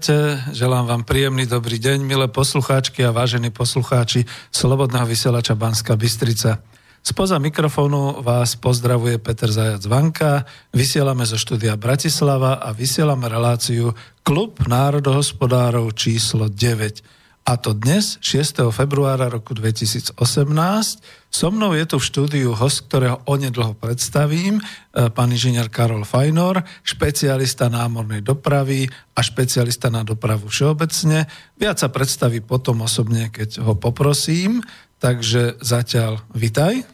Vitajte, želám vám príjemný dobrý deň, milé poslucháčky a vážení poslucháči Slobodného vysielača Banska Bystrica. Spoza mikrofónu vás pozdravuje Peter Zajac Vanka, vysielame zo štúdia Bratislava a vysielame reláciu Klub národohospodárov číslo 9. A to dnes, 6. februára roku 2018. So mnou je tu v štúdiu host, ktorého onedlho predstavím, e, pán inžinier Karol Fajnor, špecialista námornej dopravy a špecialista na dopravu všeobecne. Viac sa predstaví potom osobne, keď ho poprosím. Takže zatiaľ vitaj.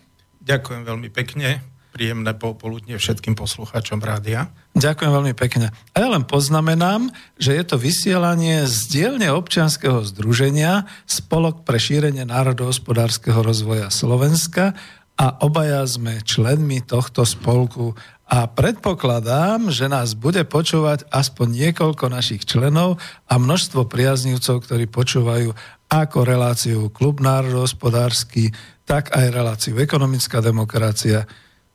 Ďakujem veľmi pekne. Príjemné popoludne všetkým poslucháčom rádia. Ďakujem veľmi pekne. A ja len poznamenám, že je to vysielanie z dielne občianskeho združenia Spolok pre šírenie národohospodárskeho rozvoja Slovenska a obaja sme členmi tohto spolku a predpokladám, že nás bude počúvať aspoň niekoľko našich členov a množstvo priaznivcov, ktorí počúvajú ako reláciu Klub národohospodársky, tak aj reláciu Ekonomická demokracia,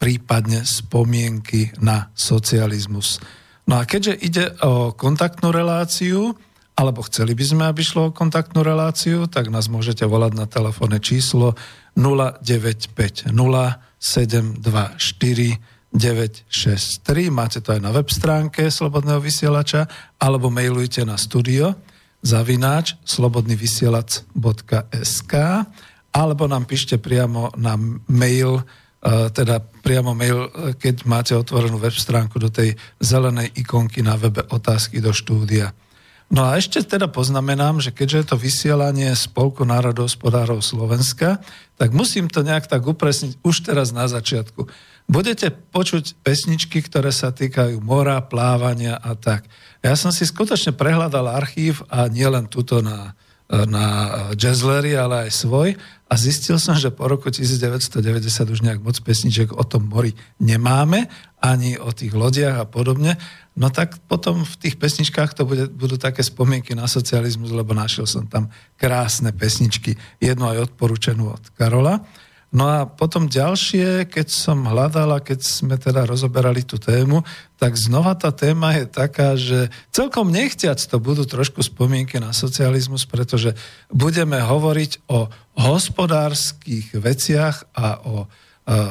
prípadne spomienky na socializmus. No a keďže ide o kontaktnú reláciu, alebo chceli by sme, aby šlo o kontaktnú reláciu, tak nás môžete volať na telefónne číslo 0950 724 963. Máte to aj na web stránke Slobodného vysielača, alebo mailujte na studio zavináč slobodnyvysielac.sk alebo nám píšte priamo na mail, teda priamo mail, keď máte otvorenú web stránku do tej zelenej ikonky na webe otázky do štúdia. No a ešte teda poznamenám, že keďže je to vysielanie Spolku národohospodárov Slovenska, tak musím to nejak tak upresniť už teraz na začiatku. Budete počuť pesničky, ktoré sa týkajú mora, plávania a tak. Ja som si skutočne prehľadal archív a nielen tuto na, na Jazzlery, ale aj svoj a zistil som, že po roku 1990 už nejak moc pesniček o tom mori nemáme, ani o tých lodiach a podobne. No tak potom v tých pesničkách to bude, budú také spomienky na socializmus, lebo našiel som tam krásne pesničky, jednu aj odporúčenú od Karola. No a potom ďalšie, keď som hľadala, keď sme teda rozoberali tú tému, tak znova tá téma je taká, že celkom nechtiac to budú trošku spomienky na socializmus, pretože budeme hovoriť o hospodárskych veciach a o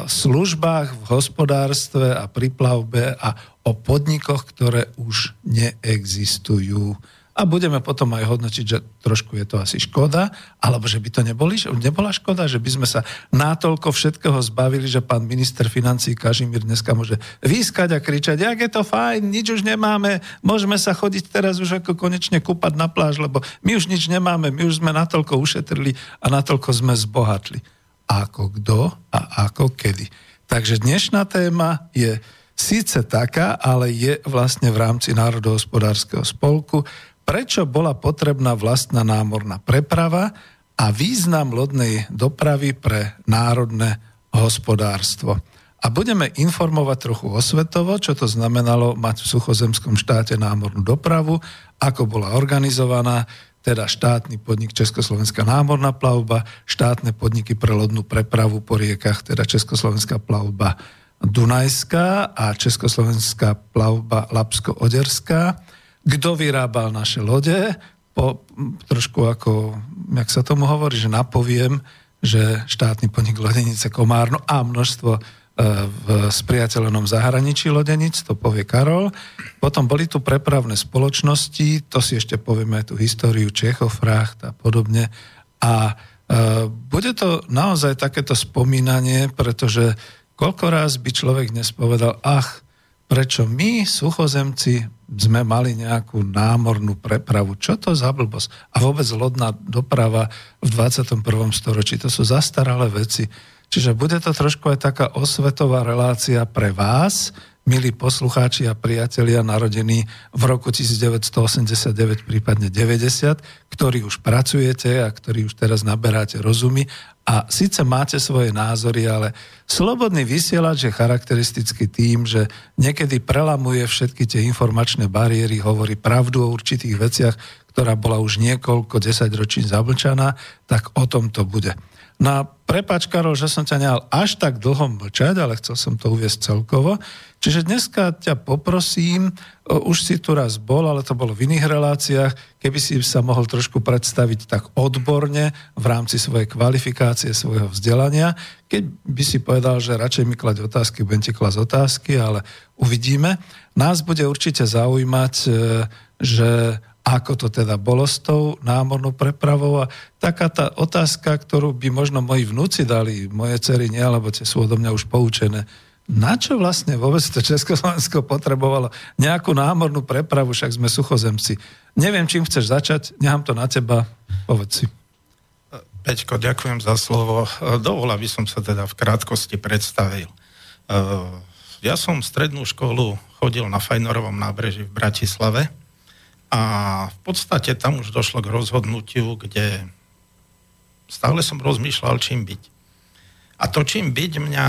službách v hospodárstve a pri plavbe a o podnikoch, ktoré už neexistujú a budeme potom aj hodnotiť, že trošku je to asi škoda, alebo že by to neboli, nebola škoda, že by sme sa natoľko všetkého zbavili, že pán minister financí Kažimír dneska môže výskať a kričať, jak je to fajn, nič už nemáme, môžeme sa chodiť teraz už ako konečne kúpať na pláž, lebo my už nič nemáme, my už sme natoľko ušetrili a natoľko sme zbohatli. Ako kto a ako kedy. Takže dnešná téma je síce taká, ale je vlastne v rámci Národohospodárskeho spolku prečo bola potrebná vlastná námorná preprava a význam lodnej dopravy pre národné hospodárstvo. A budeme informovať trochu osvetovo, čo to znamenalo mať v suchozemskom štáte námornú dopravu, ako bola organizovaná, teda štátny podnik Československá námorná plavba, štátne podniky pre lodnú prepravu po riekach, teda Československá plavba Dunajská a Československá plavba Lapsko-Oderská. Kto vyrábal naše lode? Po, trošku ako, jak sa tomu hovorí, že napoviem, že štátny podnik Lodenice Komárno a množstvo v spriateľenom zahraničí Lodenic, to povie Karol. Potom boli tu prepravné spoločnosti, to si ešte povieme tú históriu Čechofracht a podobne. A e, bude to naozaj takéto spomínanie, pretože koľko raz by človek dnes povedal, ach, prečo my, suchozemci, sme mali nejakú námornú prepravu. Čo to za blbosť? A vôbec lodná doprava v 21. storočí. To sú zastaralé veci. Čiže bude to trošku aj taká osvetová relácia pre vás, milí poslucháči a priatelia narodení v roku 1989, prípadne 90, ktorí už pracujete a ktorí už teraz naberáte rozumy a síce máte svoje názory, ale slobodný vysielač je charakteristický tým, že niekedy prelamuje všetky tie informačné bariéry, hovorí pravdu o určitých veciach, ktorá bola už niekoľko desaťročí zablčaná, tak o tom to bude. No a prepáč, Karol, že som ťa nehal až tak dlho mlčať, ale chcel som to uviesť celkovo. Čiže dneska ťa poprosím, už si tu raz bol, ale to bolo v iných reláciách, keby si sa mohol trošku predstaviť tak odborne v rámci svojej kvalifikácie, svojho vzdelania. Keď by si povedal, že radšej mi klať otázky, budem ti klať otázky, ale uvidíme. Nás bude určite zaujímať, e, že ako to teda bolo s tou námornou prepravou a taká tá otázka, ktorú by možno moji vnúci dali, moje cery nie, alebo tie sú odo mňa už poučené, na čo vlastne vôbec to Československo potrebovalo nejakú námornú prepravu, však sme suchozemci. Neviem, čím chceš začať, nechám to na teba, povedz si. Peťko, ďakujem za slovo. Dovola by som sa teda v krátkosti predstavil. Ja som strednú školu chodil na Fajnorovom nábreží v Bratislave a v podstate tam už došlo k rozhodnutiu, kde stále som rozmýšľal, čím byť. A to, čím byť, mňa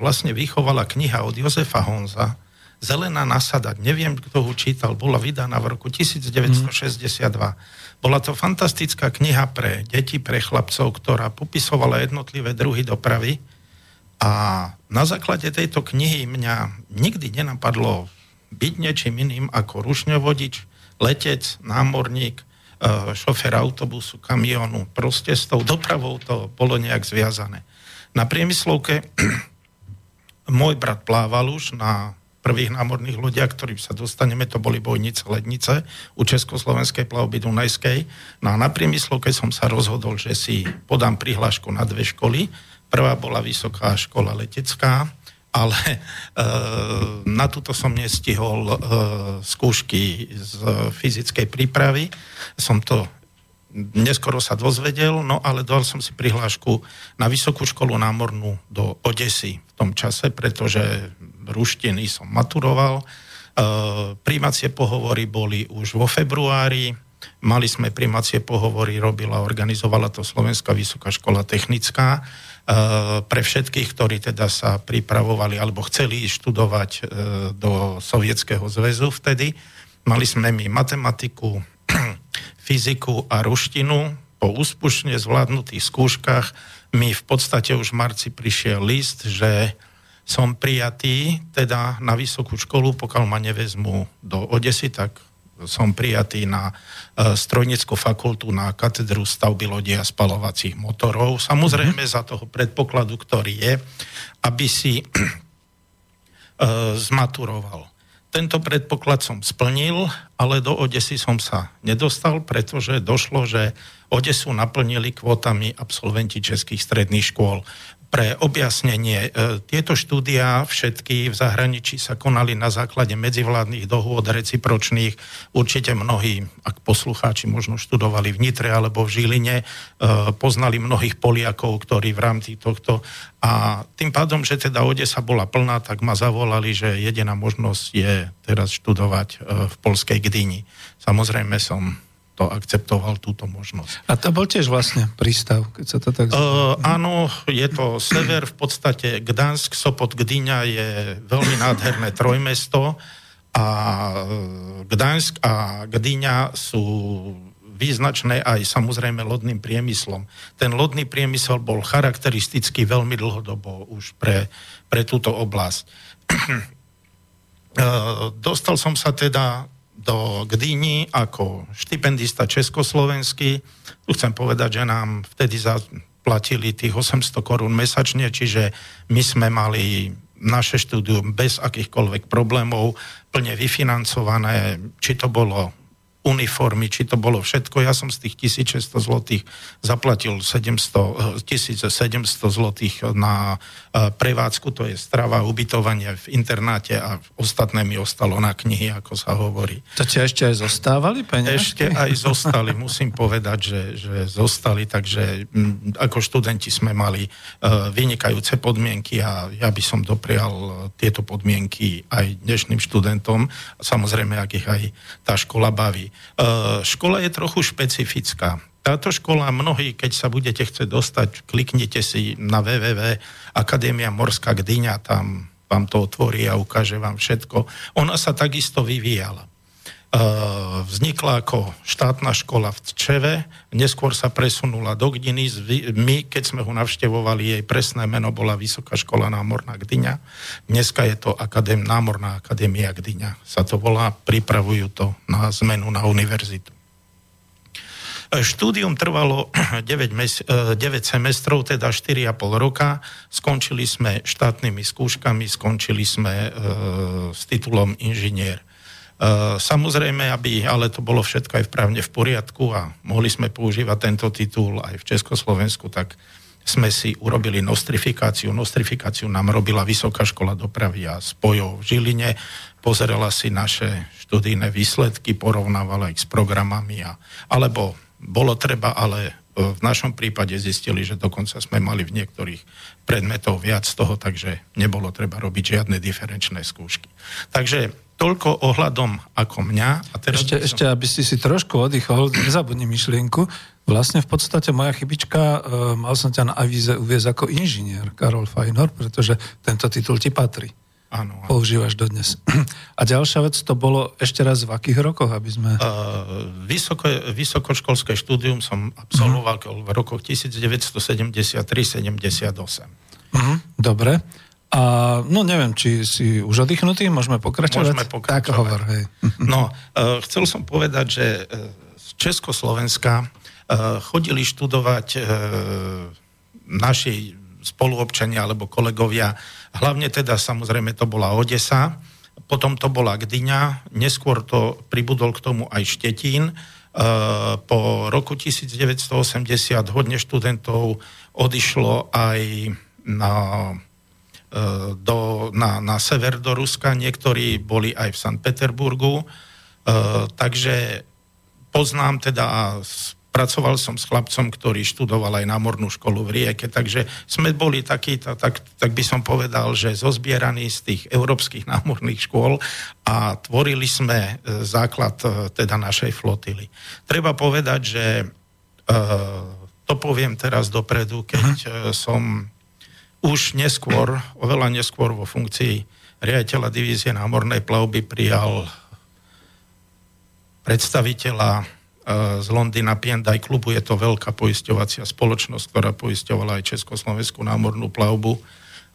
vlastne vychovala kniha od Jozefa Honza, Zelená nasada, neviem, kto ho čítal, bola vydaná v roku 1962. Bola to fantastická kniha pre deti, pre chlapcov, ktorá popisovala jednotlivé druhy dopravy. A na základe tejto knihy mňa nikdy nenapadlo byť niečím iným ako rušňovodič, letec, námorník, e, šofer autobusu, kamionu. Proste s tou dopravou to bolo nejak zviazané. Na priemyslovke môj brat plával už na prvých námorných lodiach, ktorým sa dostaneme, to boli bojnice, lednice u Československej plavby Dunajskej. No a na priemyslovke som sa rozhodol, že si podám prihlášku na dve školy. Prvá bola vysoká škola letecká, ale e, na túto som nestihol e, skúšky z fyzickej prípravy. Som to neskoro sa dozvedel, no ale dal som si prihlášku na Vysokú školu námornú do Odesy v tom čase, pretože ruštiny som maturoval. E, príjmacie pohovory boli už vo februári, mali sme príjmacie pohovory, robila, organizovala to Slovenská vysoká škola technická pre všetkých, ktorí teda sa pripravovali alebo chceli študovať eh, do Sovietskeho zväzu vtedy. Mali sme my matematiku, fyziku a ruštinu. Po úspušne zvládnutých skúškach mi v podstate už v marci prišiel list, že som prijatý teda na vysokú školu, pokiaľ ma nevezmu do Odesy, tak som prijatý na e, strojnickú fakultu na katedru stavby lodi a spalovacích motorov. Samozrejme mm-hmm. za toho predpokladu, ktorý je, aby si e, zmaturoval. Tento predpoklad som splnil, ale do Odesy som sa nedostal, pretože došlo, že Odesu naplnili kvotami absolventi českých stredných škôl pre objasnenie. E, tieto štúdia všetky v zahraničí sa konali na základe medzivládnych dohôd recipročných. Určite mnohí, ak poslucháči možno študovali v Nitre alebo v Žiline, e, poznali mnohých Poliakov, ktorí v rámci tohto a tým pádom, že teda Odesa bola plná, tak ma zavolali, že jediná možnosť je teraz študovať e, v Polskej Gdyni. Samozrejme som to akceptoval túto možnosť. A to bol tiež vlastne prístav, keď sa to tak... Uh, áno, je to sever, v podstate Gdansk, Sopot, Gdyňa je veľmi nádherné trojmesto a Gdansk a Gdyňa sú význačné aj samozrejme lodným priemyslom. Ten lodný priemysel bol charakteristický veľmi dlhodobo už pre, pre túto oblasť. Dostal som sa teda do Gdyni ako štipendista československý. Tu chcem povedať, že nám vtedy zaplatili tých 800 korún mesačne, čiže my sme mali naše štúdium bez akýchkoľvek problémov, plne vyfinancované, či to bolo uniformy, či to bolo všetko. Ja som z tých 1600 zlotých zaplatil 700, 1700 zlotých na e, prevádzku, to je strava, ubytovanie v internáte a ostatné mi ostalo na knihy, ako sa hovorí. To ti ešte aj zostávali peniažky? Ešte aj zostali, musím povedať, že, že zostali, takže m, ako študenti sme mali uh, vynikajúce podmienky a ja by som doprial tieto podmienky aj dnešným študentom, samozrejme, ak ich aj tá škola baví. Eh, škola je trochu špecifická. Táto škola, mnohí, keď sa budete chcieť dostať, kliknite si na www Akadémia Morská Gdyňa, tam vám to otvorí a ukáže vám všetko. Ona sa takisto vyvíjala. Eh, vznikla ako štátna škola v Tčeve, neskôr sa presunula do Gdiny. My, keď sme ho navštevovali, jej presné meno bola Vysoká škola námorná Gdyňa. Dneska je to akadém, námorná akadémia Gdyňa. Sa to volá, pripravujú to na zmenu na univerzitu. Eh, štúdium trvalo 9, mes- 9 eh, semestrov, teda 4,5 roka. Skončili sme štátnymi skúškami, skončili sme e, s titulom inžinier. Eh, samozrejme, aby ale to bolo všetko aj právne v poriadku a mohli sme používať tento titul aj v Československu, tak sme si urobili nostrifikáciu. Nostrifikáciu nám robila Vysoká škola dopravy a spojov v Žiline. Pozerala si naše študijné výsledky, porovnávala ich s programami. A, alebo bolo treba, ale eh, v našom prípade zistili, že dokonca sme mali v niektorých predmetov viac toho, takže nebolo treba robiť žiadne diferenčné skúšky. Takže toľko ohľadom ako mňa. A teraz ešte, som... ešte, aby si si trošku oddychol, nezabudni myšlienku. Vlastne v podstate moja chybička, e, mal som ťa na avíze uviezť ako inžinier, Karol Fajnor, pretože tento titul ti patrí. Áno, áno. Používaš dodnes. A ďalšia vec, to bolo ešte raz v akých rokoch, aby sme... Uh, vysoko, vysokoškolské štúdium som absolvoval uh-huh. v rokoch 1973-78. Uh-huh. Dobre. A no neviem, či si už oddychnutý, môžeme pokračovať? Môžeme pokračovať. Tak hovor, hej. No, uh, chcel som povedať, že uh, z Československa uh, chodili študovať uh, naši spoluobčania alebo kolegovia, hlavne teda samozrejme to bola Odesa, potom to bola Gdyňa, neskôr to pribudol k tomu aj Štetín. Uh, po roku 1980 hodne študentov odišlo aj na do, na, na sever do Ruska, niektorí boli aj v Sankt Peterburgu, e, takže poznám teda a pracoval som s chlapcom, ktorý študoval aj námornú školu v Rieke, takže sme boli takí, tak, tak by som povedal, že zozbieraní z tých európskych námorných škôl a tvorili sme e, základ e, teda našej flotily. Treba povedať, že to poviem teraz dopredu, keď som už neskôr, oveľa neskôr vo funkcii riaditeľa divízie námornej plavby prijal predstaviteľa e, z Londýna P&I klubu. Je to veľká poisťovacia spoločnosť, ktorá poisťovala aj Československú námornú plavbu.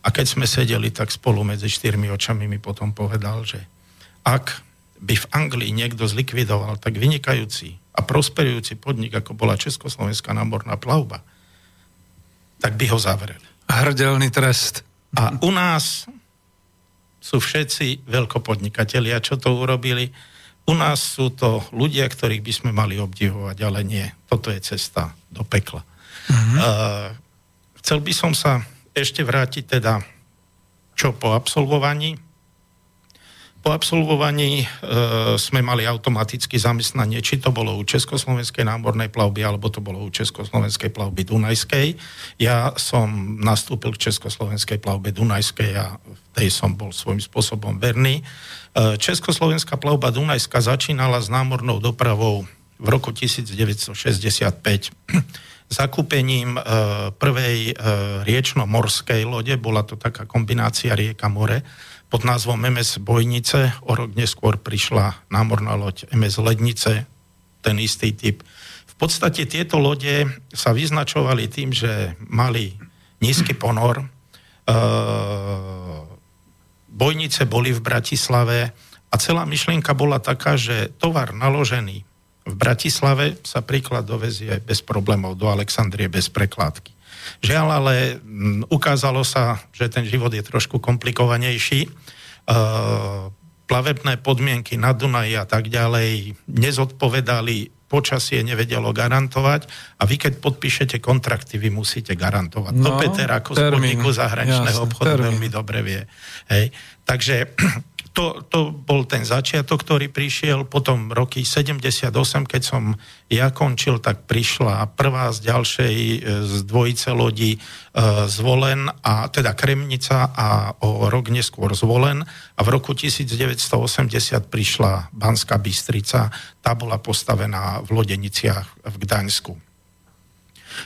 A keď sme sedeli, tak spolu medzi štyrmi očami mi potom povedal, že ak by v Anglii niekto zlikvidoval tak vynikajúci a prosperujúci podnik, ako bola Československá námorná plavba, tak by ho zavreli. Hrdelný trest. A u nás sú všetci veľkopodnikatelia, čo to urobili. U nás sú to ľudia, ktorých by sme mali obdivovať, ale nie. Toto je cesta do pekla. Mm-hmm. Uh, chcel by som sa ešte vrátiť teda, čo po absolvovaní po absolvovaní e, sme mali automaticky zamestnanie, či to bolo u Československej námornej plavby, alebo to bolo u Československej plavby Dunajskej. Ja som nastúpil k Československej plavbe Dunajskej a v tej som bol svojím spôsobom verný. E, Československá plavba Dunajska začínala s námornou dopravou v roku 1965 zakúpením e, prvej e, riečno-morskej lode, bola to taká kombinácia rieka-more, pod názvom MS Bojnice. O rok neskôr prišla námorná loď MS Lednice, ten istý typ. podstate tieto lode sa vyznačovali tým, že mali nízky ponor, bojnice boli v Bratislave a celá myšlienka bola taká, že tovar naložený v Bratislave sa príklad dovezie bez problémov do Alexandrie bez prekládky. Žiaľ, ale ukázalo sa, že ten život je trošku komplikovanejší. Plavebné podmienky na Dunaji a tak ďalej nezodpovedali počasie nevedelo garantovať a vy keď podpíšete kontrakty, vy musíte garantovať. No, to Peter ako z podniku zahraničného obchodu termín. veľmi dobre vie. Hej. Takže to, to bol ten začiatok, ktorý prišiel, potom roky 78, keď som ja končil, tak prišla prvá z ďalšej e, z dvojice lodí e, zvolen, a teda Kremnica a o rok neskôr zvolen a v roku 1980 prišla Banská Bystrica, tá bola postavená v Lodeniciach v Gdaňsku.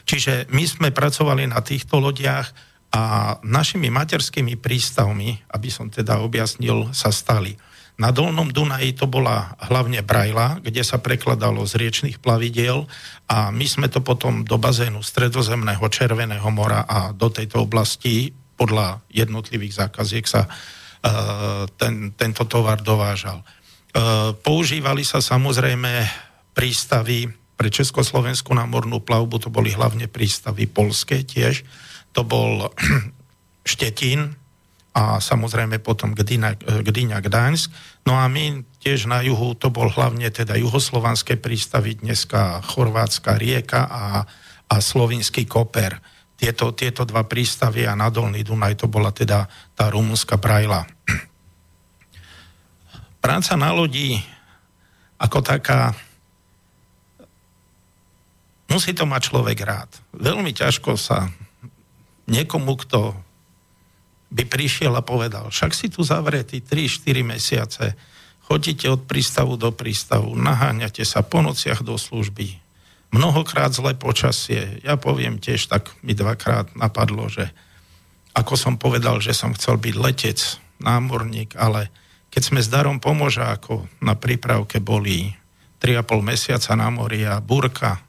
Čiže my sme pracovali na týchto lodiach, a našimi materskými prístavmi, aby som teda objasnil, sa stali. Na Dolnom Dunaji to bola hlavne Brajla, kde sa prekladalo z riečných plavidiel a my sme to potom do bazénu Stredozemného Červeného mora a do tejto oblasti podľa jednotlivých zákaziek sa uh, ten, tento tovar dovážal. Uh, používali sa samozrejme prístavy pre Československú námornú plavbu, to boli hlavne prístavy polské tiež, to bol Štetín a samozrejme potom Gdyňa, Gdyňa Gdaňsk. No a my tiež na juhu, to bol hlavne teda juhoslovanské prístavy, dneska chorvátska rieka a, a slovinský koper. Tieto, tieto dva prístavy a na Dolný Dunaj to bola teda tá rumunská brajla. Práca na lodi ako taká musí to mať človek rád. Veľmi ťažko sa niekomu, kto by prišiel a povedal, však si tu zavretí 3-4 mesiace, chodíte od prístavu do prístavu, naháňate sa po nociach do služby, mnohokrát zlé počasie. Ja poviem tiež, tak mi dvakrát napadlo, že ako som povedal, že som chcel byť letec, námorník, ale keď sme s darom ako na prípravke boli 3,5 mesiaca na mori a burka,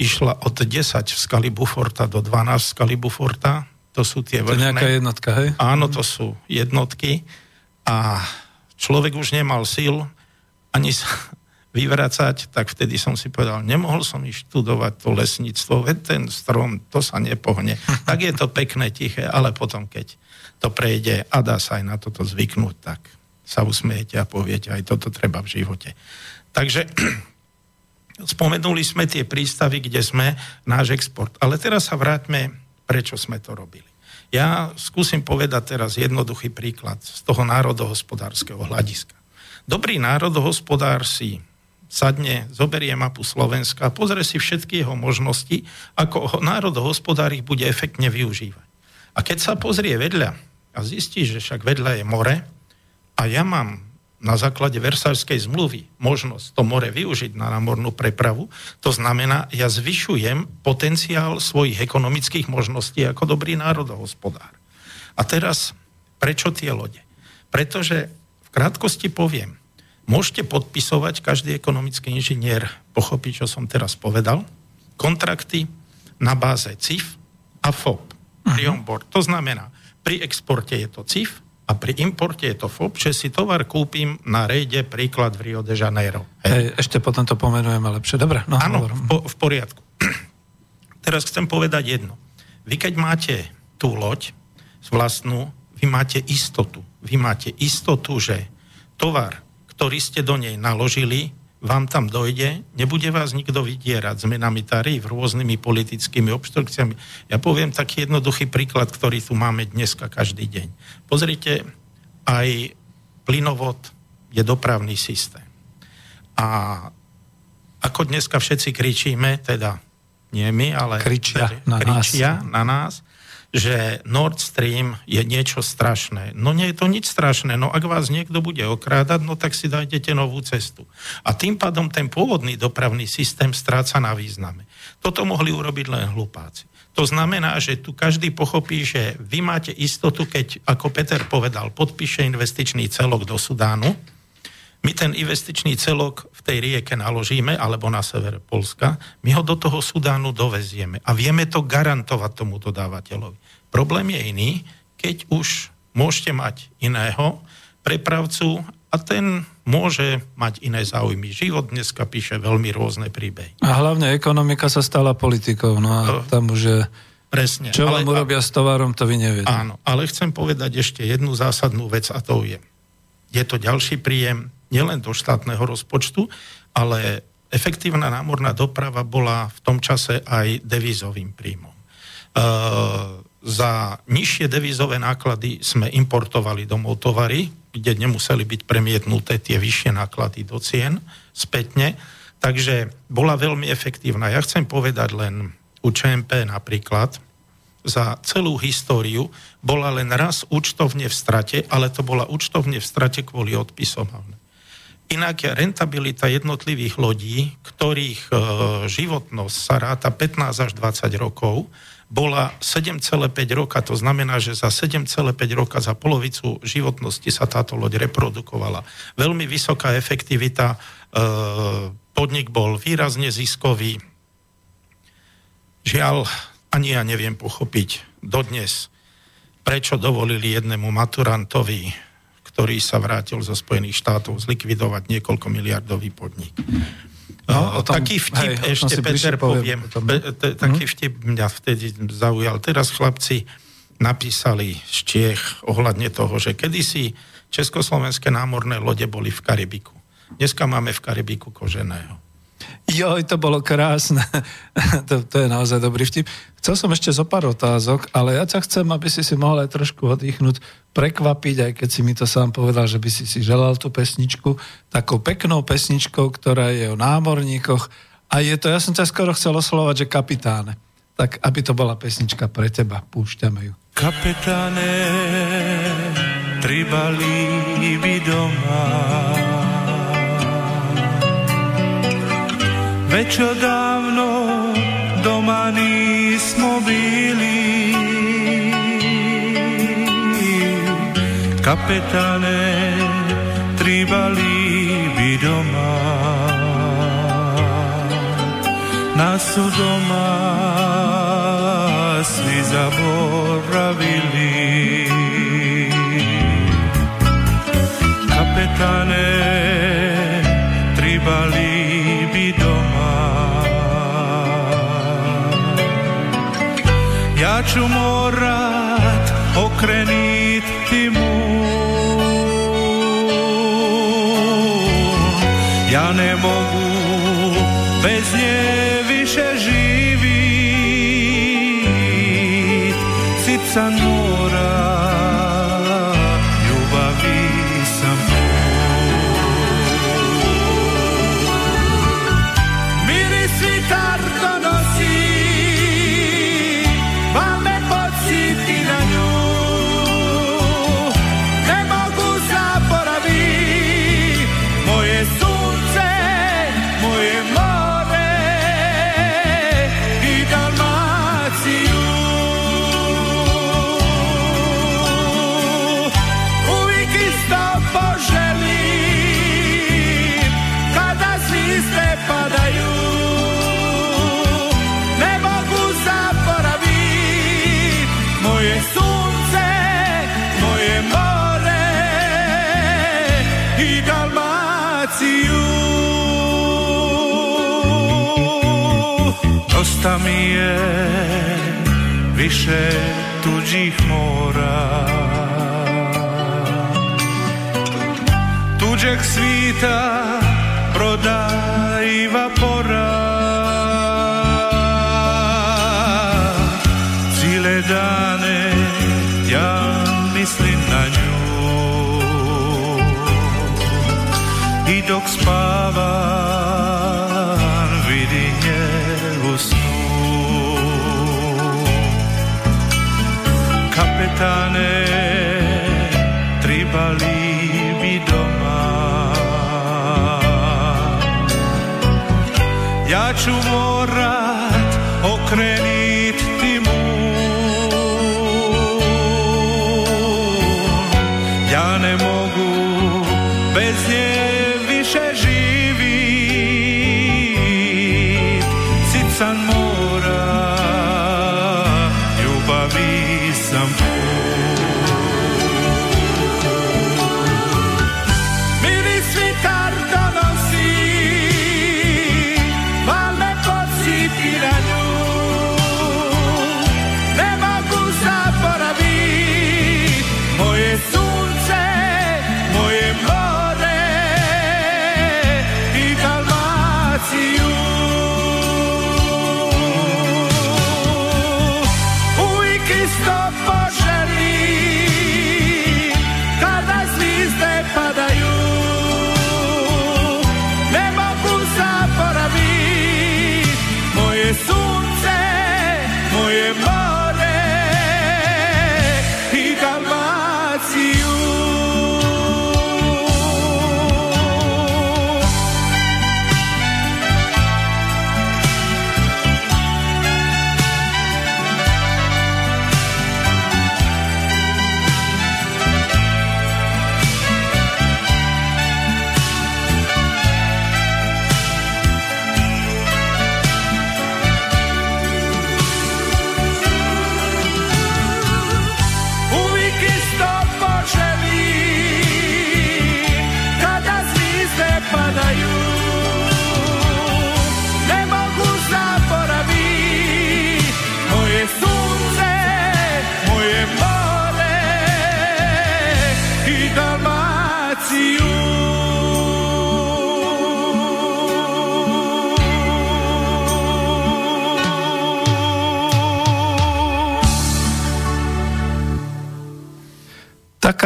išla od 10 v skali Buforta do 12 v skali Buforta. To sú tie vrchné. To je nejaká jednotka, hej? Áno, to sú jednotky. A človek už nemal síl ani sa vyvracať, tak vtedy som si povedal, nemohol som študovať to lesníctvo, veď ten strom, to sa nepohne. Tak je to pekné, tiché, ale potom, keď to prejde a dá sa aj na toto zvyknúť, tak sa usmiete a poviete, aj toto treba v živote. Takže spomenuli sme tie prístavy, kde sme náš export. Ale teraz sa vráťme, prečo sme to robili. Ja skúsim povedať teraz jednoduchý príklad z toho národohospodárskeho hľadiska. Dobrý národohospodár si sadne, zoberie mapu Slovenska, pozrie si všetky jeho možnosti, ako národohospodár ich bude efektne využívať. A keď sa pozrie vedľa a zistí, že však vedľa je more a ja mám na základe Versajskej zmluvy možnosť to more využiť na námornú prepravu, to znamená, ja zvyšujem potenciál svojich ekonomických možností ako dobrý národohospodár. A teraz, prečo tie lode? Pretože v krátkosti poviem, môžete podpisovať, každý ekonomický inžinier pochopí, čo som teraz povedal, kontrakty na báze CIF a FOP, pri onboard. To znamená, pri exporte je to CIF, a pri importe je to FOB, že si tovar kúpim na rejde, príklad v Rio de Janeiro. Hej. Hej, ešte potom to pomenujeme lepšie. Dobre, no Áno, v, po, v poriadku. Teraz chcem povedať jedno. Vy keď máte tú loď vlastnú, vy máte istotu. Vy máte istotu, že tovar, ktorý ste do nej naložili, vám tam dojde, nebude vás nikto vydierať zmenami tarif, rôznymi politickými obštrukciami. Ja poviem taký jednoduchý príklad, ktorý tu máme dneska každý deň. Pozrite, aj plynovod je dopravný systém. A ako dneska všetci kričíme, teda nie my, ale kričia, na, kričia nás. na nás, že Nord Stream je niečo strašné. No nie je to nič strašné, no ak vás niekto bude okrádať, no tak si dajte novú cestu. A tým pádom ten pôvodný dopravný systém stráca na význame. Toto mohli urobiť len hlupáci. To znamená, že tu každý pochopí, že vy máte istotu, keď, ako Peter povedal, podpíše investičný celok do Sudánu, my ten investičný celok v tej rieke naložíme, alebo na severe Polska, my ho do toho Sudánu dovezieme a vieme to garantovať tomu dodávateľovi. Problém je iný, keď už môžete mať iného prepravcu a ten môže mať iné záujmy. Život dneska píše veľmi rôzne príbehy. A hlavne ekonomika sa stala politikou, no a to, tam už je... Presne. Čo ale, vám urobia s tovarom, to vy neviete. Áno, ale chcem povedať ešte jednu zásadnú vec a to je, je to ďalší príjem nielen do štátneho rozpočtu, ale efektívna námorná doprava bola v tom čase aj devízovým príjmom. Uh, za nižšie devízové náklady sme importovali domov tovary, kde nemuseli byť premietnuté tie vyššie náklady do cien spätne. Takže bola veľmi efektívna. Ja chcem povedať len u ČMP napríklad, za celú históriu bola len raz účtovne v strate, ale to bola účtovne v strate kvôli odpisom. Inak rentabilita jednotlivých lodí, ktorých e, životnosť sa ráta 15 až 20 rokov, bola 7,5 roka. To znamená, že za 7,5 roka, za polovicu životnosti sa táto loď reprodukovala. Veľmi vysoká efektivita, e, podnik bol výrazne ziskový. Žiaľ, ani ja neviem pochopiť dodnes, prečo dovolili jednému maturantovi, ktorý sa vrátil zo Spojených štátov, zlikvidovať niekoľko miliardový podnik. No, o tom, taký vtip hej, ešte, Peter, poviem. Pe, te, taký hm? vtip mňa vtedy zaujal. Teraz chlapci napísali z Čiech ohľadne toho, že kedysi československé námorné lode boli v Karibiku. Dneska máme v Karibiku koženého. Joj, to bolo krásne. to, to je naozaj dobrý vtip. Chcel som ešte zo pár otázok, ale ja ťa chcem, aby si si mohol aj trošku oddychnúť, prekvapiť, aj keď si mi to sám povedal, že by si si želal tú pesničku, takou peknou pesničkou, ktorá je o námorníkoch. A je to, ja som ťa skoro chcel oslovať, že kapitáne. Tak aby to bola pesnička pre teba, púšťame ju. Kapitáne, tri balíby doma Čo dávno doma nismo bili Kapetane, tribali bi doma. Nas su doma svi zaboravili ću morat okrenit ti mu ja ne mogu bez nje više živit. Sica Dosta mi je više tuđih mora. Tuđeg svita broda i vapora. Cile dane ja mislim na nju I dok spava kapetane tribali bi doma. Ja ću morat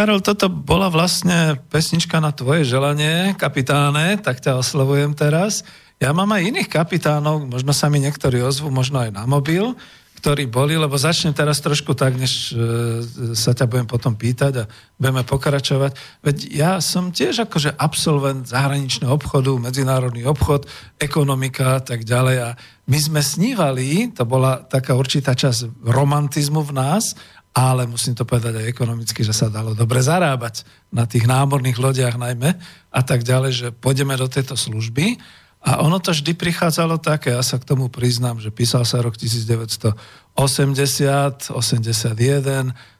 Karol, toto bola vlastne pesnička na tvoje želanie, kapitáne, tak ťa oslovujem teraz. Ja mám aj iných kapitánov, možno sa mi niektorí ozvu, možno aj na mobil, ktorí boli, lebo začnem teraz trošku tak, než e, sa ťa budem potom pýtať a budeme pokračovať. Veď ja som tiež akože absolvent zahraničného obchodu, medzinárodný obchod, ekonomika a tak ďalej a my sme snívali, to bola taká určitá časť romantizmu v nás, ale musím to povedať aj ekonomicky, že sa dalo dobre zarábať na tých námorných lodiach najmä a tak ďalej, že pôjdeme do tejto služby. A ono to vždy prichádzalo také, ja sa k tomu priznám, že písal sa rok 1980, 81,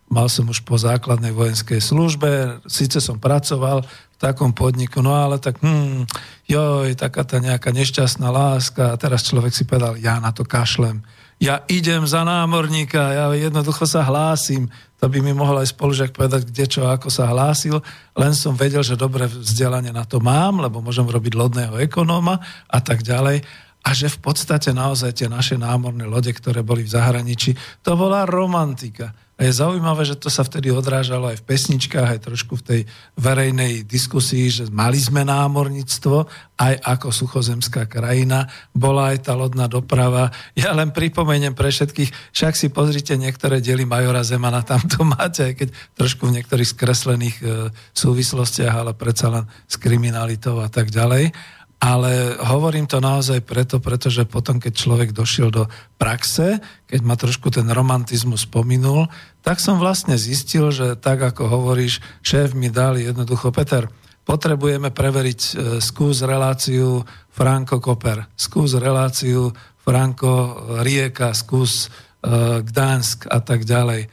mal som už po základnej vojenskej službe, síce som pracoval v takom podniku, no ale tak, hmm, joj, taká tá nejaká nešťastná láska. A teraz človek si povedal, ja na to kašlem ja idem za námorníka, ja jednoducho sa hlásim. To by mi mohol aj spolužiak povedať, kde čo, ako sa hlásil. Len som vedel, že dobre vzdelanie na to mám, lebo môžem robiť lodného ekonóma a tak ďalej. A že v podstate naozaj tie naše námorné lode, ktoré boli v zahraničí, to bola romantika. A je zaujímavé, že to sa vtedy odrážalo aj v pesničkách, aj trošku v tej verejnej diskusii, že mali sme námorníctvo, aj ako suchozemská krajina, bola aj tá lodná doprava. Ja len pripomeniem pre všetkých, však si pozrite niektoré diely Majora Zemana, tam to máte, aj keď trošku v niektorých skreslených e, súvislostiach, ale predsa len s kriminalitou a tak ďalej. Ale hovorím to naozaj preto, pretože potom, keď človek došiel do praxe, keď ma trošku ten romantizmus spominul, tak som vlastne zistil, že tak ako hovoríš, šéf mi dal jednoducho, Peter, potrebujeme preveriť e, skús reláciu Franko Koper, skús reláciu Franko Rieka, skús e, Gdansk a tak ďalej.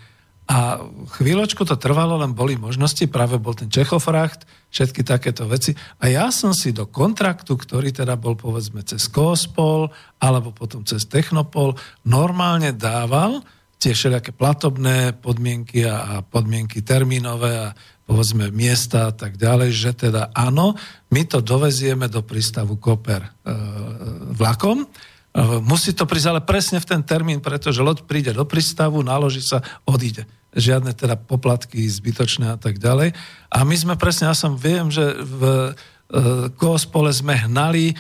A chvíľočku to trvalo, len boli možnosti, práve bol ten Čechofracht, všetky takéto veci. A ja som si do kontraktu, ktorý teda bol povedzme cez Kospol, alebo potom cez Technopol, normálne dával tie všelijaké platobné podmienky a podmienky termínové a povedzme miesta a tak ďalej, že teda áno, my to dovezieme do prístavu Koper e, vlakom, e, Musí to prísť ale presne v ten termín, pretože loď príde do prístavu, naloží sa, odíde žiadne teda poplatky zbytočné a tak ďalej. A my sme presne, ja som viem, že v Kospole e, sme hnali, e,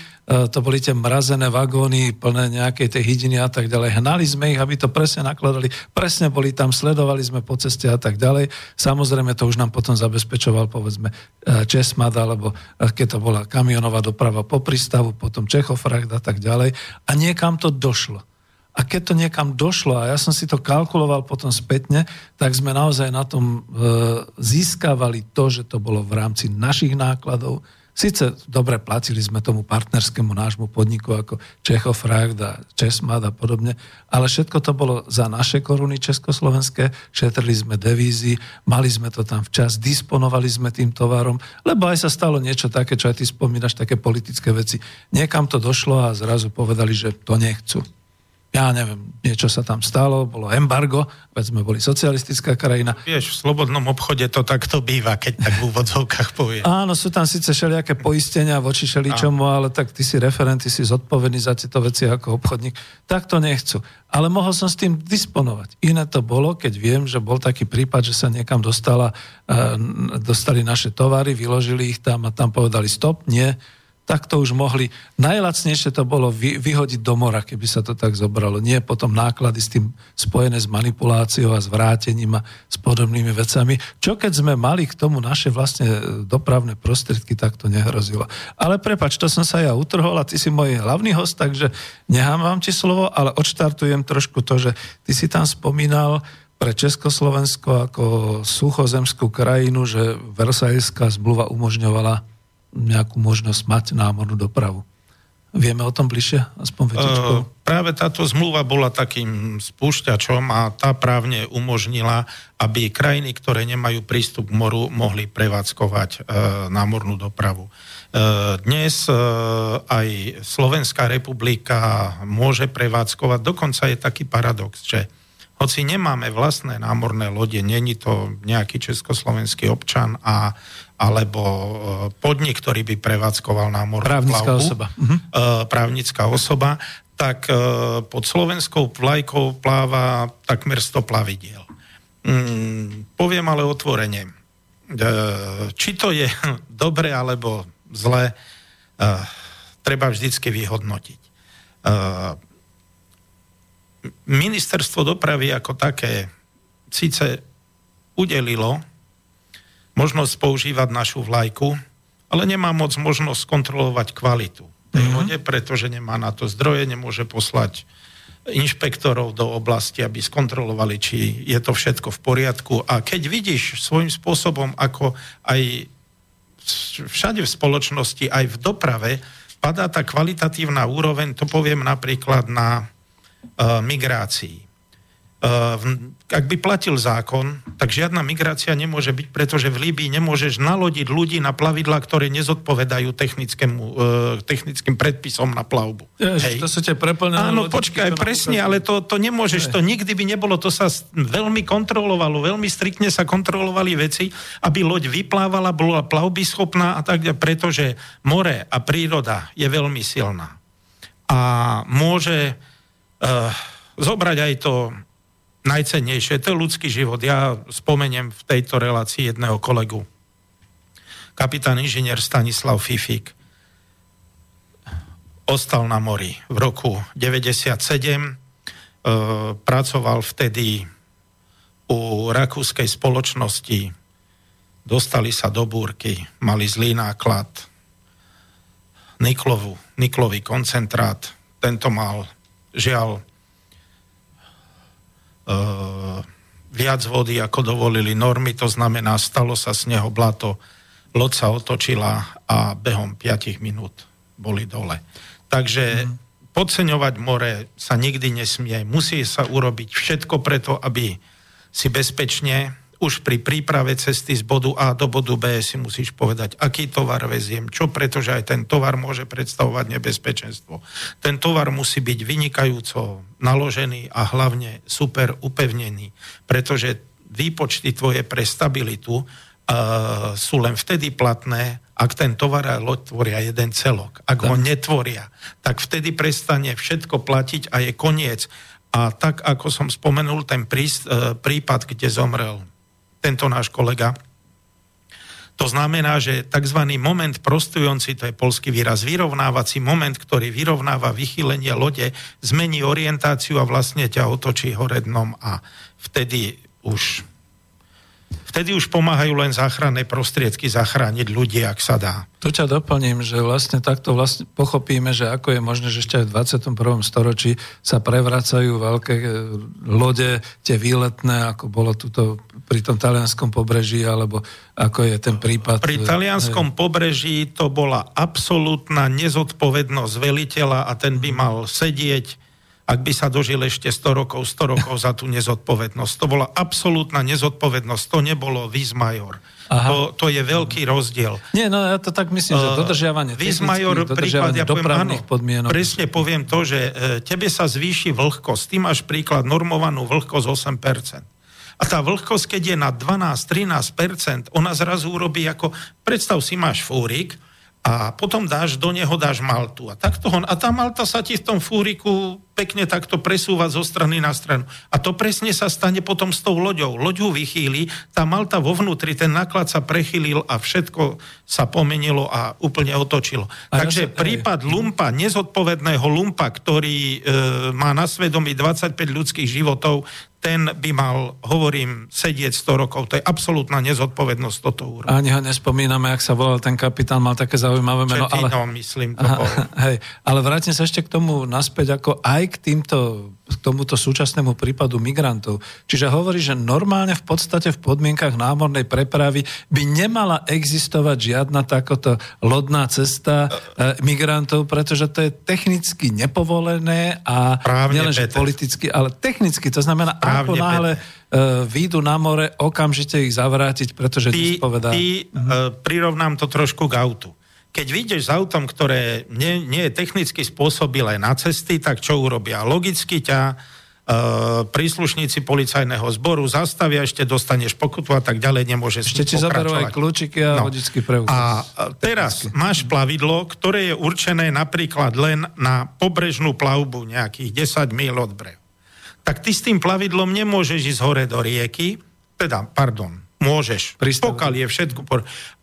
to boli tie mrazené vagóny plné nejakej tej hydiny a tak ďalej. Hnali sme ich, aby to presne nakladali. Presne boli tam, sledovali sme po ceste a tak ďalej. Samozrejme to už nám potom zabezpečoval povedzme e, Česmad, alebo keď to bola kamionová doprava po prístavu, potom Čechofrakt a tak ďalej. A niekam to došlo. A keď to niekam došlo, a ja som si to kalkuloval potom spätne, tak sme naozaj na tom e, získavali to, že to bolo v rámci našich nákladov, Sice dobre platili sme tomu partnerskému nášmu podniku ako Čechofrakt a Česmad a podobne, ale všetko to bolo za naše koruny československé, šetrili sme devízy, mali sme to tam včas, disponovali sme tým tovarom, lebo aj sa stalo niečo také, čo aj ty spomínaš, také politické veci. Niekam to došlo a zrazu povedali, že to nechcú ja neviem, niečo sa tam stalo, bolo embargo, veď sme boli socialistická krajina. Vieš, v slobodnom obchode to takto býva, keď tak v úvodzovkách povie. Áno, sú tam síce všelijaké poistenia voči šeličomu, ale tak ty si referent, ty si zodpovedný za tieto veci ako obchodník. Tak to nechcú. Ale mohol som s tým disponovať. Iné to bolo, keď viem, že bol taký prípad, že sa niekam dostala, eh, dostali naše tovary, vyložili ich tam a tam povedali stop, nie, tak to už mohli. Najlacnejšie to bolo vy, vyhodiť do mora, keby sa to tak zobralo. Nie potom náklady s tým spojené s manipuláciou a s vrátením a s podobnými vecami. Čo keď sme mali k tomu naše vlastne dopravné prostriedky, tak to nehrozilo. Ale prepač, to som sa ja utrhol a ty si môj hlavný host, takže nechám vám ti slovo, ale odštartujem trošku to, že ty si tam spomínal pre Československo ako suchozemskú krajinu, že Versajská zmluva umožňovala nejakú možnosť mať námornú dopravu. Vieme o tom bližšie? Aspoň Uh, práve táto zmluva bola takým spúšťačom a tá právne umožnila, aby krajiny, ktoré nemajú prístup k moru, mohli prevádzkovať uh, námornú dopravu. Uh, dnes uh, aj Slovenská republika môže prevádzkovať, dokonca je taký paradox, že hoci nemáme vlastné námorné lode, není to nejaký československý občan a alebo e, podnik, ktorý by prevádzkoval námornú Právnická plavbu, osoba. Uh-huh. právnická osoba, tak e, pod slovenskou vlajkou pláva takmer 100 plavidiel. Mm, poviem ale otvorene, či to je dobre alebo zle, treba vždycky vyhodnotiť. Ministerstvo dopravy ako také síce udelilo možnosť používať našu vlajku, ale nemá moc možnosť kontrolovať kvalitu tej mm-hmm. lode, pretože nemá na to zdroje, nemôže poslať inšpektorov do oblasti, aby skontrolovali, či je to všetko v poriadku. A keď vidíš svojím spôsobom, ako aj všade v spoločnosti, aj v doprave, padá tá kvalitatívna úroveň, to poviem napríklad na uh, migrácii. Uh, ak by platil zákon, tak žiadna migrácia nemôže byť, pretože v Líbii nemôžeš nalodiť ľudí na plavidla, ktoré nezodpovedajú technickému, uh, technickým predpisom na plavbu. Jež, Hej. To sú tie preplnené Áno, počkaj, presne, ale to, to nemôžeš, Hej. to nikdy by nebolo, to sa veľmi kontrolovalo, veľmi striktne sa kontrolovali veci, aby loď vyplávala, bola plavby schopná a tak pretože more a príroda je veľmi silná. A môže uh, zobrať aj to najcennejšie. To je ľudský život. Ja spomeniem v tejto relácii jedného kolegu. Kapitán inžinier Stanislav Fifik ostal na mori v roku 97. E, pracoval vtedy u rakúskej spoločnosti. Dostali sa do búrky, mali zlý náklad, niklovú, niklový koncentrát. Tento mal žiaľ viac vody, ako dovolili normy, to znamená, stalo sa z neho blato, loď sa otočila a behom 5 minút boli dole. Takže mm. podceňovať more sa nikdy nesmie. Musí sa urobiť všetko preto, aby si bezpečne už pri príprave cesty z bodu A do bodu B si musíš povedať, aký tovar veziem, čo, pretože aj ten tovar môže predstavovať nebezpečenstvo. Ten tovar musí byť vynikajúco naložený a hlavne super upevnený, pretože výpočty tvoje pre stabilitu uh, sú len vtedy platné, ak ten tovar a loď tvoria jeden celok. Ak tak. ho netvoria, tak vtedy prestane všetko platiť a je koniec. A tak, ako som spomenul, ten prípad, kde zomrel tento náš kolega. To znamená, že tzv. moment prostujúci, to je polský výraz, vyrovnávací moment, ktorý vyrovnáva vychýlenie lode, zmení orientáciu a vlastne ťa otočí hore dnom a vtedy už Vtedy už pomáhajú len záchranné prostriedky zachrániť ľudí, ak sa dá. Tu ťa doplním, že vlastne takto vlastne pochopíme, že ako je možné, že ešte aj v 21. storočí sa prevracajú veľké e, lode, tie výletné, ako bolo tuto pri tom talianskom pobreží, alebo ako je ten prípad. Pri talianskom pobreží to bola absolútna nezodpovednosť veliteľa a ten by mal sedieť ak by sa dožil ešte 100 rokov, 100 rokov za tú nezodpovednosť. To bola absolútna nezodpovednosť, to nebolo Vismajor. To, to je veľký rozdiel. Nie, no ja to tak myslím, že dodržiavanie Vismajor, príklad, ja poviem, áno, podmienok. Presne poviem to, že e, tebe sa zvýši vlhkosť. Ty máš príklad normovanú vlhkosť 8%. A tá vlhkosť, keď je na 12-13%, ona zrazu urobí ako, predstav si, máš fúrik, a potom dáš, do neho dáš maltu. A, takto a tá malta sa ti v tom fúriku pekne takto presúva zo strany na stranu. A to presne sa stane potom s tou loďou. Loď ho vychýli, tá malta vo vnútri, ten náklad sa prechylil a všetko sa pomenilo a úplne otočilo. A Takže ja sa, prípad aj. lumpa, nezodpovedného lumpa, ktorý e, má na svedomí 25 ľudských životov, ten by mal, hovorím, sedieť 100 rokov. To je absolútna nezodpovednosť toto urobiť. Ani ho nespomíname, ak sa volal ten kapitán, mal také zaujímavé meno. ale... myslím. To Aha, hej, ale vrátim sa ešte k tomu naspäť, ako aj k týmto k tomuto súčasnému prípadu migrantov. Čiže hovorí, že normálne v podstate v podmienkach námornej prepravy by nemala existovať žiadna takoto lodná cesta e, migrantov, pretože to je technicky nepovolené a nielenže politicky, ale technicky. To znamená, Právne, ako náhle e, výjdu na more, okamžite ich zavrátiť, pretože ty, povedá... Ty, uh, prirovnám to trošku k autu keď vyjdeš s autom, ktoré nie, nie je technicky spôsobilé na cesty, tak čo urobia? Logicky ťa e, príslušníci policajného zboru zastavia, ešte dostaneš pokutu a tak ďalej, nemôže Ešte ti zaberú aj kľúčiky a no. vodický preukaz. A teraz Technicky. máš plavidlo, ktoré je určené napríklad len na pobrežnú plavbu nejakých 10 míl od brehu. Tak ty s tým plavidlom nemôžeš ísť hore do rieky, teda, pardon, môžeš, Pristavu. pokiaľ je všetko,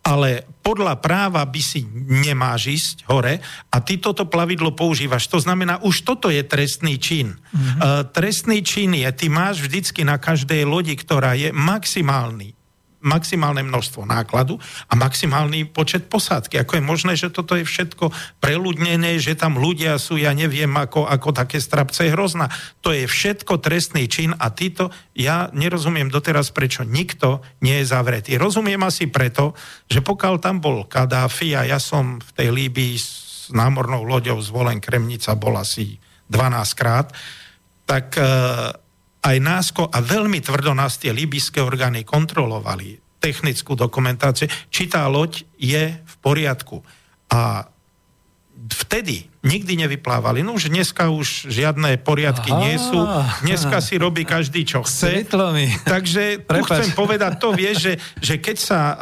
ale podľa práva by si nemáš ísť hore a ty toto plavidlo používaš. To znamená, už toto je trestný čin. Mm-hmm. Uh, trestný čin je, ty máš vždycky na každej lodi, ktorá je maximálny maximálne množstvo nákladu a maximálny počet posádky. Ako je možné, že toto je všetko preľudnené, že tam ľudia sú, ja neviem, ako, ako také strapce je hrozná. To je všetko trestný čin a títo, ja nerozumiem doteraz, prečo nikto nie je zavretý. Rozumiem asi preto, že pokiaľ tam bol Kadáfi a ja som v tej Líbii s námornou loďou zvolen Kremnica bol asi 12 krát, tak aj násko a veľmi tvrdo nás tie libyské orgány kontrolovali technickú dokumentáciu, či tá loď je v poriadku. A vtedy nikdy nevyplávali. No už dneska už žiadne poriadky Aha, nie sú. Dneska si robí každý, čo chce. Takže tu chcem povedať to, vieš, že, že keď sa uh,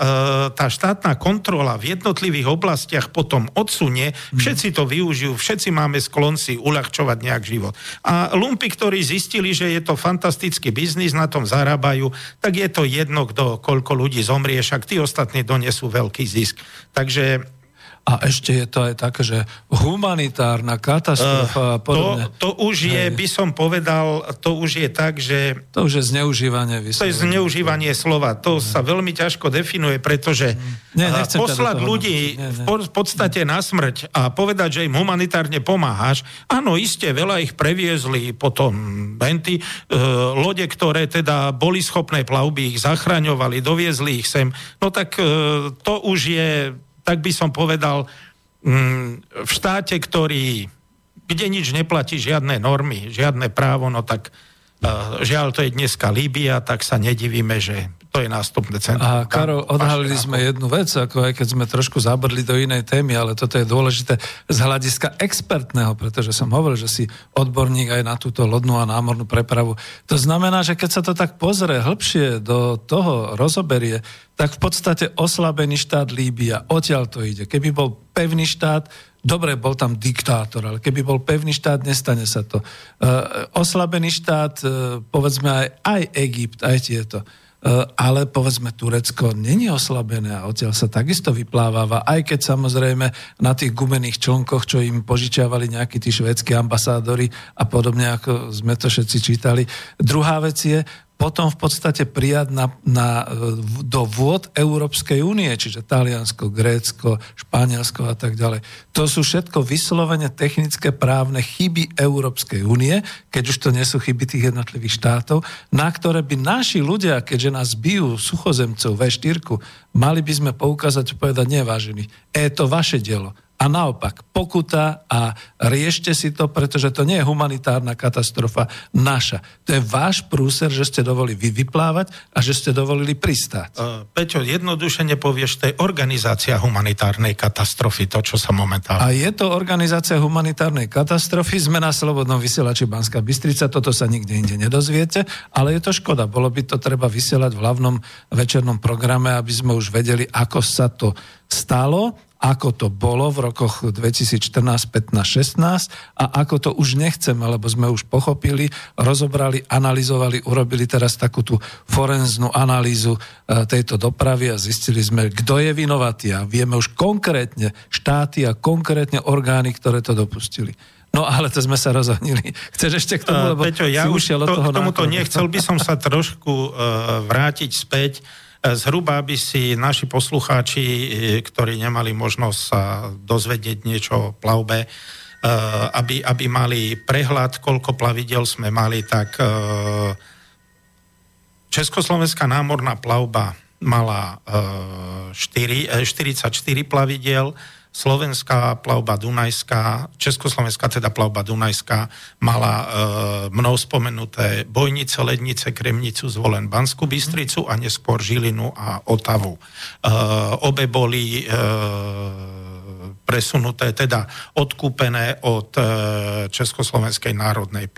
tá štátna kontrola v jednotlivých oblastiach potom odsunie, mhm. všetci to využijú, všetci máme sklon si uľahčovať nejak život. A lumpy, ktorí zistili, že je to fantastický biznis, na tom zarábajú, tak je to jedno, kto, koľko ľudí zomrie, však tí ostatní donesú veľký zisk. Takže a ešte je to aj také, že humanitárna katastrofa uh, a podobne. To, to už je, Hej. by som povedal, to už je tak, že... To už je zneužívanie. To je zneužívanie slova. To Hej. sa veľmi ťažko definuje, pretože nie, poslať ľudí nie, nie. v podstate na smrť a povedať, že im humanitárne pomáhaš, áno, iste, veľa ich previezli potom benty, uh, lode, ktoré teda boli schopné plavby, ich zachraňovali, doviezli ich sem, no tak uh, to už je tak by som povedal, mm, v štáte, ktorý, kde nič neplatí, žiadne normy, žiadne právo, no tak uh, žiaľ, to je dneska Líbia, tak sa nedivíme, že to je nástupné centrum. A Karol, odhalili sme jednu vec, ako aj keď sme trošku zabrdli do inej témy, ale toto je dôležité z hľadiska expertného, pretože som hovoril, že si odborník aj na túto lodnú a námornú prepravu. To znamená, že keď sa to tak pozrie hĺbšie do toho rozoberie, tak v podstate oslabený štát Líbia, odtiaľ to ide. Keby bol pevný štát, Dobre, bol tam diktátor, ale keby bol pevný štát, nestane sa to. Uh, oslabený štát, uh, povedzme aj, aj Egypt, aj tieto. E, ale povedzme Turecko není oslabené a odtiaľ sa takisto vypláváva, aj keď samozrejme na tých gumených člnkoch, čo im požičiavali nejakí tí švedskí ambasádori a podobne, ako sme to všetci čítali. Druhá vec je, potom v podstate prijať na, na, do vôd Európskej únie, čiže Taliansko, Grécko, Španielsko a tak ďalej. To sú všetko vyslovene technické právne chyby Európskej únie, keď už to nie sú chyby tých jednotlivých štátov, na ktoré by naši ľudia, keďže nás bijú suchozemcov V4, mali by sme poukázať a povedať, nevážený, je to vaše dielo a naopak, pokuta a riešte si to, pretože to nie je humanitárna katastrofa naša. To je váš prúser, že ste dovolili vy vyplávať a že ste dovolili pristáť. Uh, Peťo, jednoduše nepovieš, to je organizácia humanitárnej katastrofy, to, čo sa momentálne... A je to organizácia humanitárnej katastrofy, sme na Slobodnom vysielači Banská Bystrica, toto sa nikde inde nedozviete, ale je to škoda, bolo by to treba vysielať v hlavnom večernom programe, aby sme už vedeli, ako sa to stalo ako to bolo v rokoch 2014, 15, 16 a ako to už nechceme, lebo sme už pochopili, rozobrali, analyzovali, urobili teraz takú tú forenznú analýzu e, tejto dopravy a zistili sme, kto je vinovatý a vieme už konkrétne štáty a konkrétne orgány, ktoré to dopustili. No ale to sme sa rozohnili. Chceš ešte k tomu, lebo Peťo, ja už to, toho k tomuto nechcel by som sa trošku uh, vrátiť späť Zhruba by si naši poslucháči, e, ktorí nemali možnosť sa dozvedieť niečo o plavbe, e, aby, aby mali prehľad, koľko plavidel sme mali, tak e, Československá námorná plavba mala 4, 44 plavidel, Slovenská plavba Dunajská, Československá teda plavba Dunajská mala e, mnou spomenuté Bojnice, Lednice, Kremnicu, Zvolen, Banskú Bystricu a neskôr Žilinu a Otavu. E, obe boli e, presunuté, teda odkúpené od e, Československej národnej e,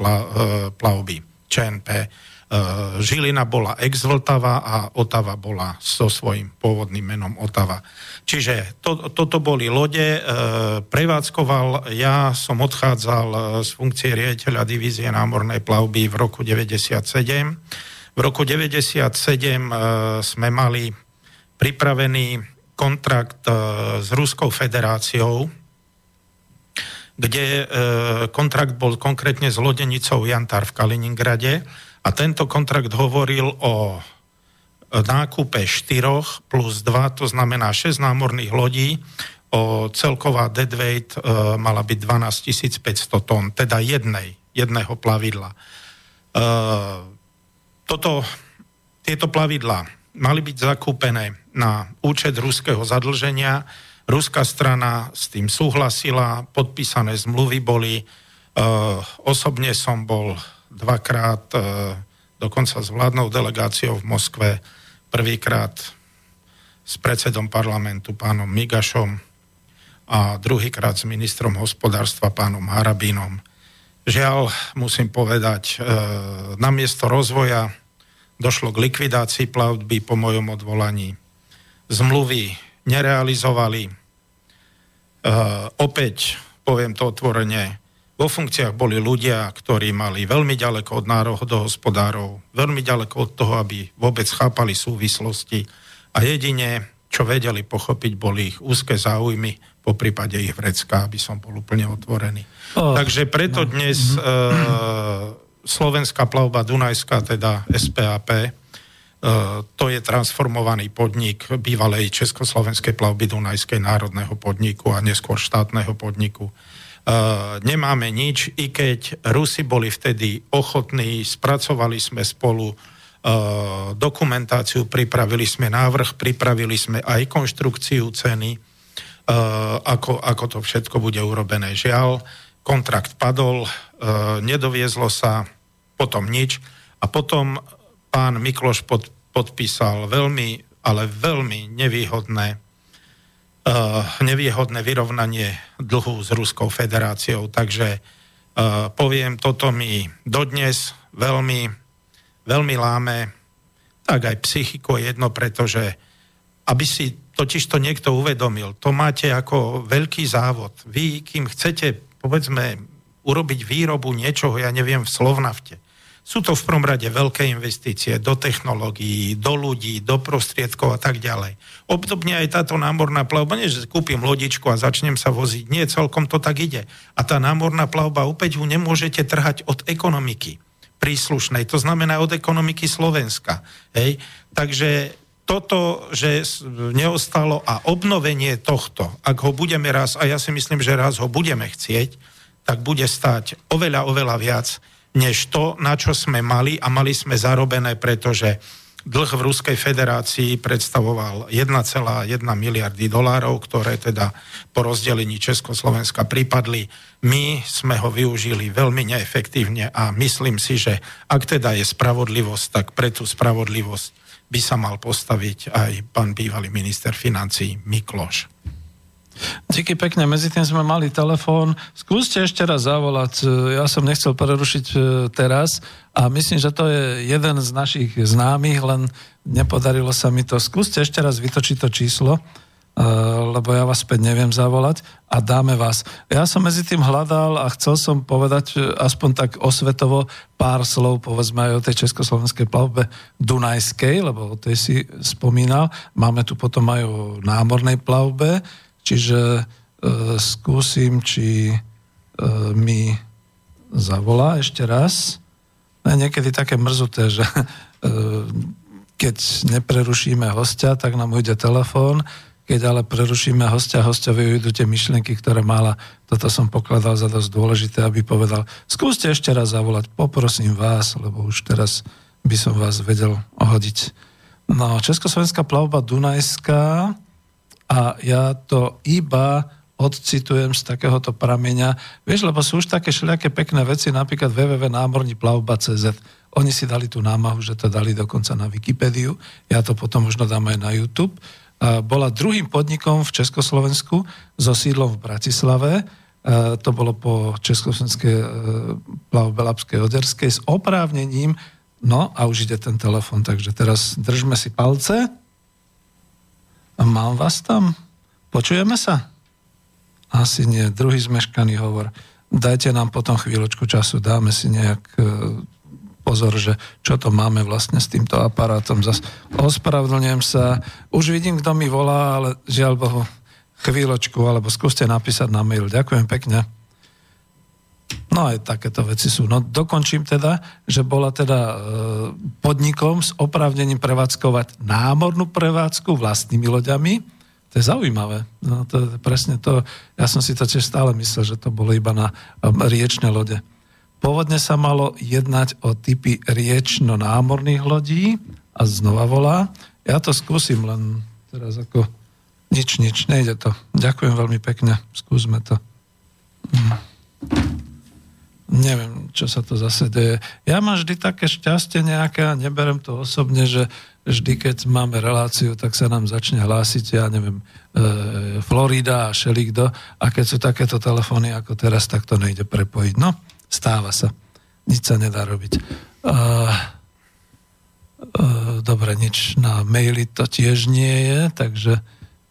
plavby ČNP. E, Žilina bola ex-Vltava a Otava bola so svojím pôvodným menom Otava. Čiže to, toto boli lode, e, prevádzkoval, ja som odchádzal e, z funkcie riaditeľa divízie námornej plavby v roku 97. V roku 97 e, sme mali pripravený kontrakt s Ruskou federáciou, kde kontrakt bol konkrétne s lodenicou Jantar v Kaliningrade a tento kontrakt hovoril o nákupe 4 plus 2, to znamená 6 námorných lodí, o celková deadweight e, mala byť 12 500 tón, teda jednej, jedného plavidla. E, toto, tieto plavidla mali byť zakúpené na účet ruského zadlženia. Ruská strana s tým súhlasila, podpísané zmluvy boli. E, osobne som bol dvakrát e, dokonca s vládnou delegáciou v Moskve prvýkrát s predsedom parlamentu pánom Migašom a druhýkrát s ministrom hospodárstva pánom Harabínom. Žiaľ, musím povedať, e, na miesto rozvoja došlo k likvidácii plavby po mojom odvolaní. Zmluvy nerealizovali. E, opäť, poviem to otvorene, vo funkciách boli ľudia, ktorí mali veľmi ďaleko od národohospodárov, veľmi ďaleko od toho, aby vôbec chápali súvislosti a jedine, čo vedeli pochopiť, boli ich úzke záujmy, po prípade ich vrecka, aby som bol úplne otvorený. Oh, Takže preto no. dnes mm-hmm. e, slovenská plavba Dunajská, teda SPAP, e, to je transformovaný podnik bývalej Československej plavby Dunajskej národného podniku a neskôr štátneho podniku nemáme nič, i keď Rusi boli vtedy ochotní, spracovali sme spolu dokumentáciu, pripravili sme návrh, pripravili sme aj konštrukciu ceny, ako, ako to všetko bude urobené. Žiaľ, kontrakt padol, nedoviezlo sa, potom nič a potom pán Mikloš pod, podpísal veľmi, ale veľmi nevýhodné nevýhodné vyrovnanie dlhu s Ruskou federáciou. Takže uh, poviem, toto mi dodnes veľmi, veľmi láme, tak aj psychiko jedno, pretože aby si totiž to niekto uvedomil, to máte ako veľký závod. Vy, kým chcete, povedzme, urobiť výrobu niečoho, ja neviem, v Slovnafte, sú to v prvom rade veľké investície do technológií, do ľudí, do prostriedkov a tak ďalej. Obdobne aj táto námorná plavba, nie že kúpim lodičku a začnem sa voziť, nie, celkom to tak ide. A tá námorná plavba, opäť ju nemôžete trhať od ekonomiky. príslušnej, to znamená od ekonomiky Slovenska. Hej? Takže toto, že neostalo a obnovenie tohto, ak ho budeme raz, a ja si myslím, že raz ho budeme chcieť, tak bude stať oveľa, oveľa viac, než to, na čo sme mali a mali sme zarobené, pretože dlh v Ruskej federácii predstavoval 1,1 miliardy dolárov, ktoré teda po rozdelení Československa pripadli. My sme ho využili veľmi neefektívne a myslím si, že ak teda je spravodlivosť, tak pre tú spravodlivosť by sa mal postaviť aj pán bývalý minister financí Mikloš. Díky pekne, medzi tým sme mali telefón. Skúste ešte raz zavolať, ja som nechcel prerušiť e, teraz a myslím, že to je jeden z našich známych, len nepodarilo sa mi to. Skúste ešte raz vytočiť to číslo, e, lebo ja vás späť neviem zavolať a dáme vás. Ja som medzi tým hľadal a chcel som povedať e, aspoň tak osvetovo pár slov, povedzme aj o tej československej plavbe Dunajskej, lebo o tej si spomínal. Máme tu potom aj o námornej plavbe, Čiže e, skúsim, či e, mi zavolá ešte raz. No, niekedy také mrzuté, že e, keď neprerušíme hostia, tak nám ujde telefón, keď ale prerušíme hostia, hostovi ujdu tie myšlienky, ktoré mala. Toto som pokladal za dosť dôležité, aby povedal, skúste ešte raz zavolať, poprosím vás, lebo už teraz by som vás vedel ohodiť. No, Československá plavba Dunajská, a ja to iba odcitujem z takéhoto prameňa. Vieš, lebo sú už také všelijaké pekné veci, napríklad www.námorniplavba.cz. Oni si dali tú námahu, že to dali dokonca na Wikipédiu. Ja to potom možno dám aj na YouTube. Bola druhým podnikom v Československu so sídlom v Bratislave. To bolo po Československej e, plavbe Lapskej Oderskej s oprávnením. No a už ide ten telefon, takže teraz držme si palce. Mám vás tam? Počujeme sa? Asi nie. Druhý zmeškaný hovor. Dajte nám potom chvíľočku času, dáme si nejak e, pozor, že čo to máme vlastne s týmto aparátom. Zas ospravedlňujem sa. Už vidím, kto mi volá, ale žiaľ Bohu, chvíľočku, alebo skúste napísať na mail. Ďakujem pekne. No aj takéto veci sú. No dokončím teda, že bola teda e, podnikom s oprávnením prevádzkovať námornú prevádzku vlastnými loďami. To je zaujímavé. No, to je presne to. Ja som si to tiež stále myslel, že to bolo iba na riečne lode. Pôvodne sa malo jednať o typy riečno-námorných lodí a znova volá. Ja to skúsim, len teraz ako nič, nič, nejde to. Ďakujem veľmi pekne, skúsme to. Hm neviem, čo sa to zase deje. Ja mám vždy také šťastie nejaké a neberem to osobne, že vždy, keď máme reláciu, tak sa nám začne hlásiť, ja neviem, e, Florida a šelikdo a keď sú takéto telefóny ako teraz, tak to nejde prepojiť. No, stáva sa. Nič sa nedá robiť. E, e, dobre, nič na maili to tiež nie je, takže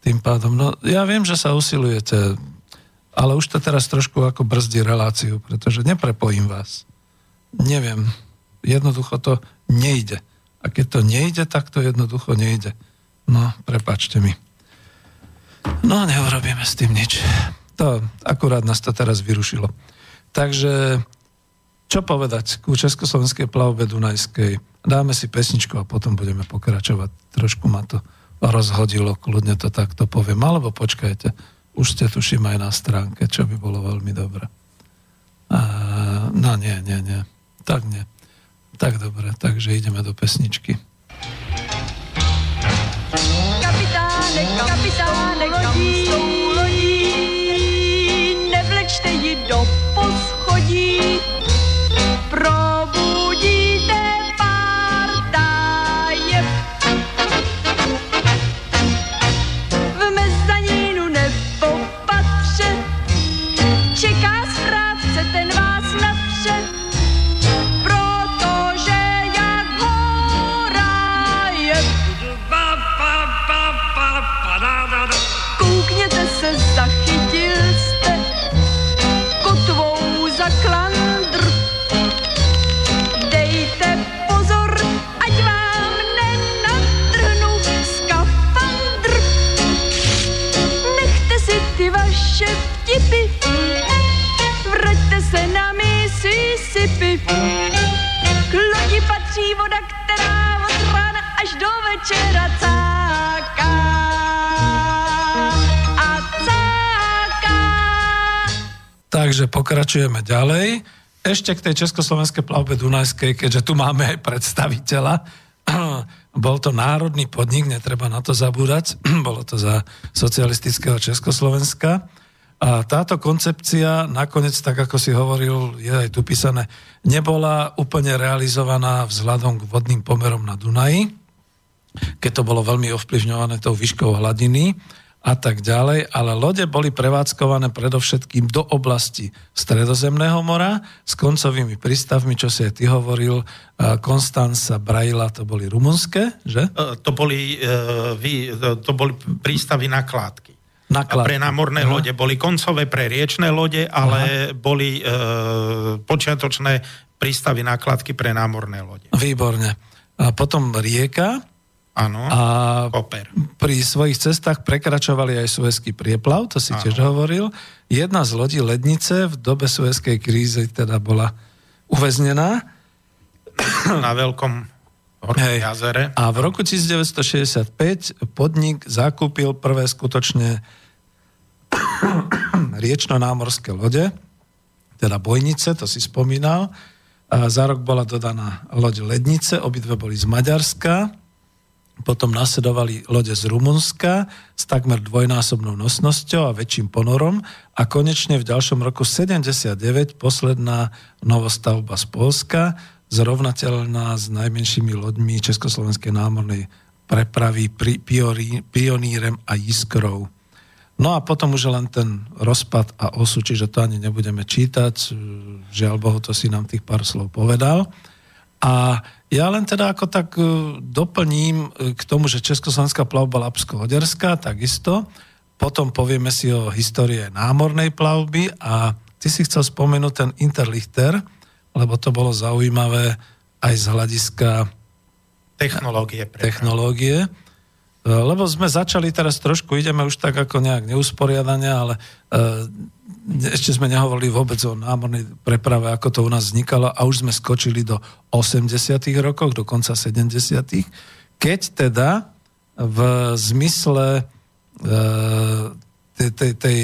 tým pádom, no ja viem, že sa usilujete ale už to teraz trošku ako brzdí reláciu, pretože neprepojím vás. Neviem. Jednoducho to nejde. A keď to nejde, tak to jednoducho nejde. No, prepačte mi. No, neurobíme s tým nič. To akurát nás to teraz vyrušilo. Takže, čo povedať ku Československej plavbe Dunajskej? Dáme si pesničku a potom budeme pokračovať. Trošku ma to rozhodilo, kľudne to takto poviem. Alebo počkajte, už ste tuším aj na stránke, čo by bolo veľmi dobré. A, no nie, nie, nie. Tak nie. Tak dobre, takže ideme do pesničky. Kapitáne, kapitáne, lodí, pokračujeme ďalej. Ešte k tej československej plavbe Dunajskej, keďže tu máme aj predstaviteľa. Bol to národný podnik, netreba na to zabúdať. Bolo to za socialistického Československa. A táto koncepcia nakoniec, tak ako si hovoril, je aj tu písané, nebola úplne realizovaná vzhľadom k vodným pomerom na Dunaji, keď to bolo veľmi ovplyvňované tou výškou hladiny a tak ďalej, ale lode boli prevádzkované predovšetkým do oblasti Stredozemného mora s koncovými prístavmi, čo si aj ty hovoril, Konstanca, Braila, to boli rumunské, že? E, to boli, e, to boli prístavy na kládky. Naklad. Pre námorné Aha. lode boli koncové pre riečné lode, ale Aha. boli e, počiatočné prístavy nákladky pre námorné lode. Výborne. A potom rieka. Áno, a Koper. pri svojich cestách prekračovali aj Suezký prieplav, to si ano. tiež hovoril. Jedna z lodí Lednice v dobe Suezkej krízy teda bola uväznená. Na veľkom Hej. jazere. A v roku 1965 podnik zakúpil prvé skutočne riečno-námorské lode, teda bojnice, to si spomínal. A za rok bola dodaná loď Lednice, obidve boli z Maďarska, potom nasledovali lode z Rumunska s takmer dvojnásobnou nosnosťou a väčším ponorom a konečne v ďalšom roku 79 posledná novostavba z Polska, zrovnateľná s najmenšími loďmi Československej námornej prepravy pionírem a iskrou. No a potom už len ten rozpad a osu, čiže to ani nebudeme čítať. Žiaľ Bohu, to si nám tých pár slov povedal. A ja len teda ako tak e, doplním e, k tomu, že Československá plavba Lapsko-Hoderská, takisto. Potom povieme si o histórie námornej plavby a ty si chcel spomenúť ten Interlichter, lebo to bolo zaujímavé aj z hľadiska technológie. Technológie. E, lebo sme začali teraz trošku, ideme už tak ako nejak neusporiadania, ale ešte sme nehovorili vôbec o námornej preprave, ako to u nás vznikalo a už sme skočili do 80 rokov, do konca 70 keď teda v zmysle e, tej, tej, tej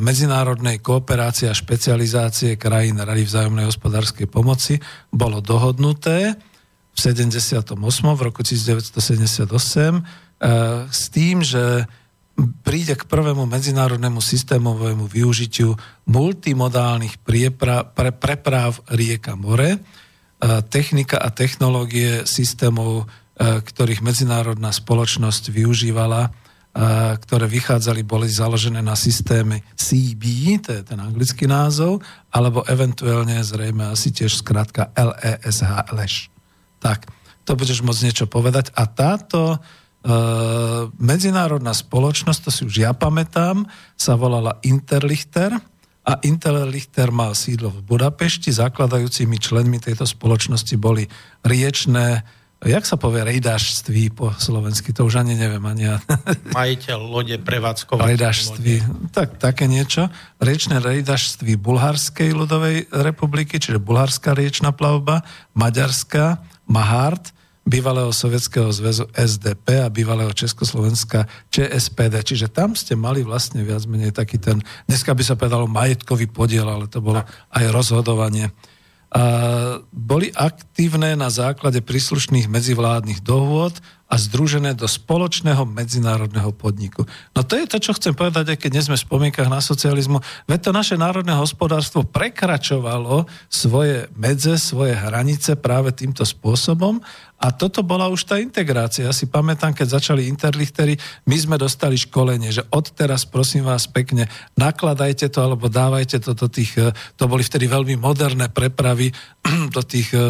medzinárodnej kooperácie a špecializácie krajín Rady vzájomnej hospodárskej pomoci bolo dohodnuté v 78. v roku 1978 Eh, s tým, že príde k prvému medzinárodnému systémovému využitiu multimodálnych priepra, pre, preprav rieka more, eh, technika a technológie systémov, eh, ktorých medzinárodná spoločnosť využívala, ktoré vychádzali, boli založené na systéme CB, to je ten anglický názov, alebo eventuálne zrejme asi tiež skrátka LESH. Tak, to budeš môcť niečo povedať. A táto medzinárodná spoločnosť, to si už ja pamätám, sa volala Interlichter a Interlichter mal sídlo v Budapešti. Zakladajúcimi členmi tejto spoločnosti boli riečné, jak sa povie, rejdašství po slovensky, to už ani neviem, ani ja. Majiteľ lode, prevádzkovateľ Rejdašství, tak, také niečo. Riečné rejdašství Bulharskej ľudovej republiky, čiže bulharská riečná plavba, maďarská, Mahart, bývalého Sovietskeho zväzu SDP a bývalého Československa ČSPD. Čiže tam ste mali vlastne viac menej taký ten, dneska by sa povedalo majetkový podiel, ale to bolo aj rozhodovanie. A boli aktívne na základe príslušných medzivládnych dohôd a združené do spoločného medzinárodného podniku. No to je to, čo chcem povedať, aj keď nie sme v spomienkach na socializmu. Veď to naše národné hospodárstvo prekračovalo svoje medze, svoje hranice práve týmto spôsobom a toto bola už tá integrácia. Ja si pamätám, keď začali interlichtery, my sme dostali školenie, že odteraz prosím vás pekne, nakladajte to alebo dávajte to do tých, e, to boli vtedy veľmi moderné prepravy do tých... E,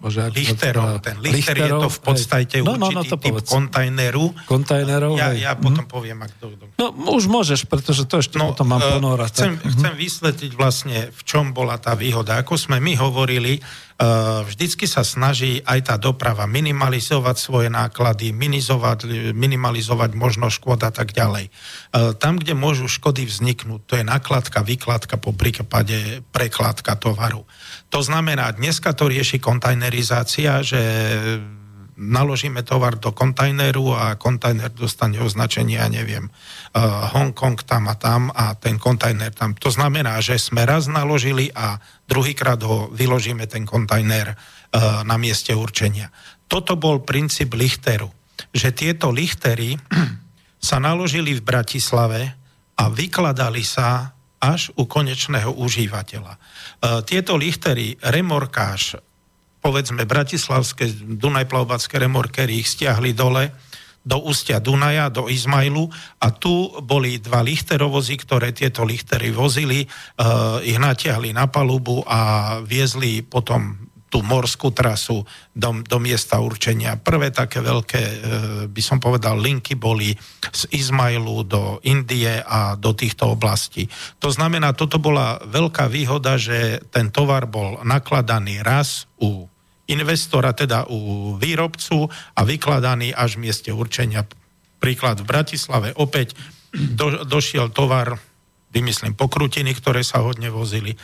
bože, lichterov. Ten lichter lichterov, je to v podstate no, no, no, no to typ povedz. kontajneru. Kontajnerov, Ja, hej. ja Mhm. potom poviem, ak to... No už môžeš, pretože to ešte no, potom mám eh, ponórať. Chcem, tak. Mhm. chcem vysvetliť vlastne, v čom bola tá výhoda. Ako sme my hovorili, eh, vždycky sa snaží aj tá doprava minimalizovať svoje náklady, minimalizovať, minimalizovať možno škôd a tak ďalej. Eh, Tam, kde môžu škody vzniknúť, to je nakladka, vykladka, po prípade prekladka tovaru. To znamená, dneska to rieši kontajnerizácia, že naložíme tovar do kontajneru a kontajner dostane označenie, ja neviem, uh, Hongkong tam a tam a ten kontajner tam. To znamená, že sme raz naložili a druhýkrát ho vyložíme ten kontajner uh, na mieste určenia. Toto bol princíp Lichteru, že tieto Lichtery sa naložili v Bratislave a vykladali sa až u konečného užívateľa. E, Tieto lichtery, remorkáž, povedzme bratislavské Dunajplavbacké remorkery ich stiahli dole do ústia Dunaja, do Izmailu a tu boli dva lichterovozy, ktoré tieto lichtery vozili, uh, ich natiahli na palubu a viezli potom tú morskú trasu do, do miesta určenia. Prvé také veľké, e, by som povedal, linky boli z Izmailu do Indie a do týchto oblastí. To znamená, toto bola veľká výhoda, že ten tovar bol nakladaný raz u investora, teda u výrobcu a vykladaný až v mieste určenia. Príklad v Bratislave opäť do, došiel tovar vymyslím, pokrutiny, ktoré sa hodne vozili. E,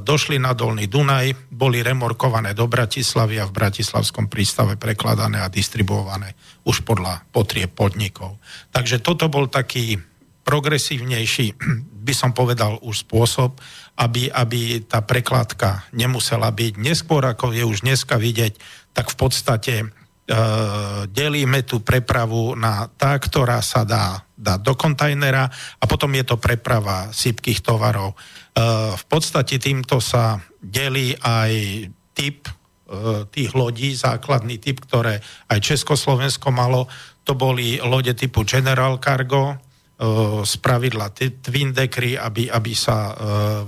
došli na Dolný Dunaj, boli remorkované do Bratislavy a v Bratislavskom prístave prekladané a distribuované už podľa potrieb podnikov. Takže toto bol taký progresívnejší, by som povedal, už spôsob, aby, aby tá prekladka nemusela byť. Neskôr, ako je už dneska vidieť, tak v podstate delíme tú prepravu na tá, ktorá sa dá dať do kontajnera a potom je to preprava sypkých tovarov. E, v podstate týmto sa delí aj typ e, tých lodí, základný typ, ktoré aj Československo malo, to boli lode typu General Cargo, z pravidla Twin Deckery, aby, aby sa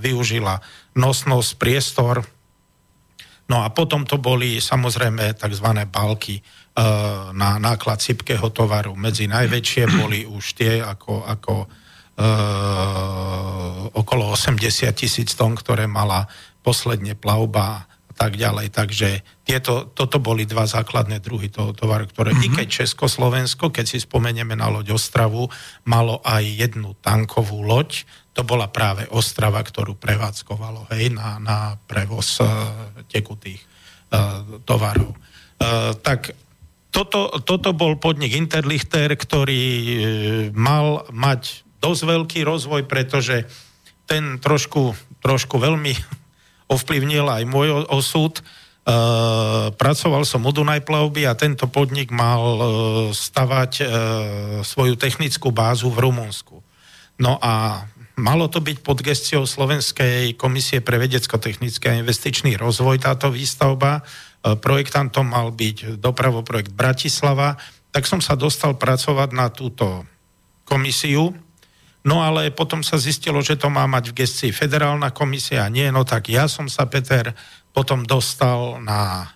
využila nosnosť, priestor, No a potom to boli samozrejme tzv. balky e, na náklad sypkého tovaru. Medzi najväčšie boli už tie ako, ako e, okolo 80 tisíc tón, ktoré mala posledne plavba tak ďalej. Takže tieto, toto boli dva základné druhy toho tovaru, ktoré mm-hmm. i keď Československo, keď si spomenieme na loď Ostravu, malo aj jednu tankovú loď, to bola práve Ostrava, ktorú prevádzkovalo hej, na, na prevoz uh, tekutých uh, tovarov. Uh, tak toto, toto bol podnik Interlichter, ktorý uh, mal mať dosť veľký rozvoj, pretože ten trošku, trošku veľmi ovplyvnil aj môj osud. Uh, pracoval som u Dunaj plavby a tento podnik mal uh, stavať uh, svoju technickú bázu v Rumunsku. No a malo to byť pod gestiou Slovenskej komisie pre vedecko-technický a investičný rozvoj táto výstavba. Projektantom mal byť dopravoprojekt Bratislava. Tak som sa dostal pracovať na túto komisiu, No ale potom sa zistilo, že to má mať v gestii federálna komisia nie, no tak ja som sa, Peter, potom dostal na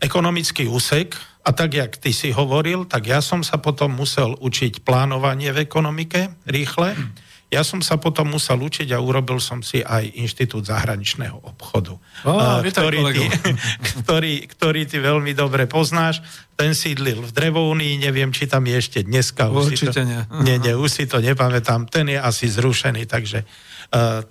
ekonomický úsek a tak, jak ty si hovoril, tak ja som sa potom musel učiť plánovanie v ekonomike rýchle. Ja som sa potom musel učiť a urobil som si aj Inštitút zahraničného obchodu, vítaj, ktorý, ty, ktorý, ktorý ty veľmi dobre poznáš. Ten sídlil v Drevounii, neviem, či tam je ešte dneska. Už si Určite to, nie. nie. Nie, už si to nepamätám. Ten je asi zrušený, takže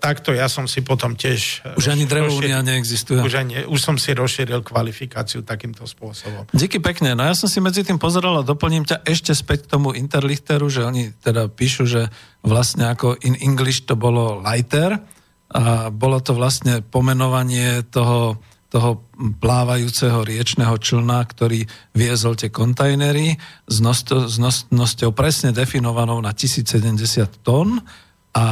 takto ja som si potom tiež... eh, Už ani Drevoúnia neexistuje. Už, ani, už som si rozšíril kvalifikáciu takýmto spôsobom. Díky pekne. No ja som si medzi tým pozeral a doplním ťa ešte späť k tomu Interlichteru, že oni teda píšu, že vlastne ako in English to bolo lighter a bolo to vlastne pomenovanie toho, toho plávajúceho riečného člna, ktorý viezol tie kontajnery s, nosto, s nosnosťou presne definovanou na 1070 tón a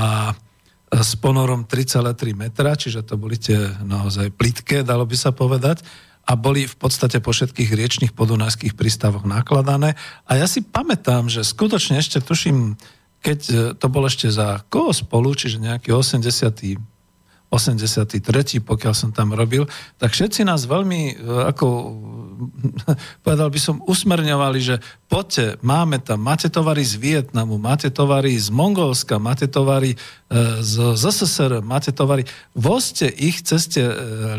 s ponorom 3,3 metra, čiže to boli tie naozaj plitké, dalo by sa povedať a boli v podstate po všetkých riečných podunajských prístavoch nakladané. A ja si pamätám, že skutočne ešte tuším, keď e, to bolo ešte za koho spolu, čiže nejaký 88. 83., pokiaľ som tam robil, tak všetci nás veľmi, e, ako povedal by som, usmerňovali, že poďte, máme tam, máte tovary z Vietnamu, máte tovary z Mongolska, máte tovary e, z ZSSR, máte tovary, vozte ich ceste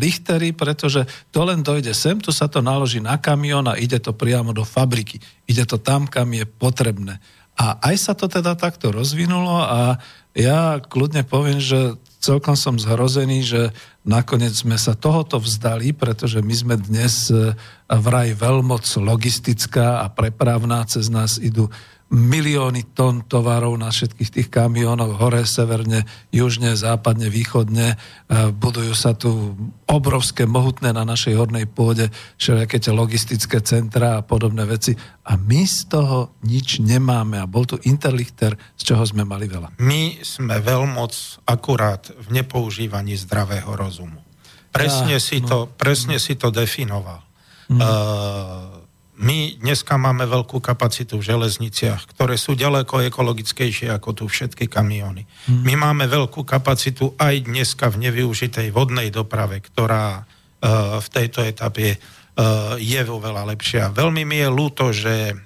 lichtery, pretože to len dojde sem, tu sa to naloží na kamión a ide to priamo do fabriky. Ide to tam, kam je potrebné. A aj sa to teda takto rozvinulo a ja kľudne poviem, že celkom som zhrozený, že nakoniec sme sa tohoto vzdali, pretože my sme dnes e, vraj veľmoc logistická a prepravná, cez nás idú milióny tón tovarov na všetkých tých kamionoch, hore, severne, južne, západne, východne. E, budujú sa tu obrovské, mohutné na našej hornej pôde, všelijaké tie logistické centra a podobné veci. A my z toho nič nemáme. A bol tu Interlichter, z čoho sme mali veľa. My sme veľmoc akurát v nepoužívaní zdravého rozumu. Presne, ja, si, no. to, presne si to definoval. Mm. Uh, my dneska máme veľkú kapacitu v železniciach, ktoré sú ďaleko ekologickejšie ako tu všetky kamióny. Hmm. My máme veľkú kapacitu aj dneska v nevyužitej vodnej doprave, ktorá uh, v tejto etape uh, je oveľa lepšia. Veľmi mi je ľúto, že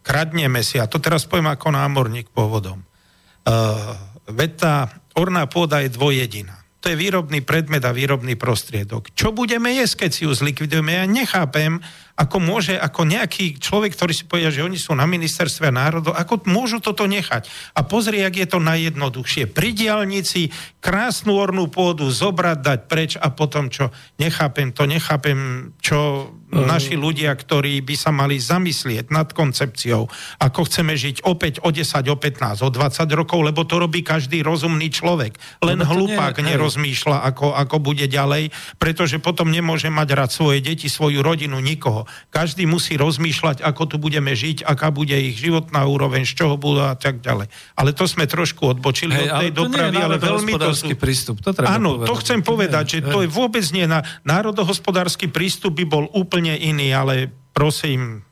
kradneme si, a to teraz poviem ako námorník pôvodom, uh, veď tá orná pôda je dvojediná. To je výrobný predmet a výrobný prostriedok. Čo budeme jesť, keď si ju zlikvidujeme? Ja nechápem, ako môže, ako nejaký človek, ktorý si povedia, že oni sú na ministerstve národov, ako môžu toto nechať. A pozri, ak je to najjednoduchšie. Pri diálnici krásnu ornú pôdu zobrať, dať preč a potom čo? Nechápem to, nechápem, čo uh. naši ľudia, ktorí by sa mali zamyslieť nad koncepciou, ako chceme žiť opäť o 10, o 15, o 20 rokov, lebo to robí každý rozumný človek. Len hlupák nie, nerozmýšľa, ako, ako bude ďalej, pretože potom nemôže mať rád svoje deti, svoju rodinu, nikoho. Každý musí rozmýšľať, ako tu budeme žiť, aká bude ich životná úroveň, z čoho budú a tak ďalej. Ale to sme trošku odbočili Hej, od tej dopravy, ale veľmi to sú... prístup. To Áno, povedať. to chcem povedať, že to je vôbec nie na... Národohospodársky prístup by bol úplne iný, ale prosím,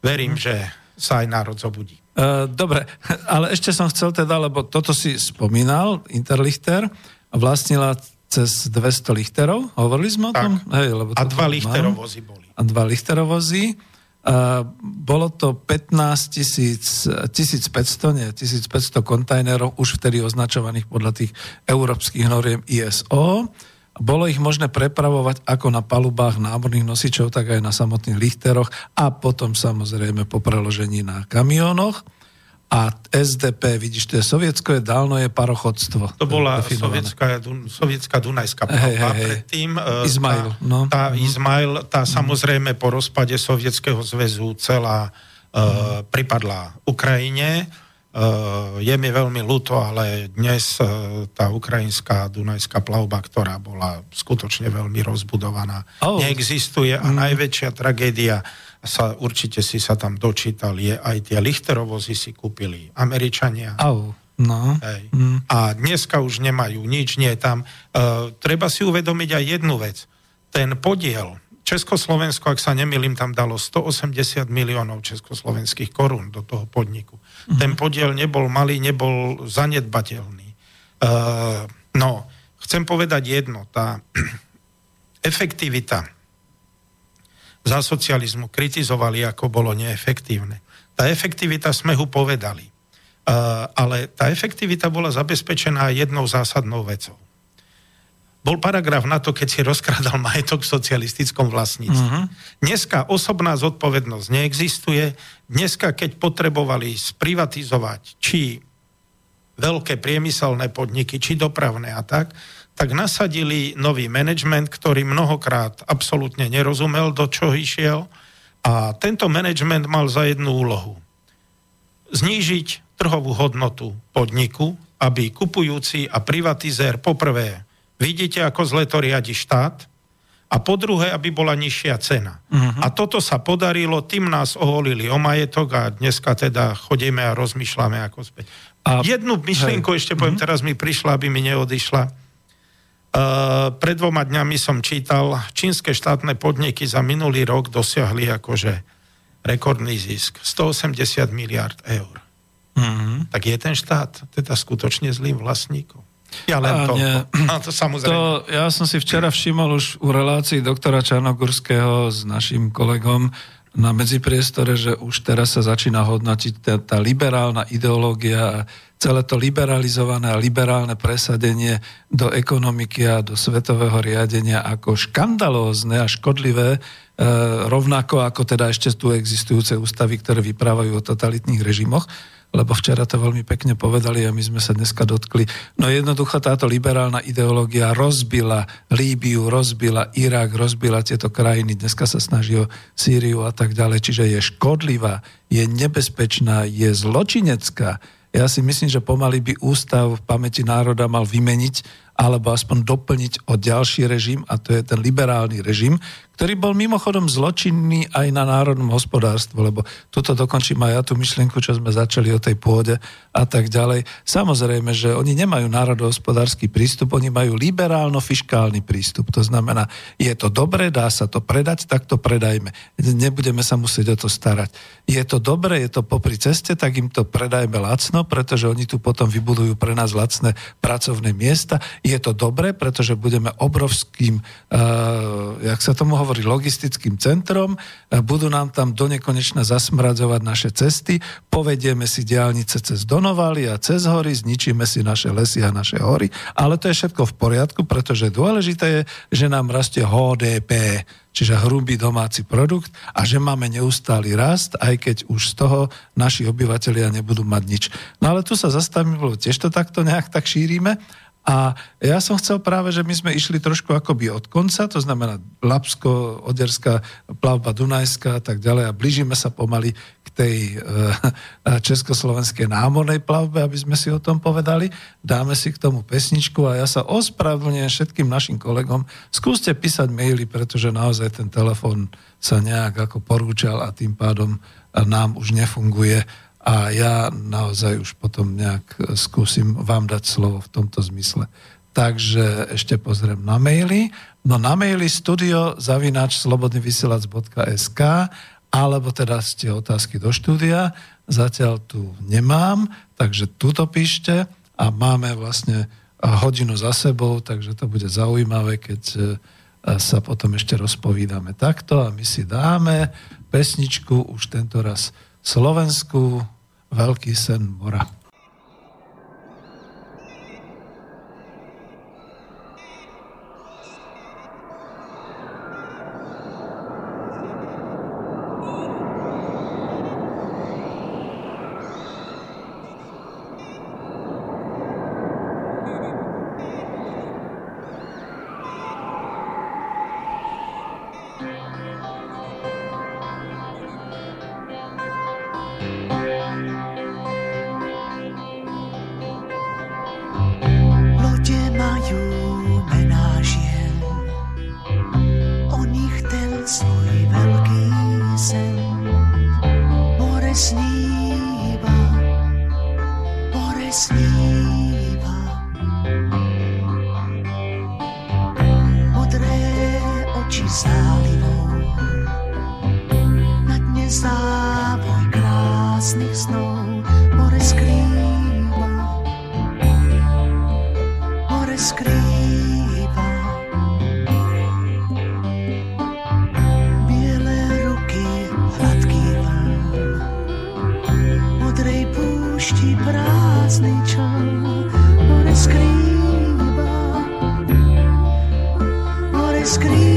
verím, že sa aj národ zobudí. Uh, dobre, ale ešte som chcel teda, lebo toto si spomínal, Interlichter, vlastnila cez 200 lichterov, hovorili sme o tom? Hej, lebo a dva lichterovozy boli a dva lichterovozy. Uh, bolo to 15 tisíc, 1500, nie, 1500 kontajnerov už vtedy označovaných podľa tých európskych noriem ISO. Bolo ich možné prepravovať ako na palubách námorných nosičov, tak aj na samotných lichteroch a potom samozrejme po preložení na kamionoch a SDP, vidíš, to je sovietské dálno je parochodstvo. To bola sovietská, sovietská Dunajská plavba. Hey, hey, hey. Predtým e, Izmail, tá, no. tá mm. Izmail, tá mm. samozrejme po rozpade Sovietskeho zväzu celá uh, mm. pripadla Ukrajine. Uh, je mi veľmi ľúto, ale dnes uh, tá ukrajinská Dunajská plavba, ktorá bola skutočne veľmi rozbudovaná, oh. neexistuje a mm. najväčšia tragédia sa určite si sa tam dočítal, je aj tie Lichterovozy si kúpili Američania. Au. No. Hej. Mm. A dneska už nemajú nič, nie tam. Uh, treba si uvedomiť aj jednu vec. Ten podiel, Československo, ak sa nemilím, tam dalo 180 miliónov československých korún do toho podniku. Mm. Ten podiel nebol malý, nebol zanedbateľný. Uh, no, chcem povedať jedno, tá efektivita za socializmu kritizovali, ako bolo neefektívne. Tá efektivita sme ho povedali. Uh, ale tá efektivita bola zabezpečená jednou zásadnou vecou. Bol paragraf na to, keď si rozkrádal majetok v socialistickom vlastníctve. Uh-huh. Dneska osobná zodpovednosť neexistuje. Dneska, keď potrebovali sprivatizovať či veľké priemyselné podniky, či dopravné a tak, tak nasadili nový management, ktorý mnohokrát absolútne nerozumel, do čo išiel. A tento management mal za jednu úlohu. Znížiť trhovú hodnotu podniku, aby kupujúci a privatizér poprvé vidíte, ako zle to riadi štát, a po druhé, aby bola nižšia cena. Uh-huh. A toto sa podarilo, tým nás oholili o majetok a dneska teda chodíme a rozmýšľame ako späť. A... Jednu myšlienku hej. ešte poviem, uh-huh. teraz mi prišla, aby mi neodišla pred dvoma dňami som čítal, čínske štátne podniky za minulý rok dosiahli akože rekordný zisk 180 miliard eur. Mm-hmm. Tak je ten štát teda skutočne zlým vlastníkom. Ja len to. No, to samozrejme. To, ja som si včera všimol už u relácii doktora Čarnogurského s našim kolegom na medzipriestore, že už teraz sa začína hodnotiť tá, tá liberálna ideológia a celé to liberalizované a liberálne presadenie do ekonomiky a do svetového riadenia ako škandalózne a škodlivé, e, rovnako ako teda ešte tu existujúce ústavy, ktoré vyprávajú o totalitných režimoch lebo včera to veľmi pekne povedali a my sme sa dneska dotkli. No jednoducho táto liberálna ideológia rozbila Líbiu, rozbila Irak, rozbila tieto krajiny, dneska sa snaží o Sýriu a tak ďalej, čiže je škodlivá, je nebezpečná, je zločinecká. Ja si myslím, že pomaly by ústav v pamäti národa mal vymeniť alebo aspoň doplniť o ďalší režim, a to je ten liberálny režim, ktorý bol mimochodom zločinný aj na národnom hospodárstvu, lebo tuto dokončím aj ja tú myšlienku, čo sme začali o tej pôde a tak ďalej. Samozrejme, že oni nemajú národohospodársky prístup, oni majú liberálno-fiskálny prístup. To znamená, je to dobré, dá sa to predať, tak to predajme. Nebudeme sa musieť o to starať. Je to dobré, je to popri ceste, tak im to predajme lacno, pretože oni tu potom vybudujú pre nás lacné pracovné miesta. Je to dobré, pretože budeme obrovským, uh, jak sa tomu hovorí, logistickým centrom, budú nám tam do nekonečna zasmradzovať naše cesty, povedieme si diálnice cez Donovali a cez hory, zničíme si naše lesy a naše hory, ale to je všetko v poriadku, pretože dôležité je, že nám rastie HDP, čiže hrubý domáci produkt a že máme neustály rast, aj keď už z toho naši obyvateľia nebudú mať nič. No ale tu sa zastavíme, lebo tiež to takto nejak tak šírime a ja som chcel práve, že my sme išli trošku akoby od konca, to znamená Lapsko, Oderská, plavba Dunajská a tak ďalej a blížime sa pomaly k tej e, československej námornej plavbe, aby sme si o tom povedali. Dáme si k tomu pesničku a ja sa ospravedlňujem všetkým našim kolegom. Skúste písať maily, pretože naozaj ten telefon sa nejak ako porúčal a tým pádom nám už nefunguje a ja naozaj už potom nejak skúsim vám dať slovo v tomto zmysle. Takže ešte pozriem na maily. No na maily studio zavinač slobodnyvysielac.sk alebo teda ste otázky do štúdia. Zatiaľ tu nemám, takže tuto píšte a máme vlastne hodinu za sebou, takže to bude zaujímavé, keď e, sa potom ešte rozpovídame takto a my si dáme pesničku už tento raz Slovensku, veľký sen mora. Si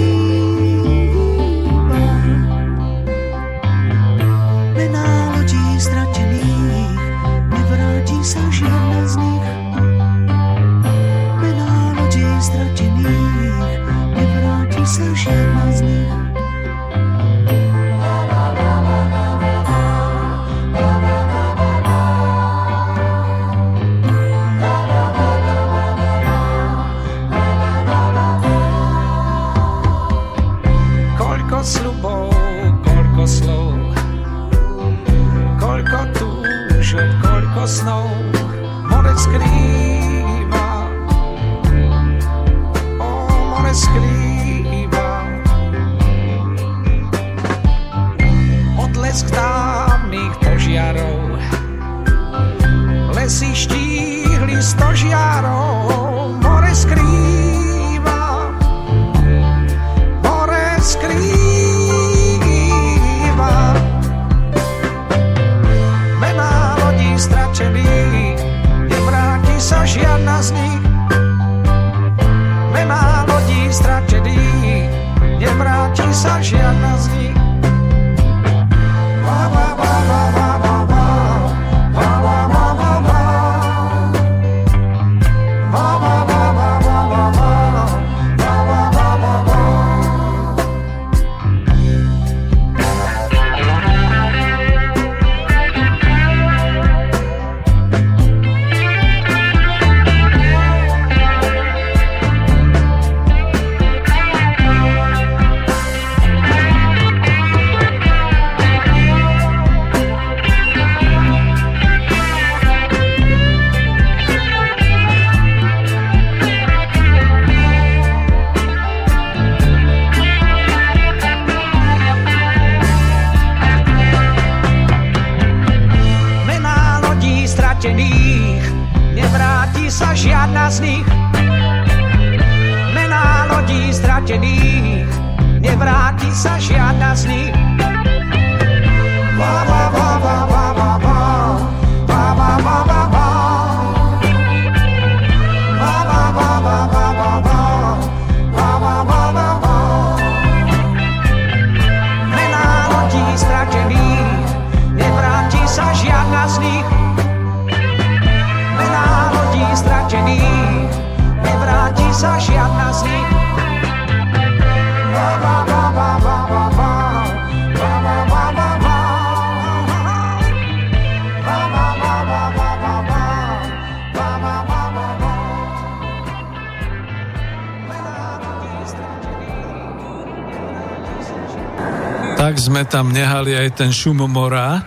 tam nehali aj ten šum mora,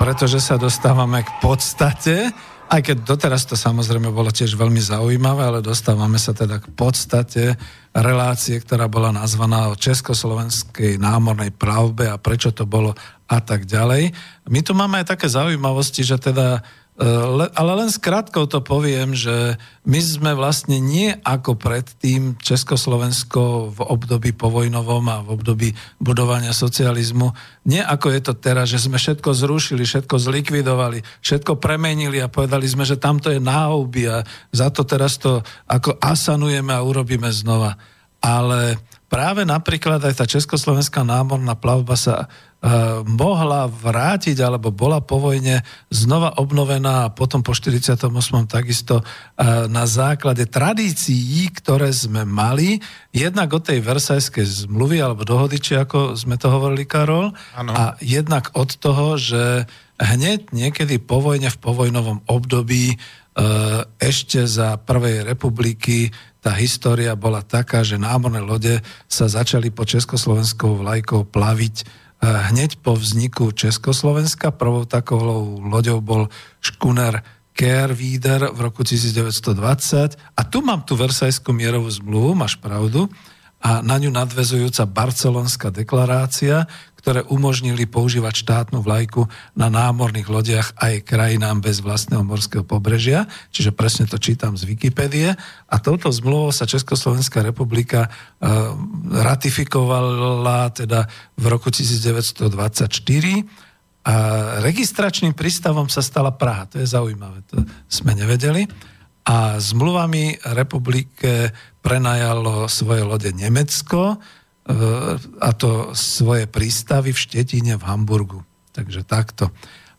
pretože sa dostávame k podstate, aj keď doteraz to samozrejme bolo tiež veľmi zaujímavé, ale dostávame sa teda k podstate relácie, ktorá bola nazvaná o československej námornej plavbe a prečo to bolo a tak ďalej. My tu máme aj také zaujímavosti, že teda ale len skrátkou to poviem, že my sme vlastne nie ako predtým Československo v období povojnovom a v období budovania socializmu, nie ako je to teraz, že sme všetko zrušili, všetko zlikvidovali, všetko premenili a povedali sme, že tamto je náhuby a za to teraz to ako asanujeme a urobíme znova. Ale práve napríklad aj tá československá námorná plavba sa uh, mohla vrátiť, alebo bola po vojne znova obnovená a potom po 48. takisto uh, na základe tradícií, ktoré sme mali, jednak od tej Versajskej zmluvy alebo dohody, či ako sme to hovorili, Karol, Áno. a jednak od toho, že hneď niekedy po vojne, v povojnovom období, uh, ešte za Prvej republiky tá história bola taká, že námorné lode sa začali po československou vlajkou plaviť e, hneď po vzniku Československa. Prvou takovou loďou bol škuner Kehrwieder v roku 1920. A tu mám tú Versajskú mierovú zmluvu, máš pravdu, a na ňu nadvezujúca barcelonská deklarácia, ktoré umožnili používať štátnu vlajku na námorných lodiach aj krajinám bez vlastného morského pobrežia, čiže presne to čítam z Wikipédie. A touto zmluvou sa Československá republika uh, ratifikovala teda v roku 1924 a registračným prístavom sa stala Praha. To je zaujímavé, to sme nevedeli. A zmluvami republike prenajalo svoje lode Nemecko, a to svoje prístavy v Štetine, v Hamburgu. Takže takto.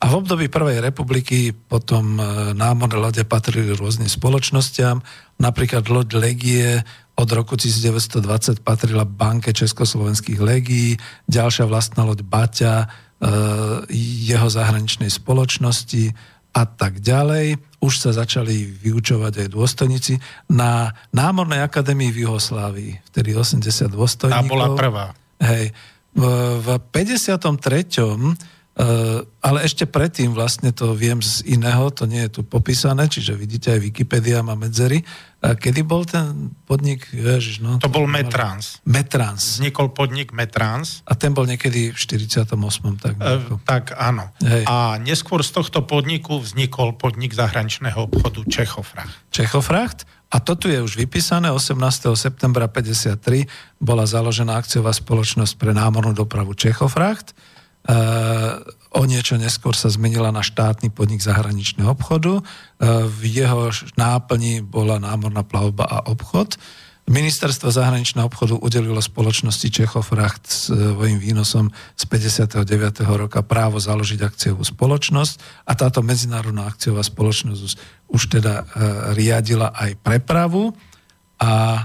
A v období Prvej republiky potom námorné lode patrili rôznym spoločnostiam. Napríklad loď Legie od roku 1920 patrila banke Československých legií, ďalšia vlastná loď Baťa, jeho zahraničnej spoločnosti a tak ďalej. Už sa začali vyučovať aj dôstojníci na Námornej akadémii v Juhoslávii. Vtedy 80 dôstojníkov. Tá bola prvá. Hej. V, v 53. Uh, ale ešte predtým vlastne to viem z iného, to nie je tu popísané, čiže vidíte aj Wikipedia má medzery. Uh, kedy bol ten podnik? Ježiš, no, To bol Metrans. Metrans. Vznikol podnik Metrans. A ten bol niekedy v 48. Tak, E, tak áno. Hej. A neskôr z tohto podniku vznikol podnik zahraničného obchodu Čechofrach. Čechofracht A to tu je už vypísané. 18. septembra 53 bola založená akciová spoločnosť pre námornú dopravu Čechofracht. E, o niečo neskôr sa zmenila na štátny podnik zahraničného obchodu. E, v jeho náplni bola námorná plavba a obchod. Ministerstvo zahraničného obchodu udelilo spoločnosti Čechofracht s svojím výnosom z 59. roka právo založiť akciovú spoločnosť a táto medzinárodná akciová spoločnosť už teda e, riadila aj prepravu a e,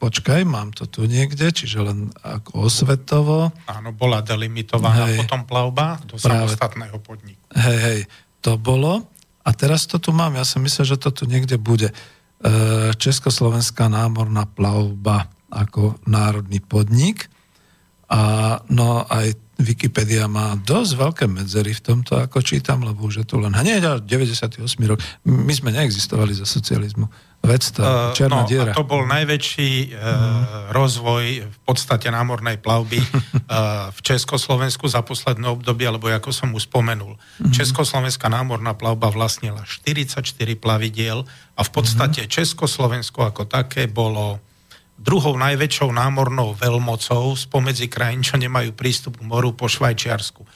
počkaj, mám to tu niekde, čiže len ako osvetovo. Áno, bola delimitovaná hej, potom plavba do práve, samostatného podniku. Hej, hej, to bolo. A teraz to tu mám, ja som myslel, že to tu niekde bude. E, Československá námorná plavba ako národný podnik. A no aj Wikipedia má dosť veľké medzery v tomto, ako čítam, lebo už je tu len hneď 98 rok. My sme neexistovali za socializmu. Vec to, uh, černá no, diera. To bol najväčší uh, rozvoj v podstate námornej plavby uh, v Československu za posledné obdobie, alebo ako som už spomenul. Uh-huh. Československá námorná plavba vlastnila 44 plavidiel a v podstate uh-huh. Československo ako také bolo druhou najväčšou námornou veľmocou spomedzi krajín, čo nemajú prístup k moru po Švajčiarsku. E,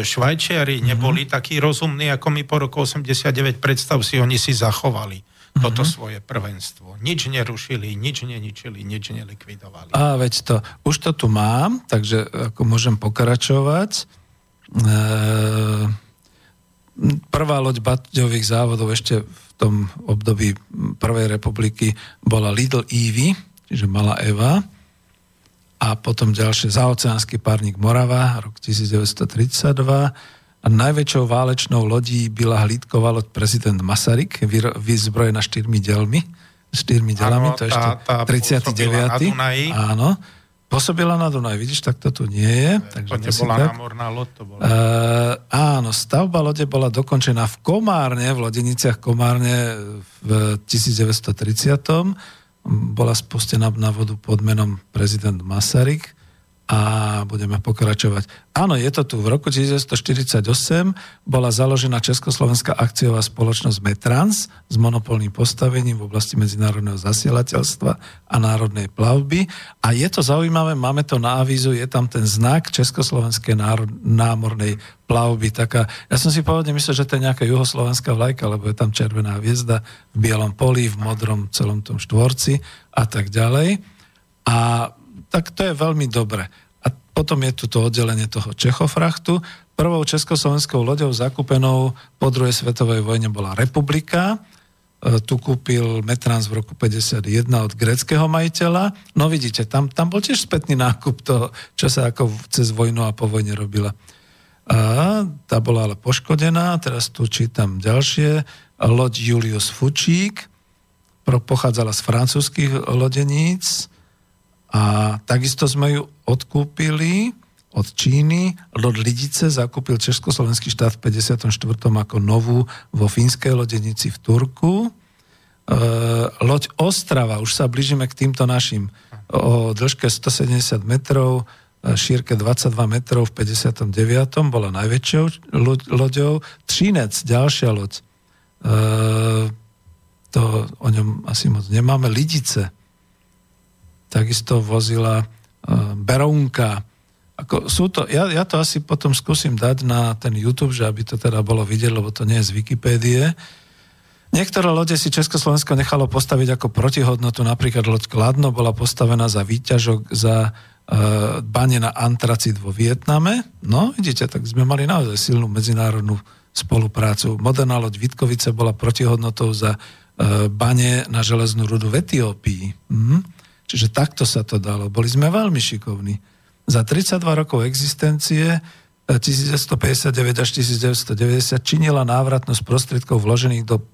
Švajčiari mm-hmm. neboli takí rozumní, ako my po roku 89, predstav si, oni si zachovali toto svoje prvenstvo. Nič nerušili, nič neničili, nič nelikvidovali. A veď to, už to tu mám, takže ako môžem pokračovať. E, prvá loď baťových závodov ešte v tom období Prvej republiky bola Lidl Evie, čiže Malá Eva. A potom ďalšie zaoceánsky párnik Morava, rok 1932. A najväčšou válečnou lodí byla hlídková loď prezident Masaryk, vyzbrojená štyrmi delmi. Štyrmi delami, to je ešte tá 39. Áno. Pôsobila na Dunaj, vidíš, tak to tu nie je. Takže to nebola tak. námorná loď, to bola. Uh, áno, stavba lode bola dokončená v Komárne, v Lodeniciach Komárne v 1930 bola spustená na vodu pod menom prezident Masaryk a budeme pokračovať. Áno, je to tu. V roku 1948 bola založená Československá akciová spoločnosť Metrans s monopolným postavením v oblasti medzinárodného zasielateľstva a národnej plavby. A je to zaujímavé, máme to na avízu, je tam ten znak Československej národ, námornej plavby. Taká, ja som si povedal, myslel, že to je nejaká juhoslovenská vlajka, lebo je tam červená hviezda v bielom poli, v modrom celom tom štvorci a tak ďalej. A tak to je veľmi dobre. Potom je tu to oddelenie toho Čechofrachtu. Prvou československou loďou zakúpenou po druhej svetovej vojne bola Republika. E, tu kúpil Metrans v roku 51 od greckého majiteľa. No vidíte, tam, tam bol tiež spätný nákup toho, čo sa ako cez vojnu a po vojne robila. A tá bola ale poškodená, teraz tu čítam ďalšie. Loď Julius Fučík, pochádzala z francúzských lodeníc, a takisto sme ju odkúpili od Číny. Lod Lidice zakúpil Československý štát v 54. ako novú vo fínskej lodenici v Turku. E, loď Ostrava, už sa blížime k týmto našim, o dĺžke 170 metrov, e, šírke 22 metrov v 59. bola najväčšou loďou. Třinec, ďalšia loď. E, to o ňom asi moc nemáme. Lidice, takisto vozila uh, Berounka. Ako sú to, ja, ja to asi potom skúsim dať na ten YouTube, že aby to teda bolo vidieť, lebo to nie je z Wikipédie. Niektoré lode si Československo nechalo postaviť ako protihodnotu, napríklad loď Kladno bola postavená za výťažok za uh, bane na antracit vo Vietname. No, vidíte, tak sme mali naozaj silnú medzinárodnú spoluprácu. Moderná loď Vitkovice bola protihodnotou za uh, bane na železnú rudu v Etiópii. Mhm. Čiže takto sa to dalo. Boli sme veľmi šikovní. Za 32 rokov existencie 1959 eh, až 1990 činila návratnosť prostriedkov vložených do e,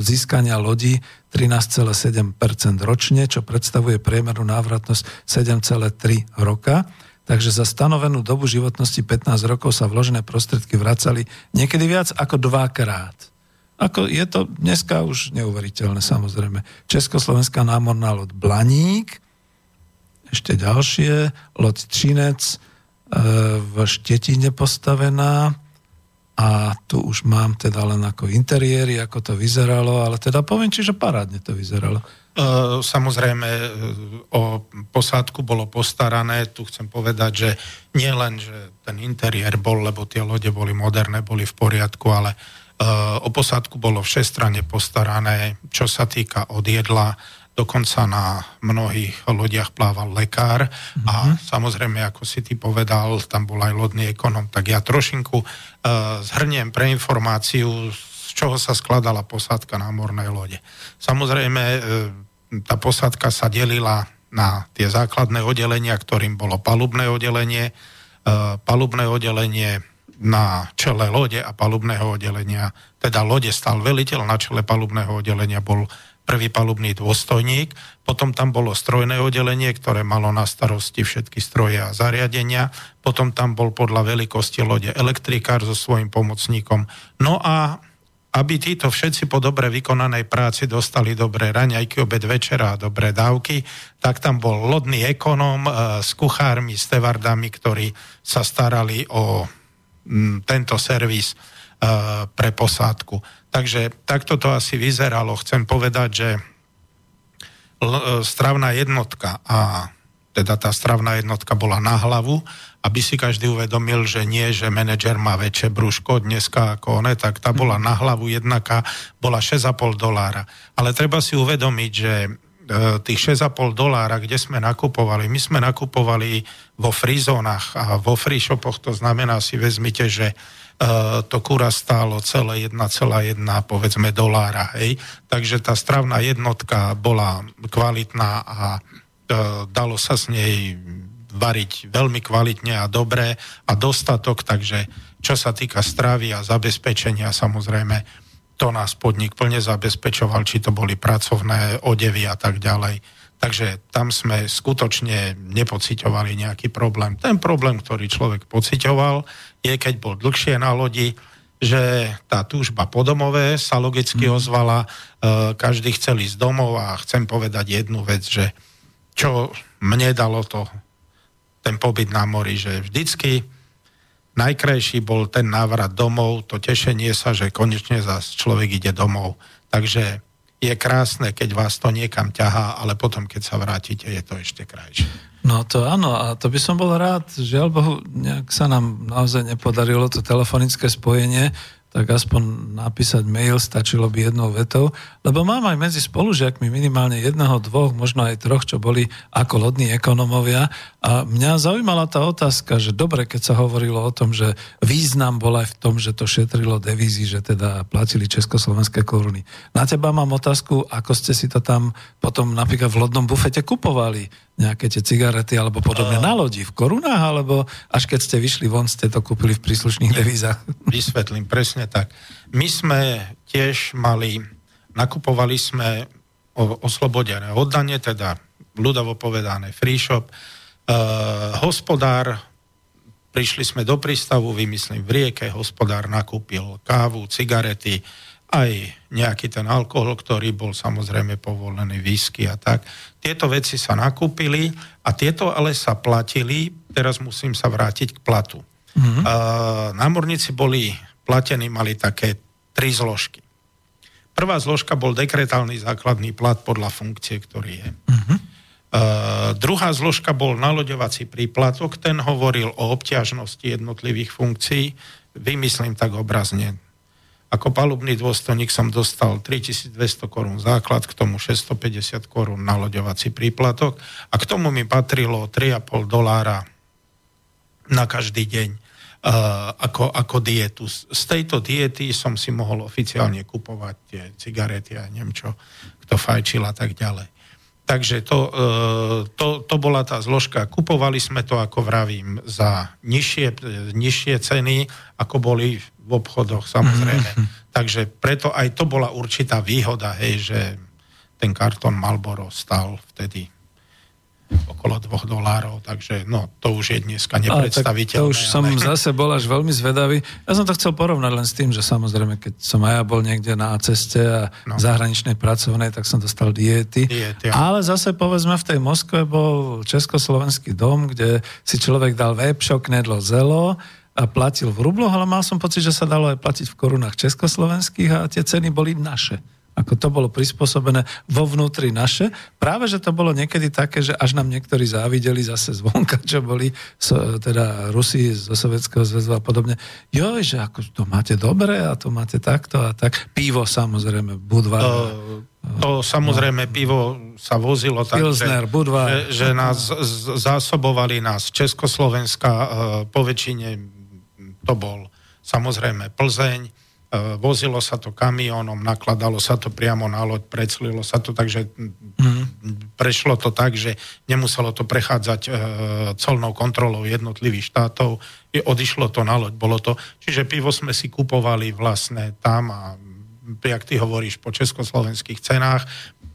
získania lodí 13,7% ročne, čo predstavuje priemernú návratnosť 7,3 roka. Takže za stanovenú dobu životnosti 15 rokov sa vložené prostriedky vracali niekedy viac ako dvakrát. Ako je to dneska už neuveriteľné, samozrejme. Československá námorná loď Blaník, ešte ďalšie, loď Třinec e, v Štetine postavená, a tu už mám teda len ako interiéry, ako to vyzeralo, ale teda poviem či, že parádne to vyzeralo. E, samozrejme, e, o posádku bolo postarané. Tu chcem povedať, že nie len, že ten interiér bol, lebo tie lode boli moderné, boli v poriadku, ale o posádku bolo všestranne postarané, čo sa týka od jedla, dokonca na mnohých lodiach plával lekár mm-hmm. a mhm. samozrejme, ako si ty povedal, tam bol aj lodný ekonom, tak ja trošinku uh, zhrniem pre informáciu, z čoho sa skladala posádka námornej lode. Samozrejme, uh, tá posádka sa delila na tie základné oddelenia, ktorým bolo palubné oddelenie, uh, palubné oddelenie na čele lode a palubného oddelenia, teda lode stal veliteľ, na čele palubného oddelenia bol prvý palubný dôstojník, potom tam bolo strojné oddelenie, ktoré malo na starosti všetky stroje a zariadenia, potom tam bol podľa veľkosti lode elektrikár so svojím pomocníkom. No a aby títo všetci po dobre vykonanej práci dostali dobré raňajky, obed večera a dobré dávky, tak tam bol lodný ekonóm e, s kuchármi, s tevardami, ktorí sa starali o tento servis e, pre posádku. Takže takto to asi vyzeralo. Chcem povedať, že e, stravná jednotka a teda tá stravná jednotka bola na hlavu, aby si každý uvedomil, že nie, že manažer má väčšie brúško dneska ako one, tak tá bola na hlavu jednaka, bola 6,5 dolára. Ale treba si uvedomiť, že e, tých 6,5 dolára, kde sme nakupovali, my sme nakupovali vo frizónach a vo free shopoch, to znamená si vezmite, že Eh, to kura stálo celé 1,1 povedzme dolára. Hej. Takže tá stravná jednotka bola kvalitná a e, dalo sa s nej variť veľmi kvalitne a dobre a dostatok, takže čo sa týka stravy a zabezpečenia, samozrejme, to nás podnik plne zabezpečoval, či to boli pracovné odevy a tak ďalej. Takže tam sme skutočne nepociťovali nejaký problém. Ten problém, ktorý človek pociťoval, je, keď bol dlhšie na lodi, že tá túžba po domové sa logicky mm. ozvala, e, každý chcel ísť domov a chcem povedať jednu vec, že čo mne dalo to, ten pobyt na mori, že vždycky najkrajší bol ten návrat domov, to tešenie sa, že konečne zase človek ide domov. Takže je krásne, keď vás to niekam ťahá, ale potom, keď sa vrátite, je to ešte krajšie. No to áno, a to by som bol rád. Žiaľ Bohu, nejak sa nám naozaj nepodarilo to telefonické spojenie, tak aspoň napísať mail stačilo by jednou vetou, lebo mám aj medzi spolužiakmi minimálne jedného, dvoch, možno aj troch, čo boli ako lodní ekonomovia a mňa zaujímala tá otázka, že dobre, keď sa hovorilo o tom, že význam bol aj v tom, že to šetrilo devízy, že teda platili československé koruny. Na teba mám otázku, ako ste si to tam potom napríklad v lodnom bufete kupovali, nejaké tie cigarety alebo podobne na lodi v korunách, alebo až keď ste vyšli von, ste to kúpili v príslušných devízach? Vysvetlím, presne tak. My sme tiež mali, nakupovali sme oslobodené oddanie, teda ľudovo povedané free shop. Uh, hospodár, prišli sme do prístavu, vymyslím v rieke, hospodár nakúpil kávu, cigarety, aj nejaký ten alkohol, ktorý bol samozrejme povolený, whisky a tak. Tieto veci sa nakúpili a tieto ale sa platili, teraz musím sa vrátiť k platu. Mm-hmm. Uh, námorníci boli platení, mali také tri zložky. Prvá zložka bol dekretálny základný plat podľa funkcie, ktorý je. Mm-hmm. Uh, druhá zložka bol naloďovací príplatok, ten hovoril o obťažnosti jednotlivých funkcií, vymyslím tak obrazne, ako palubný dôstojník som dostal 3200 korún základ, k tomu 650 korún naloďovací príplatok a k tomu mi patrilo 3,5 dolára na každý deň uh, ako, ako dietu. Z tejto diety som si mohol oficiálne kupovať tie cigarety a neviem čo, kto fajčil a tak ďalej. Takže to, e, to, to bola tá zložka. Kupovali sme to, ako vravím, za nižšie, nižšie ceny, ako boli v obchodoch, samozrejme. Mm-hmm. Takže preto aj to bola určitá výhoda, hej, že ten kartón Malboro stal vtedy okolo dvoch dolárov, takže no, to už je dneska nepredstaviteľné. to už som ale... zase bol až veľmi zvedavý. Ja som to chcel porovnať len s tým, že samozrejme, keď som aj ja bol niekde na ceste a no. zahraničnej pracovnej, tak som dostal diety. diety ale zase povedzme v tej Moskve bol československý dom, kde si človek dal vepšo, knedlo, zelo a platil v rubloch, ale mal som pocit, že sa dalo aj platiť v korunách československých a tie ceny boli naše ako to bolo prispôsobené vo vnútri naše. Práve, že to bolo niekedy také, že až nám niektorí závideli zase zvonka, čo boli so, teda Rusi zo Sovjetského zväzu a podobne. Jo, že ako to máte dobre a to máte takto a tak. Pivo samozrejme, Budvar. To, to samozrejme, no. pivo sa vozilo tak, Pilsner, že, Budvar. že, že nás zásobovali nás Československa, e, po väčšine to bol samozrejme Plzeň, E, vozilo sa to kamiónom, nakladalo sa to priamo na loď, preclilo sa to, takže mm. prešlo to tak, že nemuselo to prechádzať e, colnou kontrolou jednotlivých štátov, I odišlo to na loď, bolo to, čiže pivo sme si kupovali vlastne tam a jak ty hovoríš, po československých cenách,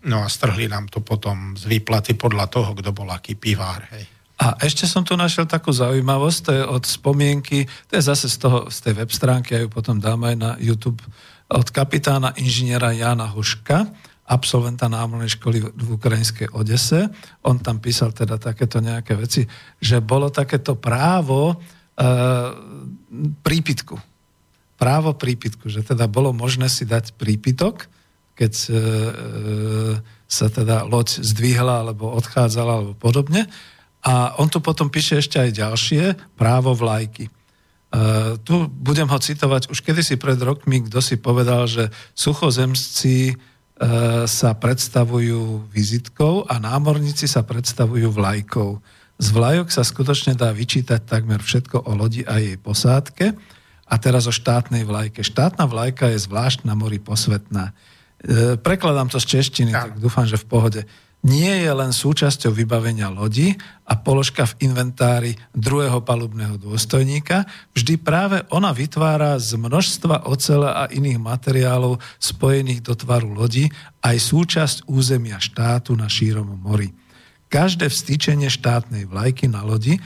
no a strhli nám to potom z výplaty podľa toho, kto bol aký pivár, hej. A ešte som tu našiel takú zaujímavosť, to je od spomienky, to je zase z, toho, z tej web stránky, ja ju potom dám aj na YouTube, od kapitána inžiniera Jana Huška, absolventa námornej školy v ukrajinskej Odese. On tam písal teda takéto nejaké veci, že bolo takéto právo e, prípitku. Právo prípitku, že teda bolo možné si dať prípitok, keď e, e, sa teda loď zdvihla alebo odchádzala alebo podobne a on tu potom píše ešte aj ďalšie, právo vlajky. Uh, tu budem ho citovať, už kedysi pred rokmi, kto si povedal, že suchozemsci uh, sa predstavujú vizitkou a námorníci sa predstavujú vlajkou. Z vlajok sa skutočne dá vyčítať takmer všetko o lodi a jej posádke. A teraz o štátnej vlajke. Štátna vlajka je zvlášť na mori posvetná. Uh, prekladám to z češtiny, tak dúfam, že v pohode nie je len súčasťou vybavenia lodi a položka v inventári druhého palubného dôstojníka, vždy práve ona vytvára z množstva ocele a iných materiálov spojených do tvaru lodi aj súčasť územia štátu na šírom mori. Každé vstýčenie štátnej vlajky na lodi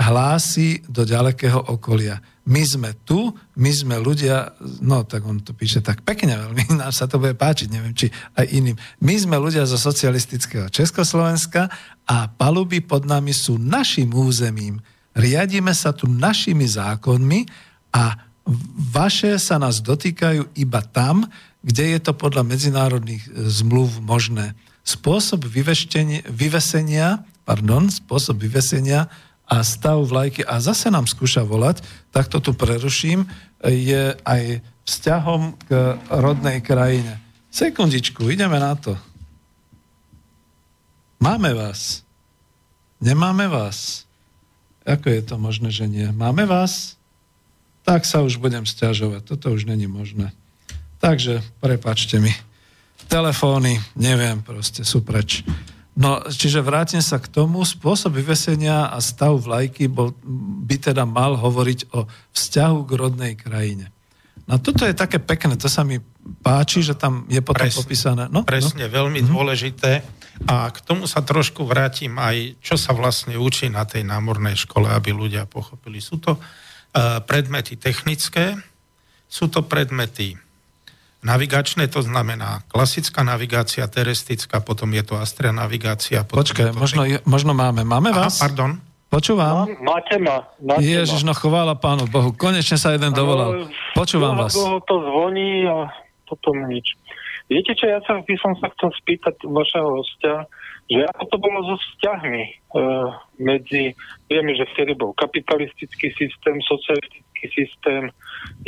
hlási do ďalekého okolia. My sme tu, my sme ľudia, no tak on to píše tak pekne veľmi, nám sa to bude páčiť, neviem, či aj iným. My sme ľudia zo socialistického Československa a paluby pod nami sú našim územím. Riadíme sa tu našimi zákonmi a vaše sa nás dotýkajú iba tam, kde je to podľa medzinárodných e, zmluv možné. Spôsob vyvesenia, pardon, spôsob vyvesenia a stav vlajky a zase nám skúša volať, tak to tu preruším, je aj vzťahom k rodnej krajine. Sekundičku, ideme na to. Máme vás. Nemáme vás. Ako je to možné, že nie? Máme vás? Tak sa už budem stiažovať. Toto už není možné. Takže, prepačte mi. Telefóny, neviem, proste sú preč. No, čiže vrátim sa k tomu, spôsob vyvesenia a stav vlajky bol, by teda mal hovoriť o vzťahu k rodnej krajine. No toto je také pekné, to sa mi páči, že tam je potom presne, popísané. No, presne, no? veľmi mm-hmm. dôležité. A k tomu sa trošku vrátim aj, čo sa vlastne učí na tej námornej škole, aby ľudia pochopili. Sú to uh, predmety technické, sú to predmety Navigačné to znamená klasická navigácia, terestická, potom je to Astria navigácia. Počkaj, možno, je, možno máme. Máme vás? Aha, pardon. Počúvam. No, máte ma. Máte Ježiš, no chvála pánu Bohu. Konečne sa jeden dovolal. Počúvam vás. Dlho to zvoní a potom nič. Viete čo, ja sa by som sa chcel spýtať vašeho hostia, že ako to bolo so vzťahmi e, medzi, vieme, že vtedy bol kapitalistický systém, socialistický systém.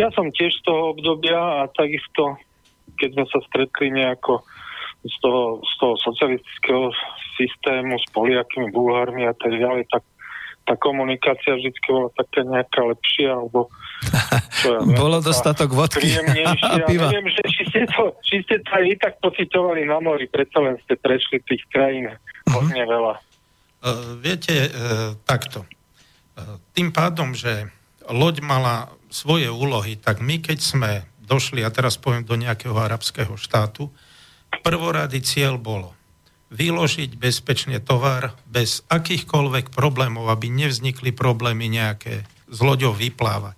Ja som tiež z toho obdobia a takisto, keď sme sa stretli nejako z toho, z toho socialistického systému s Poliakmi, Bulhármi a tak ďalej, tak tá komunikácia vždy bola taká nejaká lepšia, alebo čo ja viem, Bolo dostatok vodky a piva. Ja neviem, že či ste, to, či ste to aj tak pocitovali na mori, predsa len ste prešli tých krajín uh-huh. hodne veľa. Uh, viete, uh, takto. Uh, tým pádom, že loď mala svoje úlohy, tak my, keď sme došli, a teraz poviem do nejakého arabského štátu, prvorady cieľ bolo vyložiť bezpečne tovar bez akýchkoľvek problémov, aby nevznikli problémy nejaké s loďou vyplávať.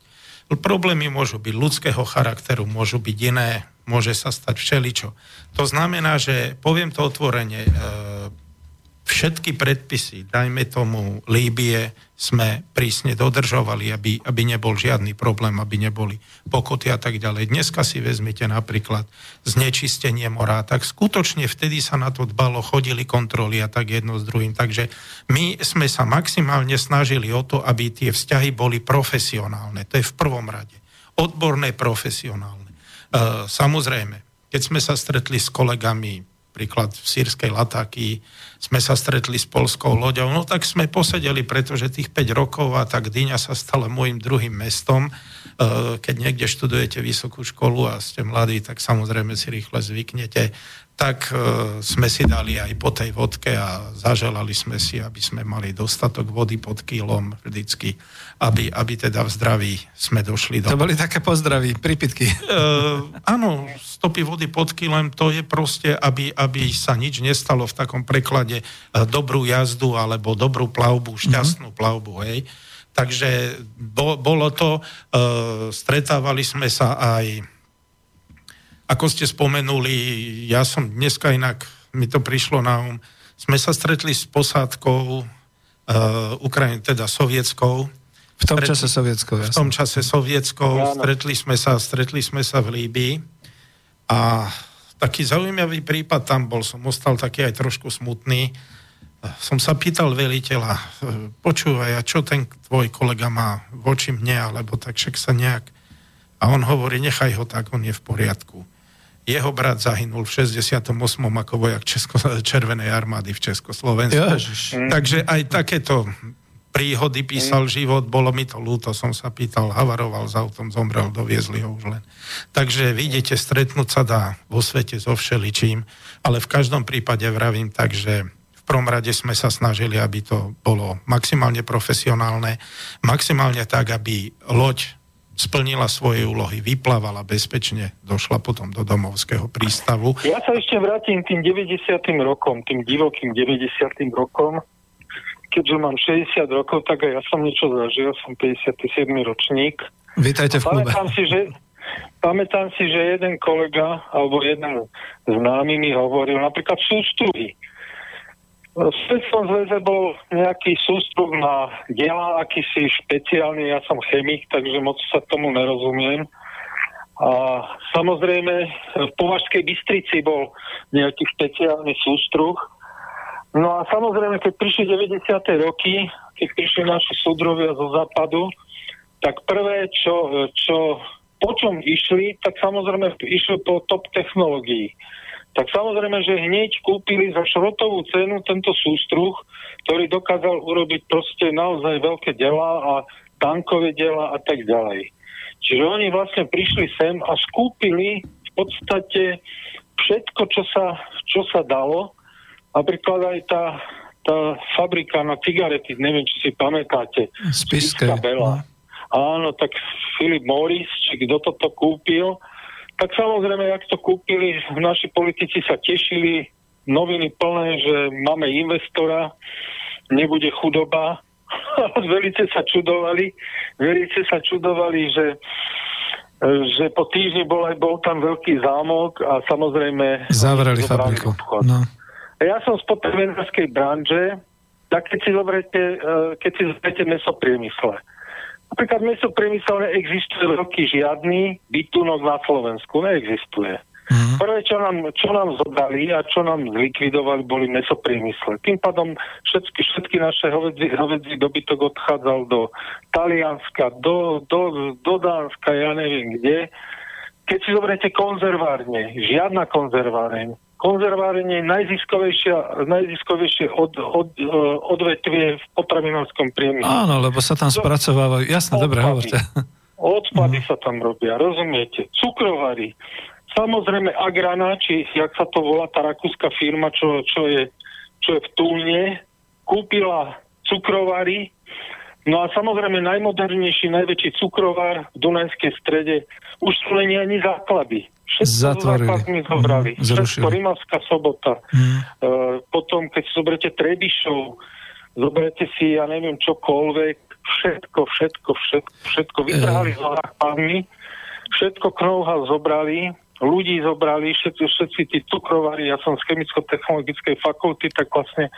Problémy môžu byť ľudského charakteru, môžu byť iné, môže sa stať všeličo. To znamená, že poviem to otvorene, e, všetky predpisy, dajme tomu Líbie, sme prísne dodržovali, aby, aby nebol žiadny problém, aby neboli pokuty a tak ďalej. Dneska si vezmite napríklad znečistenie mora, tak skutočne vtedy sa na to dbalo, chodili kontroly a tak jedno s druhým. Takže my sme sa maximálne snažili o to, aby tie vzťahy boli profesionálne. To je v prvom rade. Odborné, profesionálne. E, samozrejme, keď sme sa stretli s kolegami príklad v sírskej Latáky, sme sa stretli s polskou loďou, no tak sme posedeli, pretože tých 5 rokov a tak Dyňa sa stala môjim druhým mestom. E, keď niekde študujete vysokú školu a ste mladí, tak samozrejme si rýchle zvyknete tak e, sme si dali aj po tej vodke a zaželali sme si, aby sme mali dostatok vody pod kýlom vždycky, aby, aby teda v zdraví sme došli do... To boli také pozdravy, prípitky. E, áno, stopy vody pod kýlem, to je proste, aby, aby sa nič nestalo v takom preklade e, dobrú jazdu alebo dobrú plavbu, šťastnú mm-hmm. plavbu, hej. Takže bo, bolo to, e, stretávali sme sa aj ako ste spomenuli, ja som dneska inak, mi to prišlo na um, sme sa stretli s posádkou uh, Ukrajiny, teda sovietskou. V tom Stret, čase sovietskou, jasne. V tom čase sovietskou, ja, stretli sme sa, stretli sme sa v Líbii a taký zaujímavý prípad tam bol, som ostal taký aj trošku smutný. Som sa pýtal veliteľa, počúvaj, a čo ten tvoj kolega má voči mne, alebo tak však sa nejak... A on hovorí, nechaj ho tak, on je v poriadku. Jeho brat zahynul v 68. ako vojak Česko, Červenej armády v Československu. Ježiš. Takže aj takéto príhody písal život, bolo mi to ľúto, som sa pýtal, havaroval s autom, zomrel, doviezli ho už len. Takže vidíte, stretnúť sa dá vo svete so všeličím, ale v každom prípade vravím tak, že v prvom rade sme sa snažili, aby to bolo maximálne profesionálne, maximálne tak, aby loď splnila svoje úlohy, vyplávala bezpečne, došla potom do domovského prístavu. Ja sa ešte vrátim tým 90. rokom, tým divokým 90. rokom. Keďže mám 60 rokov, tak aj ja som niečo zažil, som 57. ročník. Vítajte v klube. Pamätám si, že, pamätám si, že jeden kolega, alebo jeden známy mi hovoril, napríklad sústruhy v Svetskom zväze bol nejaký sústruh na diela, akýsi špeciálny, ja som chemik, takže moc sa tomu nerozumiem. A samozrejme v Považskej Bystrici bol nejaký špeciálny sústruh. No a samozrejme, keď prišli 90. roky, keď prišli naši súdrovia zo západu, tak prvé, čo, čo po čom išli, tak samozrejme išli po top technológií tak samozrejme, že hneď kúpili za šrotovú cenu tento sústruh, ktorý dokázal urobiť proste naozaj veľké dela a tankové dela a tak ďalej. Čiže oni vlastne prišli sem a skúpili v podstate všetko, čo sa, čo sa dalo. Napríklad aj tá, tá fabrika na cigarety, neviem, či si pamätáte. Spiske. Bela. No. Áno, tak Philip Morris, či kto toto kúpil, tak samozrejme, jak to kúpili, naši politici sa tešili, noviny plné, že máme investora, nebude chudoba. Velice sa čudovali, velice sa čudovali, že že po týždni bol aj bol tam veľký zámok a samozrejme... Zavreli fabriku. No. Ja som z potravinárskej branže, tak keď si zoberete, eh, keď si zoberete mesopriemysle, Napríklad meso priemysel neexistuje roky žiadny bytunok na Slovensku. Neexistuje. Mm. Prvé, čo nám, čo nám zobrali a čo nám zlikvidovali, boli mesopriemysle. Tým pádom všetky, všetky naše hovedzí, hovedzí dobytok odchádzal do Talianska, do, do, do Dánska, ja neviem kde. Keď si zoberiete konzervárne, žiadna konzerváreň, konzervárenie je najziskovejšie, najziskovejšie od, od, e, odvetvie v potravinárskom priemysle. Áno, lebo sa tam spracovávajú. Jasné, dobre, hovorte. Odpady mm. sa tam robia, rozumiete? Cukrovary. Samozrejme Agrana, či jak sa to volá, tá rakúska firma, čo, čo, je, čo je v Túlne, kúpila cukrovary, No a samozrejme najmodernejší, najväčší cukrovár v Dunajskej strede už sú len ani základy. Všetko Zatvorili. zobrali. Mm, Všetko Rimavská sobota. Mm. Uh, potom, keď zoberete Trebišov, zoberete si, ja neviem, čokoľvek, všetko, všetko, všetko, všetko vytrhali mm. z všetko know zobrali, ľudí zobrali, všetci, všetci tí cukrovári, ja som z chemicko-technologickej fakulty, tak vlastne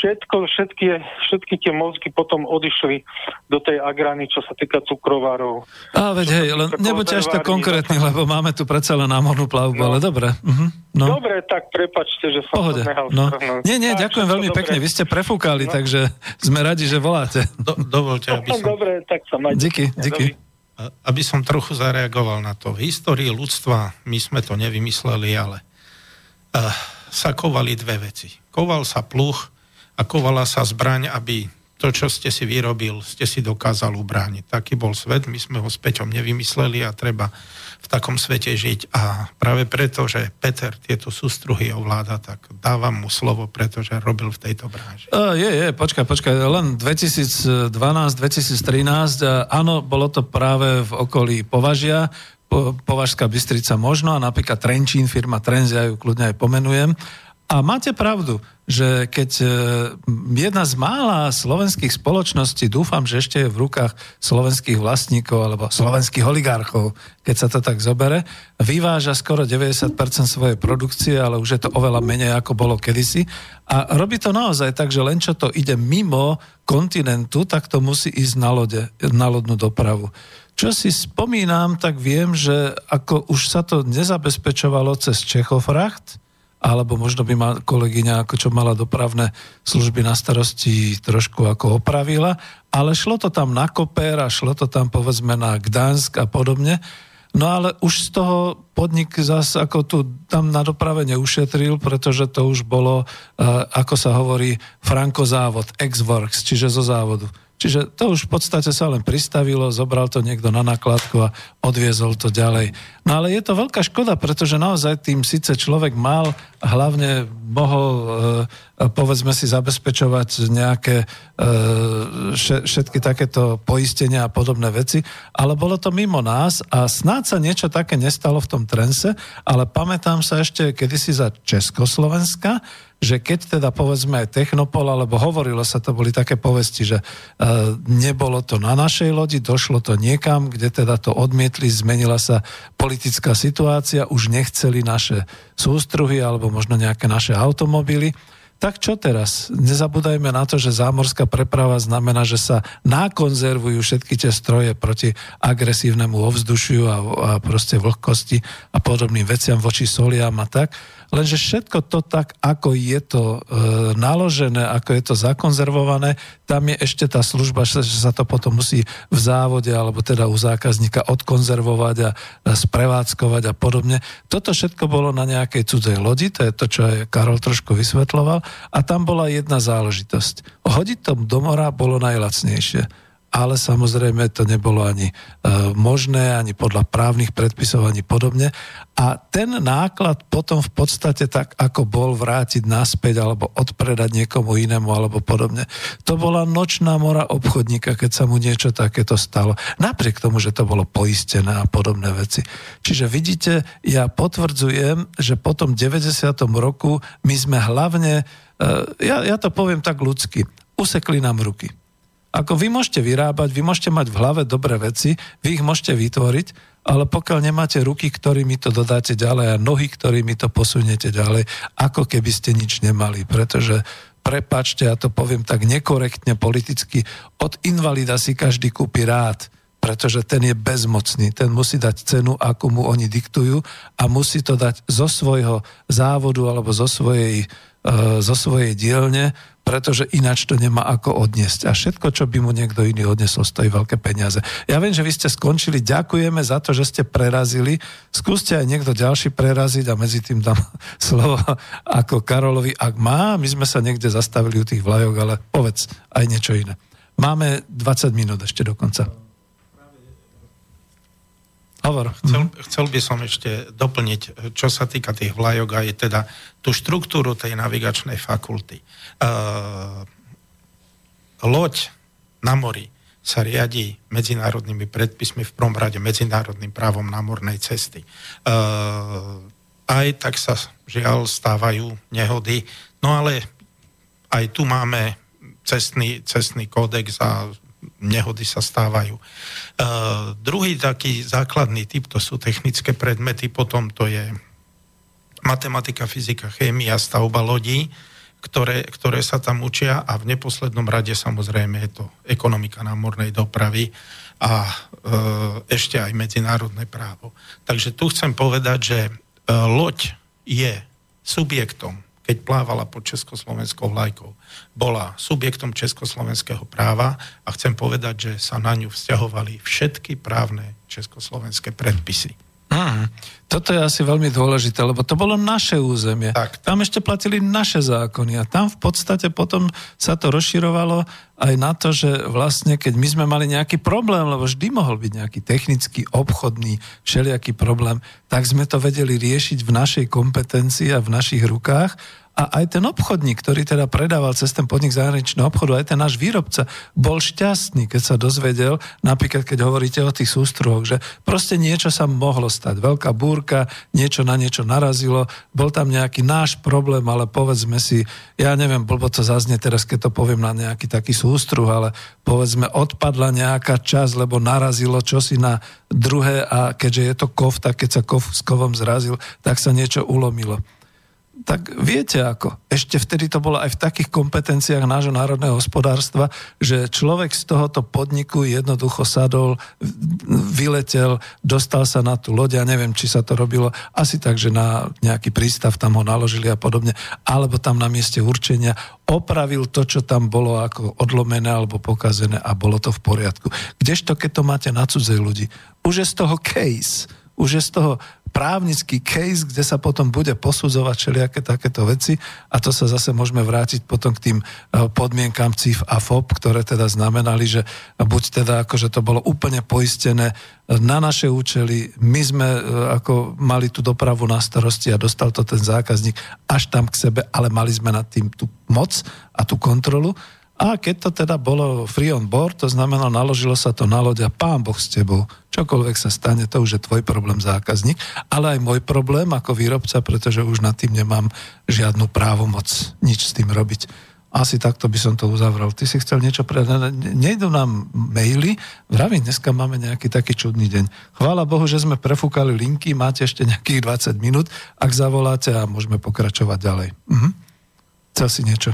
všetko, všetky, všetky tie mozgy potom odišli do tej agrany, čo sa týka cukrovárov. A veď hej, len nebuďte až tak konkrétny, lebo máme tu predsa len námornú plavbu, no. ale dobre. Uh-huh. No. Dobre, tak prepačte, že som Pohode. to no. Nie, nie, tak, ďakujem veľmi dobre. pekne, vy ste prefúkali, no. takže sme radi, že voláte. Do, dovolte, aby som... Dobre, tak sa majte. Díky, díky. Aby som trochu zareagoval na to. V histórii ľudstva, my sme to nevymysleli, ale uh, sa kovali dve veci. Koval sa pluch a kovala sa zbraň, aby to, čo ste si vyrobil, ste si dokázali ubrániť. Taký bol svet, my sme ho s Peťom nevymysleli a treba v takom svete žiť. A práve preto, že Peter tieto sústruhy ovláda, tak dávam mu slovo, pretože robil v tejto branži. Uh, je, je, počkaj, počkaj, len 2012, 2013, áno, bolo to práve v okolí Považia, po, Považská Bystrica možno a napríklad Trenčín, firma Trends, ja ju kľudne aj pomenujem. A máte pravdu, že keď e, jedna z mála slovenských spoločností, dúfam, že ešte je v rukách slovenských vlastníkov alebo slovenských oligarchov, keď sa to tak zobere, vyváža skoro 90% svojej produkcie, ale už je to oveľa menej ako bolo kedysi. A robí to naozaj tak, že len čo to ide mimo kontinentu, tak to musí ísť na, lode, na lodnú dopravu. Čo si spomínam, tak viem, že ako už sa to nezabezpečovalo cez Čechofracht, alebo možno by ma kolegyňa, ako čo mala dopravné služby na starosti, trošku ako opravila, ale šlo to tam na Koper a šlo to tam povedzme na Gdansk a podobne. No ale už z toho podnik zase ako tu tam na doprave neušetril, pretože to už bolo, ako sa hovorí, Franko závod, ex-works, čiže zo závodu. Čiže to už v podstate sa len pristavilo, zobral to niekto na nakladku a odviezol to ďalej. No ale je to veľká škoda, pretože naozaj tým síce človek mal hlavne mohol e, povedzme si zabezpečovať nejaké e, všetky takéto poistenia a podobné veci, ale bolo to mimo nás a snáď sa niečo také nestalo v tom trense, ale pamätám sa ešte kedysi za Československa, že keď teda povedzme aj Technopol, alebo hovorilo sa, to boli také povesti, že e, nebolo to na našej lodi, došlo to niekam, kde teda to odmietli, zmenila sa politická situácia, už nechceli naše sústruhy alebo možno nejaké naše automobily, tak čo teraz? Nezabúdajme na to, že zámorská preprava znamená, že sa nakonzervujú všetky tie stroje proti agresívnemu ovzdušiu a, a proste vlhkosti a podobným veciam voči soliam a tak. Lenže všetko to tak, ako je to e, naložené, ako je to zakonzervované, tam je ešte tá služba, že sa to potom musí v závode alebo teda u zákazníka odkonzervovať a, a sprevádzkovať a podobne. Toto všetko bolo na nejakej cudzej lodi, to je to, čo aj Karol trošku vysvetloval, a tam bola jedna záležitosť. Hodiť to do mora bolo najlacnejšie ale samozrejme to nebolo ani e, možné, ani podľa právnych predpisov, ani podobne. A ten náklad potom v podstate tak, ako bol vrátiť naspäť alebo odpredať niekomu inému alebo podobne. To bola nočná mora obchodníka, keď sa mu niečo takéto stalo. Napriek tomu, že to bolo poistené a podobné veci. Čiže vidíte, ja potvrdzujem, že po tom 90. roku my sme hlavne, e, ja, ja to poviem tak ľudsky, usekli nám ruky. Ako vy môžete vyrábať, vy môžete mať v hlave dobré veci, vy ich môžete vytvoriť, ale pokiaľ nemáte ruky, ktorými to dodáte ďalej a nohy, ktorými to posuniete ďalej, ako keby ste nič nemali. Pretože prepačte, ja to poviem tak nekorektne politicky, od invalida si každý kúpi rád, pretože ten je bezmocný, ten musí dať cenu, ako mu oni diktujú a musí to dať zo svojho závodu alebo zo svojej, uh, zo svojej dielne, pretože ináč to nemá ako odniesť. A všetko, čo by mu niekto iný odnesol, stojí veľké peniaze. Ja viem, že vy ste skončili, ďakujeme za to, že ste prerazili. Skúste aj niekto ďalší preraziť a medzi tým dám slovo ako Karolovi, ak má. My sme sa niekde zastavili u tých vlajok, ale povedz aj niečo iné. Máme 20 minút ešte do konca. Hovor. Chcel, chcel by som ešte doplniť, čo sa týka tých vlajok a je teda tú štruktúru tej navigačnej fakulty. Uh, loď na mori sa riadi medzinárodnými predpismi, v prvom rade medzinárodným právom námornej cesty. Uh, aj tak sa žiaľ stávajú nehody, no ale aj tu máme cestný, cestný kódex a nehody sa stávajú. Uh, druhý taký základný typ, to sú technické predmety, potom to je matematika, fyzika, chémia, stavba lodí, ktoré, ktoré sa tam učia a v neposlednom rade samozrejme je to ekonomika námornej dopravy a e, ešte aj medzinárodné právo. Takže tu chcem povedať, že e, loď je subjektom, keď plávala pod československou vlajkou, bola subjektom československého práva a chcem povedať, že sa na ňu vzťahovali všetky právne československé predpisy. Hmm. Toto je asi veľmi dôležité, lebo to bolo naše územie. Tak. Tam ešte platili naše zákony a tam v podstate potom sa to rozširovalo aj na to, že vlastne keď my sme mali nejaký problém, lebo vždy mohol byť nejaký technický, obchodný, všelijaký problém, tak sme to vedeli riešiť v našej kompetencii a v našich rukách a aj ten obchodník, ktorý teda predával cez ten podnik zahraničného obchodu, aj ten náš výrobca, bol šťastný, keď sa dozvedel, napríklad keď hovoríte o tých sústruhoch, že proste niečo sa mohlo stať. Veľká búrka, niečo na niečo narazilo, bol tam nejaký náš problém, ale povedzme si, ja neviem, blbo to zaznie teraz, keď to poviem na nejaký taký sústruh, ale povedzme odpadla nejaká časť, lebo narazilo čosi na druhé a keďže je to kov, tak keď sa kov s kovom zrazil, tak sa niečo ulomilo tak viete ako. Ešte vtedy to bolo aj v takých kompetenciách nášho národného hospodárstva, že človek z tohoto podniku jednoducho sadol, vyletel, dostal sa na tú loď, ja neviem, či sa to robilo asi tak, že na nejaký prístav tam ho naložili a podobne, alebo tam na mieste určenia opravil to, čo tam bolo ako odlomené alebo pokazené a bolo to v poriadku. Kdežto, keď to máte na cudzej ľudí, už je z toho case, už je z toho právnický case, kde sa potom bude posudzovať všelijaké takéto veci a to sa zase môžeme vrátiť potom k tým e, podmienkám CIF a FOP, ktoré teda znamenali, že buď teda že to bolo úplne poistené na naše účely, my sme e, ako mali tú dopravu na starosti a dostal to ten zákazník až tam k sebe, ale mali sme nad tým tú moc a tú kontrolu a keď to teda bolo free on board, to znamená, naložilo sa to na loď a pán Boh s tebou. Čokoľvek sa stane, to už je tvoj problém zákazník, ale aj môj problém ako výrobca, pretože už nad tým nemám žiadnu právomoc nič s tým robiť. Asi takto by som to uzavrel. Ty si chcel niečo pre... Nejdu nám maily, vravím, dneska máme nejaký taký čudný deň. Chvála Bohu, že sme prefúkali linky, máte ešte nejakých 20 minút, ak zavoláte a môžeme pokračovať ďalej. Mhm. Chcel si niečo?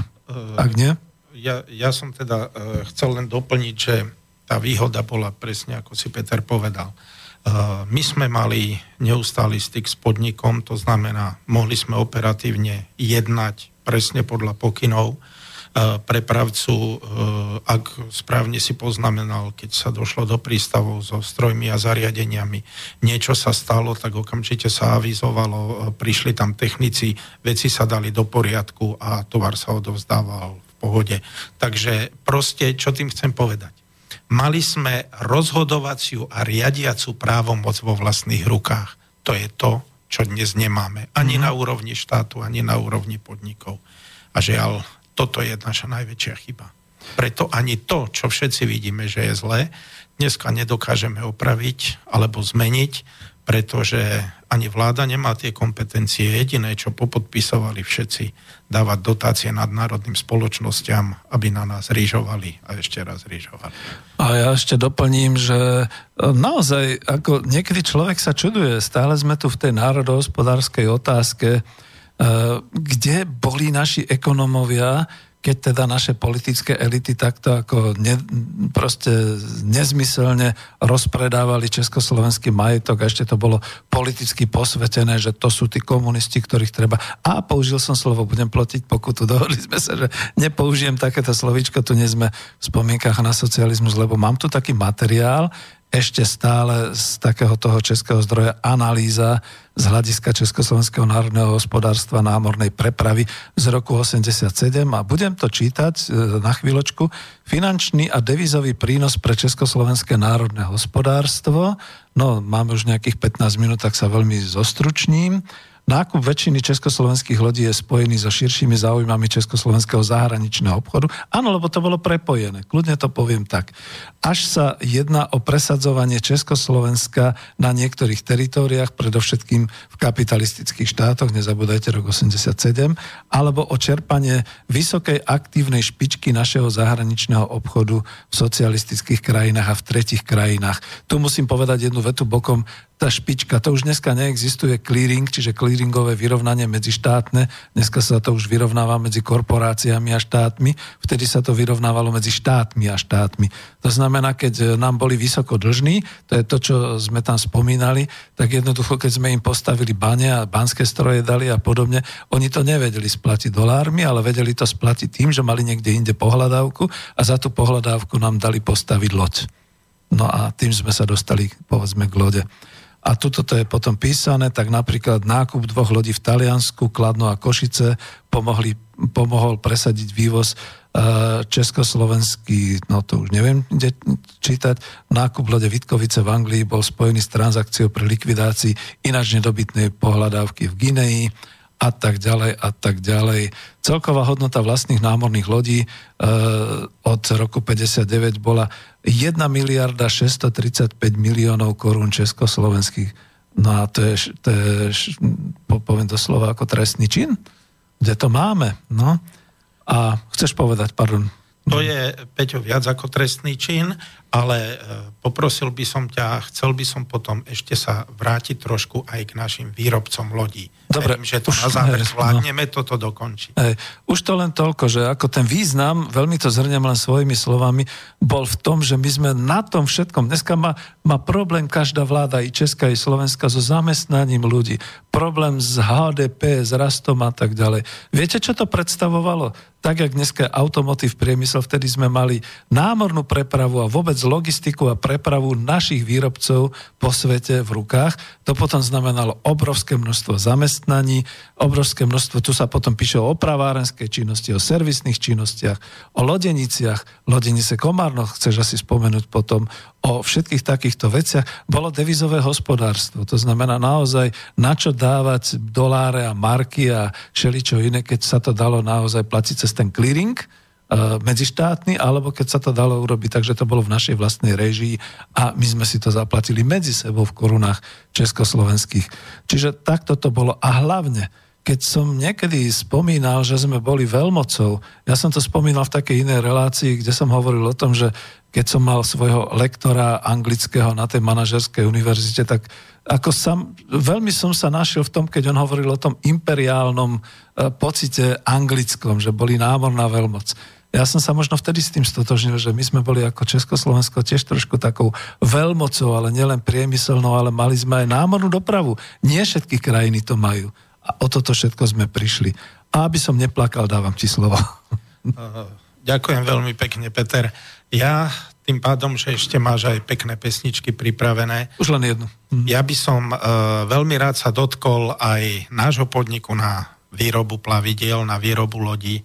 Ak nie? Ja, ja som teda uh, chcel len doplniť, že tá výhoda bola presne ako si Peter povedal. Uh, my sme mali neustály styk s podnikom, to znamená, mohli sme operatívne jednať presne podľa pokynov uh, prepravcu, ak správne si poznamenal, keď sa došlo do prístavov so strojmi a zariadeniami, niečo sa stalo, tak okamžite sa avizovalo, prišli tam technici, veci sa dali do poriadku a tovar sa odovzdával pohode. Takže proste, čo tým chcem povedať? Mali sme rozhodovaciu a riadiacu právomoc vo vlastných rukách. To je to, čo dnes nemáme. Ani mm. na úrovni štátu, ani na úrovni podnikov. A žiaľ, toto je naša najväčšia chyba. Preto ani to, čo všetci vidíme, že je zlé, dneska nedokážeme opraviť alebo zmeniť, pretože ani vláda nemá tie kompetencie. Jediné, čo popodpisovali všetci, dávať dotácie nadnárodným spoločnosťam, aby na nás rýžovali a ešte raz rýžovali. A ja ešte doplním, že e, naozaj, ako niekedy človek sa čuduje, stále sme tu v tej národohospodárskej otázke, e, kde boli naši ekonomovia, keď teda naše politické elity takto ako ne, proste nezmyselne rozpredávali československý majetok a ešte to bolo politicky posvetené, že to sú tí komunisti, ktorých treba. A použil som slovo, budem plotiť pokutu. Dohodli sme sa, že nepoužijem takéto slovíčko, tu nie sme v spomienkach na socializmus, lebo mám tu taký materiál, ešte stále z takého toho českého zdroja analýza z hľadiska Československého národného hospodárstva námornej prepravy z roku 87 a budem to čítať e, na chvíľočku. Finančný a devizový prínos pre Československé národné hospodárstvo. No, máme už nejakých 15 minút, tak sa veľmi zostručním. Nákup väčšiny československých lodí je spojený so širšími záujmami československého zahraničného obchodu. Áno, lebo to bolo prepojené. Kľudne to poviem tak. Až sa jedná o presadzovanie Československa na niektorých teritóriách, predovšetkým v kapitalistických štátoch, nezabúdajte rok 87, alebo o čerpanie vysokej aktívnej špičky našeho zahraničného obchodu v socialistických krajinách a v tretich krajinách. Tu musím povedať jednu vetu bokom tá špička, to už dneska neexistuje clearing, čiže clearingové vyrovnanie medzi štátne, dneska sa to už vyrovnáva medzi korporáciami a štátmi, vtedy sa to vyrovnávalo medzi štátmi a štátmi. To znamená, keď nám boli vysoko dlžní, to je to, čo sme tam spomínali, tak jednoducho, keď sme im postavili bane a banské stroje dali a podobne, oni to nevedeli splatiť dolármi, ale vedeli to splatiť tým, že mali niekde inde pohľadávku a za tú pohľadávku nám dali postaviť loď. No a tým sme sa dostali, povedzme, k lode a tuto to je potom písané, tak napríklad nákup dvoch lodí v Taliansku, Kladno a Košice pomohli, pomohol presadiť vývoz e, československý, no to už neviem kde čítať, nákup lode Vitkovice v Anglii bol spojený s transakciou pri likvidácii ináč nedobytnej pohľadávky v Gineji a tak ďalej a tak ďalej. Celková hodnota vlastných námorných lodí e, od roku 59 bola 1 miliarda 635 miliónov korún československých. No a to je, to je poviem to slovo ako trestný čin, kde to máme. No. A chceš povedať, pardon. To je, Peťo, viac ako trestný čin ale e, poprosil by som ťa, chcel by som potom ešte sa vrátiť trošku aj k našim výrobcom lodí. Dobre, Verím, že to už, na záver zvládneme no, toto dokončiť. Hej, už to len toľko, že ako ten význam, veľmi to zhrňam len svojimi slovami, bol v tom, že my sme na tom všetkom, dneska má, má problém každá vláda, i Česká, i Slovenska, so zamestnaním ľudí, problém s HDP, s rastom a tak ďalej. Viete, čo to predstavovalo? Tak, jak dneska automotív priemysel, vtedy sme mali námornú prepravu a vôbec logistiku a prepravu našich výrobcov po svete v rukách. To potom znamenalo obrovské množstvo zamestnaní, obrovské množstvo, tu sa potom píše o opravárenskej činnosti, o servisných činnostiach, o lodeniciach, lodenice Komárno, chceš asi spomenúť potom, o všetkých takýchto veciach, bolo devizové hospodárstvo. To znamená naozaj, na čo dávať doláre a marky a všeličo iné, keď sa to dalo naozaj platiť cez ten clearing, medzištátny, alebo keď sa to dalo urobiť, takže to bolo v našej vlastnej režii a my sme si to zaplatili medzi sebou v korunách československých. Čiže takto to bolo. A hlavne, keď som niekedy spomínal, že sme boli veľmocou, ja som to spomínal v takej inej relácii, kde som hovoril o tom, že keď som mal svojho lektora anglického na tej manažerskej univerzite, tak ako sam, veľmi som sa našiel v tom, keď on hovoril o tom imperiálnom e, pocite anglickom, že boli námorná veľmoc ja som sa možno vtedy s tým stotožnil, že my sme boli ako Československo tiež trošku takou veľmocou, ale nielen priemyselnou, ale mali sme aj námornú dopravu. Nie všetky krajiny to majú. A o toto všetko sme prišli. A aby som neplakal, dávam ti slovo. Ďakujem veľmi pekne, Peter. Ja tým pádom, že ešte máš aj pekné pesničky pripravené. Už len jednu. Mhm. Ja by som uh, veľmi rád sa dotkol aj nášho podniku na výrobu plavidiel, na výrobu lodí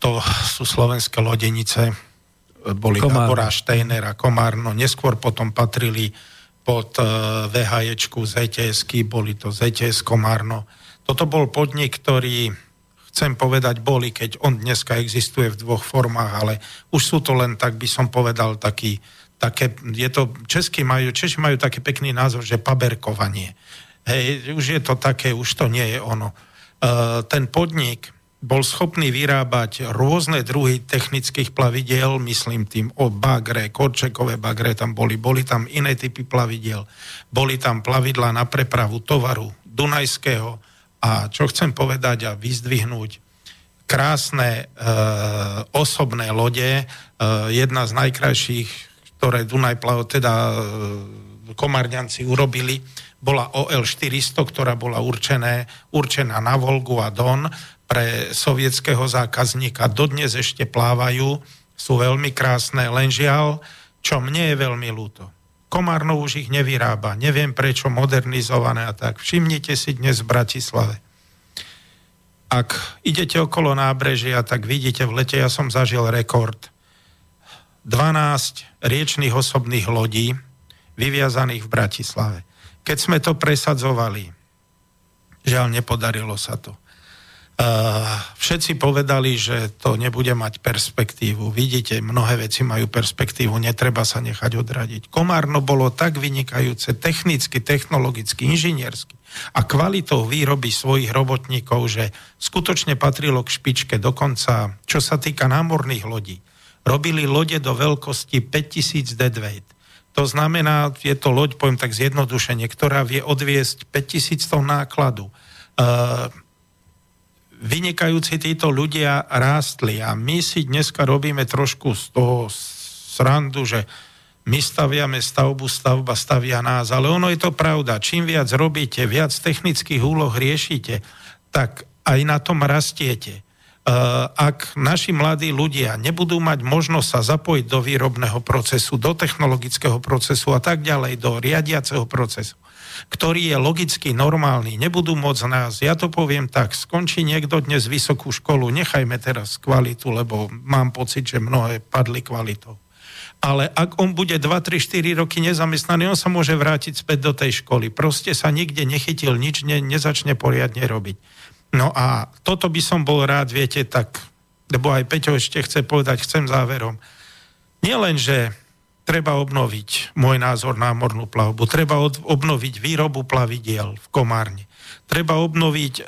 to sú slovenské lodenice, boli Komár. Gabora, Steiner a Komárno, neskôr potom patrili pod e, VHEčku zts boli to ZTS Komárno. Toto bol podnik, ktorý chcem povedať boli, keď on dneska existuje v dvoch formách, ale už sú to len, tak by som povedal, taký, také, je to, Česky majú, Češi majú taký pekný názov, že paberkovanie. Hej, už je to také, už to nie je ono. Uh, ten podnik, bol schopný vyrábať rôzne druhy technických plavidiel, myslím tým o bagre, korčekové bagre tam boli, boli tam iné typy plavidiel, boli tam plavidla na prepravu tovaru Dunajského a čo chcem povedať a vyzdvihnúť, krásne e, osobné lode, e, jedna z najkrajších, ktoré Dunaj teda e, Komarňanci urobili, bola OL 400, ktorá bola určené, určená na Volgu a Don pre sovietského zákazníka dodnes ešte plávajú, sú veľmi krásne, len žiaľ, čo mne je veľmi ľúto. Komárno už ich nevyrába, neviem prečo, modernizované a tak. Všimnite si dnes v Bratislave. Ak idete okolo nábrežia, tak vidíte v lete, ja som zažil rekord. 12 riečných osobných lodí vyviazaných v Bratislave. Keď sme to presadzovali, Žiaľ, nepodarilo sa to. Všetci povedali, že to nebude mať perspektívu. Vidíte, mnohé veci majú perspektívu, netreba sa nechať odradiť. Komárno bolo tak vynikajúce technicky, technologicky, inžiniersky a kvalitou výroby svojich robotníkov, že skutočne patrilo k špičke. Dokonca, čo sa týka námorných lodí, robili lode do veľkosti 5000 deadweight. To znamená, je to loď, poviem tak zjednodušene, ktorá vie odviesť 5000 tón nákladu. Uh, vynikajúci títo ľudia rástli a my si dneska robíme trošku z toho srandu, že my staviame stavbu, stavba stavia nás, ale ono je to pravda. Čím viac robíte, viac technických úloh riešite, tak aj na tom rastiete. Uh, ak naši mladí ľudia nebudú mať možnosť sa zapojiť do výrobného procesu, do technologického procesu a tak ďalej, do riadiaceho procesu, ktorý je logicky normálny, nebudú môcť nás, ja to poviem tak, skončí niekto dnes vysokú školu, nechajme teraz kvalitu, lebo mám pocit, že mnohé padli kvalitou. Ale ak on bude 2, 3, 4 roky nezamestnaný, on sa môže vrátiť späť do tej školy. Proste sa nikde nechytil, nič ne, nezačne poriadne robiť. No a toto by som bol rád, viete, tak, lebo aj Peťo ešte chce povedať, chcem záverom. Nie len, že treba obnoviť, môj názor, námornú plavbu, treba od, obnoviť výrobu plavidiel v Komárne, treba obnoviť e,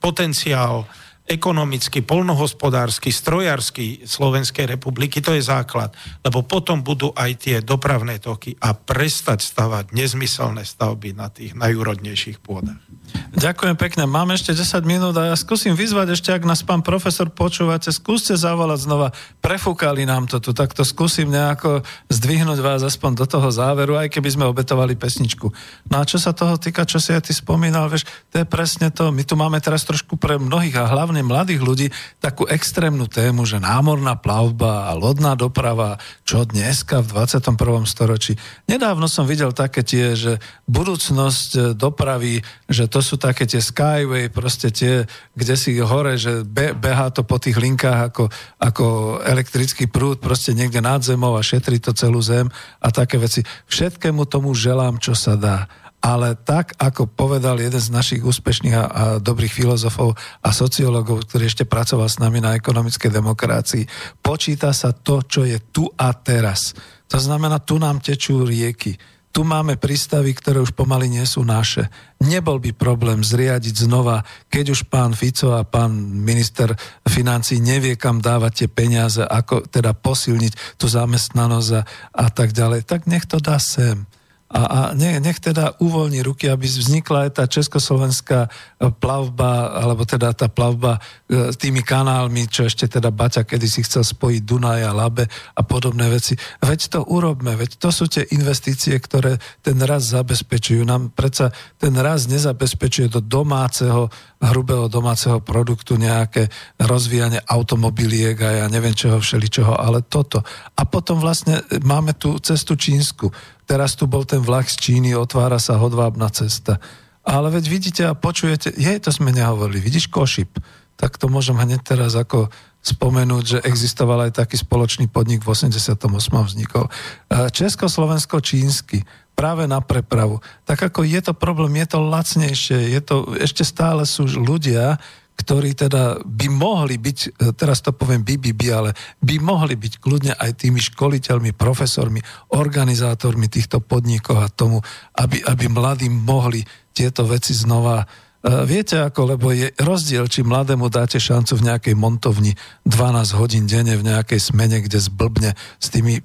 potenciál ekonomický, polnohospodársky, strojársky Slovenskej republiky, to je základ. Lebo potom budú aj tie dopravné toky a prestať stavať nezmyselné stavby na tých najúrodnejších pôdach. Ďakujem pekne. Máme ešte 10 minút a ja skúsim vyzvať ešte, ak nás pán profesor počúvate, skúste zavolať znova. Prefúkali nám to tu, tak to skúsim nejako zdvihnúť vás aspoň do toho záveru, aj keby sme obetovali pesničku. No a čo sa toho týka, čo si aj ty spomínal, vieš, to je presne to. My tu máme teraz trošku pre mnohých a hlavne mladých ľudí takú extrémnu tému, že námorná plavba a lodná doprava, čo dneska v 21. storočí. Nedávno som videl také tie, že budúcnosť dopravy, že to sú také tie skyway, proste tie, kde si hore, že be, behá to po tých linkách ako, ako elektrický prúd, proste niekde nad zemou a šetrí to celú zem a také veci. Všetkému tomu želám, čo sa dá. Ale tak, ako povedal jeden z našich úspešných a, a dobrých filozofov a sociológov, ktorý ešte pracoval s nami na ekonomickej demokracii, počíta sa to, čo je tu a teraz. To znamená, tu nám tečú rieky tu máme prístavy, ktoré už pomaly nie sú naše. Nebol by problém zriadiť znova, keď už pán Fico a pán minister financí nevie, kam dávať tie peniaze, ako teda posilniť tú zamestnanosť a, a tak ďalej, tak nech to dá sem a, a nech teda uvoľní ruky, aby vznikla aj tá československá e, plavba, alebo teda tá plavba e, tými kanálmi, čo ešte teda Baťa kedy si chcel spojiť Dunaj a Labe a podobné veci. Veď to urobme, veď to sú tie investície, ktoré ten raz zabezpečujú. Nám predsa ten raz nezabezpečuje do domáceho, hrubého domáceho produktu nejaké rozvíjanie automobiliek a ja neviem čoho všeličoho, ale toto. A potom vlastne máme tú cestu čínsku teraz tu bol ten vlak z Číny, otvára sa hodvábna cesta. Ale veď vidíte a počujete, je, to sme nehovorili, vidíš Košip, tak to môžem hneď teraz ako spomenúť, že existoval aj taký spoločný podnik v 88. vznikol. Československo-čínsky, práve na prepravu. Tak ako je to problém, je to lacnejšie, je to, ešte stále sú ľudia, ktorí teda by mohli byť, e, teraz to poviem by, ale by mohli byť kľudne aj tými školiteľmi, profesormi, organizátormi týchto podnikov a tomu, aby, aby mladí mohli tieto veci znova viete ako, lebo je rozdiel, či mladému dáte šancu v nejakej montovni 12 hodín denne v nejakej smene, kde zblbne s tými e,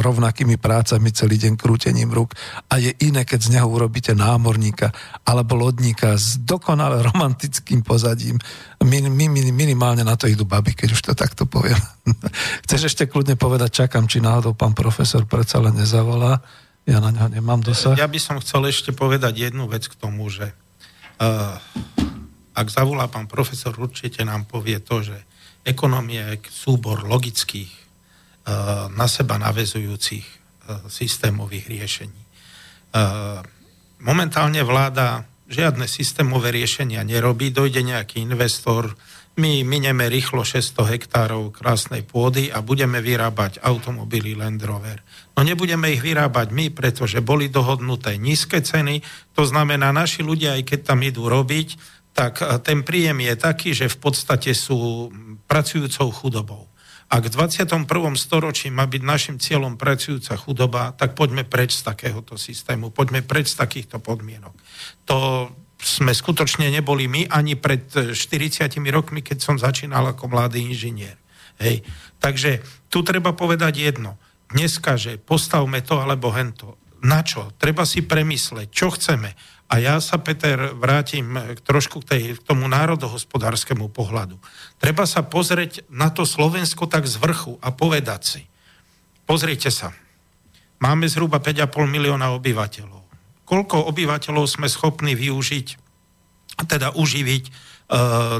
rovnakými prácami celý deň krútením rúk a je iné, keď z neho urobíte námorníka alebo lodníka s dokonale romantickým pozadím. Min, min, minimálne na to idú baby, keď už to takto poviem. Chceš ešte kľudne povedať, čakám, či náhodou pán profesor predsa len nezavolá. Ja na neho nemám dosah. Ja by som chcel ešte povedať jednu vec k tomu, že ak zavolá pán profesor, určite nám povie to, že ekonomie je súbor logických, eh, na seba navezujúcich eh, systémových riešení. Momentálne vláda žiadne systémové riešenia nerobí, dojde nejaký investor, my mineme rýchlo 600 hektárov krásnej pôdy a budeme vyrábať automobily Land Rover. No nebudeme ich vyrábať my, pretože boli dohodnuté nízke ceny, to znamená, naši ľudia, aj keď tam idú robiť, tak e, ten príjem je taký, že v podstate sú pracujúcou chudobou. Ak v 21. storočí má byť našim cieľom pracujúca chudoba, tak poďme preč z takéhoto systému, poďme preč z takýchto podmienok. To sme skutočne neboli my ani pred 40 rokmi, keď som začínal ako mladý inžinier. Hej. Takže tu treba povedať jedno. Dneska, že postavme to alebo hento. Na čo? Treba si premysleť, čo chceme. A ja sa, Peter, vrátim trošku k, tej, k tomu národohospodárskému pohľadu. Treba sa pozrieť na to Slovensko tak z vrchu a povedať si. Pozrite sa. Máme zhruba 5,5 milióna obyvateľov koľko obyvateľov sme schopní využiť, teda uživiť e,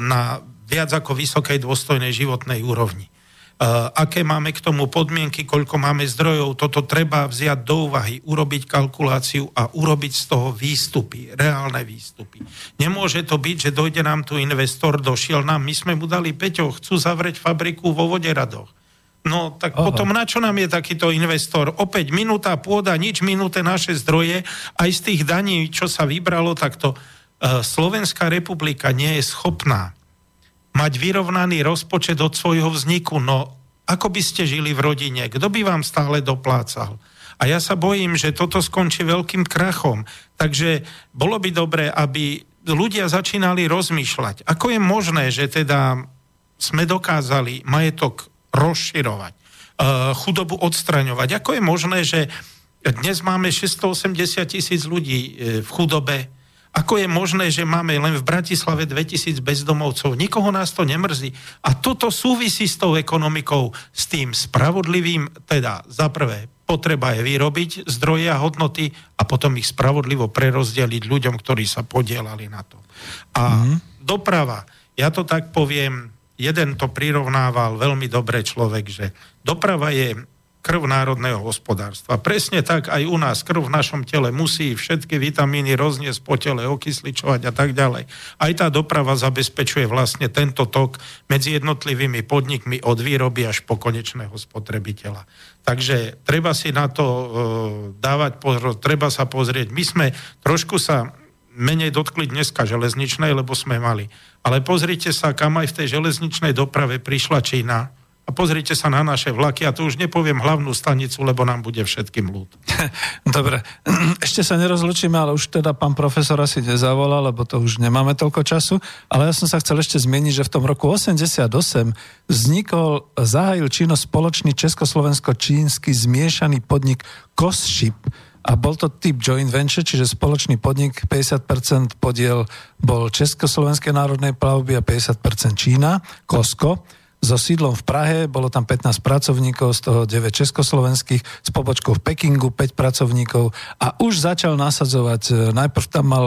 na viac ako vysokej dôstojnej životnej úrovni. Uh, aké máme k tomu podmienky, koľko máme zdrojov, toto treba vziať do úvahy, urobiť kalkuláciu a urobiť z toho výstupy, reálne výstupy. Nemôže to byť, že dojde nám tu investor, došiel nám, my sme mu dali Peťo, chcú zavrieť fabriku vo Voderadoch No tak Aha. potom na čo nám je takýto investor? Opäť minúta pôda, nič minúte naše zdroje, aj z tých daní, čo sa vybralo, tak to uh, Slovenská republika nie je schopná mať vyrovnaný rozpočet od svojho vzniku. No ako by ste žili v rodine? Kto by vám stále doplácal? A ja sa bojím, že toto skončí veľkým krachom. Takže bolo by dobré, aby ľudia začínali rozmýšľať, ako je možné, že teda sme dokázali majetok rozširovať, uh, chudobu odstraňovať. Ako je možné, že dnes máme 680 tisíc ľudí e, v chudobe, ako je možné, že máme len v Bratislave 2000 bezdomovcov? Nikoho nás to nemrzí. A toto súvisí s tou ekonomikou, s tým spravodlivým, teda za prvé, potreba je vyrobiť zdroje a hodnoty a potom ich spravodlivo prerozdeliť ľuďom, ktorí sa podielali na to. A mm. doprava, ja to tak poviem, jeden to prirovnával veľmi dobre človek, že doprava je krv národného hospodárstva. Presne tak aj u nás krv v našom tele musí všetky vitamíny rozniesť po tele, okysličovať a tak ďalej. Aj tá doprava zabezpečuje vlastne tento tok medzi jednotlivými podnikmi od výroby až po konečného spotrebiteľa. Takže treba si na to e, dávať pozor, treba sa pozrieť. My sme trošku sa menej dotkli dneska železničnej, lebo sme mali. Ale pozrite sa, kam aj v tej železničnej doprave prišla Čína. A pozrite sa na naše vlaky a tu už nepoviem hlavnú stanicu, lebo nám bude všetkým ľud. Dobre, ešte sa nerozlučíme, ale už teda pán profesor asi nezavolal, lebo to už nemáme toľko času, ale ja som sa chcel ešte zmeniť, že v tom roku 88 vznikol, zahájil činnosť spoločný československo-čínsky zmiešaný podnik Koship, a bol to typ joint venture, čiže spoločný podnik, 50% podiel bol Československej národnej plavby a 50% Čína, Kosko, so sídlom v Prahe, bolo tam 15 pracovníkov, z toho 9 československých, s pobočkou v Pekingu 5 pracovníkov. A už začal nasadzovať, e, najprv tam mal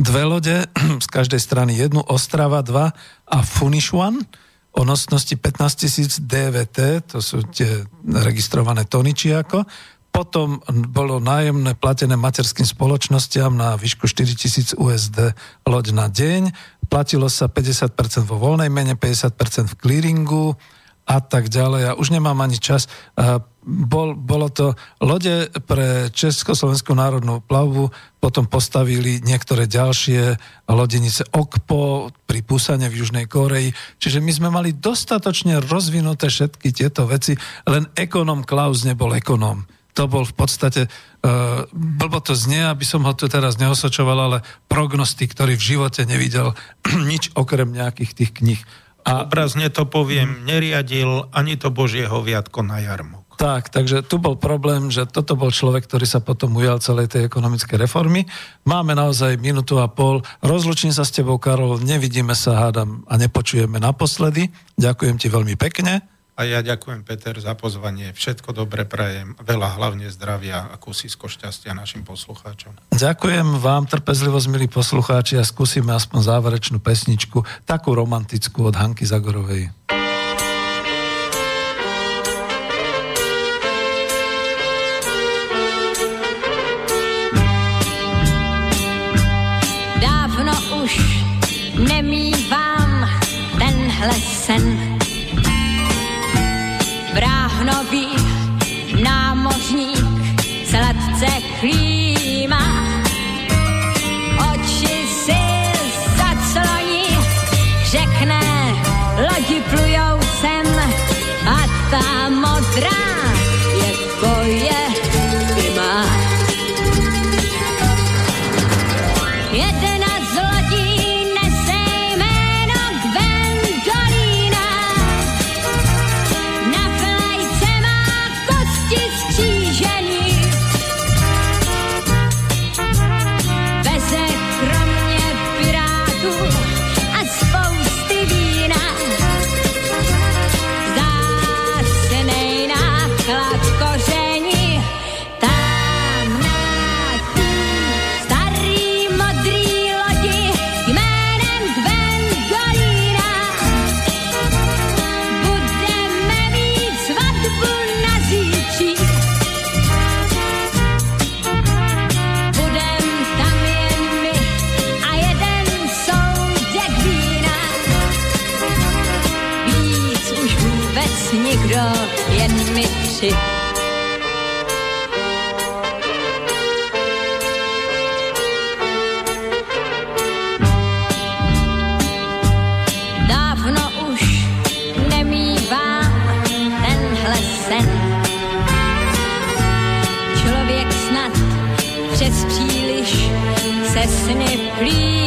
dve lode, z každej strany jednu, Ostrava 2 a Funishuan, o nosnosti 15 tisíc DVT, to sú tie registrované tony či ako, potom bolo nájomné platené materským spoločnostiam na výšku 4000 USD loď na deň. Platilo sa 50% vo voľnej mene, 50% v clearingu a tak ďalej. A už nemám ani čas. Bol, bolo to lode pre Československú národnú plavbu, potom postavili niektoré ďalšie lodenice OKPO pri Pusane v Južnej Koreji. Čiže my sme mali dostatočne rozvinuté všetky tieto veci, len ekonom Klaus nebol ekonom to bol v podstate, uh, blbo to znie, aby som ho tu teraz neosočoval, ale prognostik, ktorý v živote nevidel nič okrem nejakých tých knih. A obrazne to poviem, neriadil ani to Božieho viatko na jarmok. Tak, takže tu bol problém, že toto bol človek, ktorý sa potom ujal celej tej ekonomickej reformy. Máme naozaj minútu a pol. Rozlučím sa s tebou, Karol, nevidíme sa, hádam a nepočujeme naposledy. Ďakujem ti veľmi pekne. A ja ďakujem, Peter, za pozvanie. Všetko dobre prajem. Veľa hlavne zdravia a kusisko šťastia našim poslucháčom. Ďakujem vám, trpezlivosť, milí poslucháči, a skúsime aspoň záverečnú pesničku, takú romantickú od Hanky Zagorovej. Read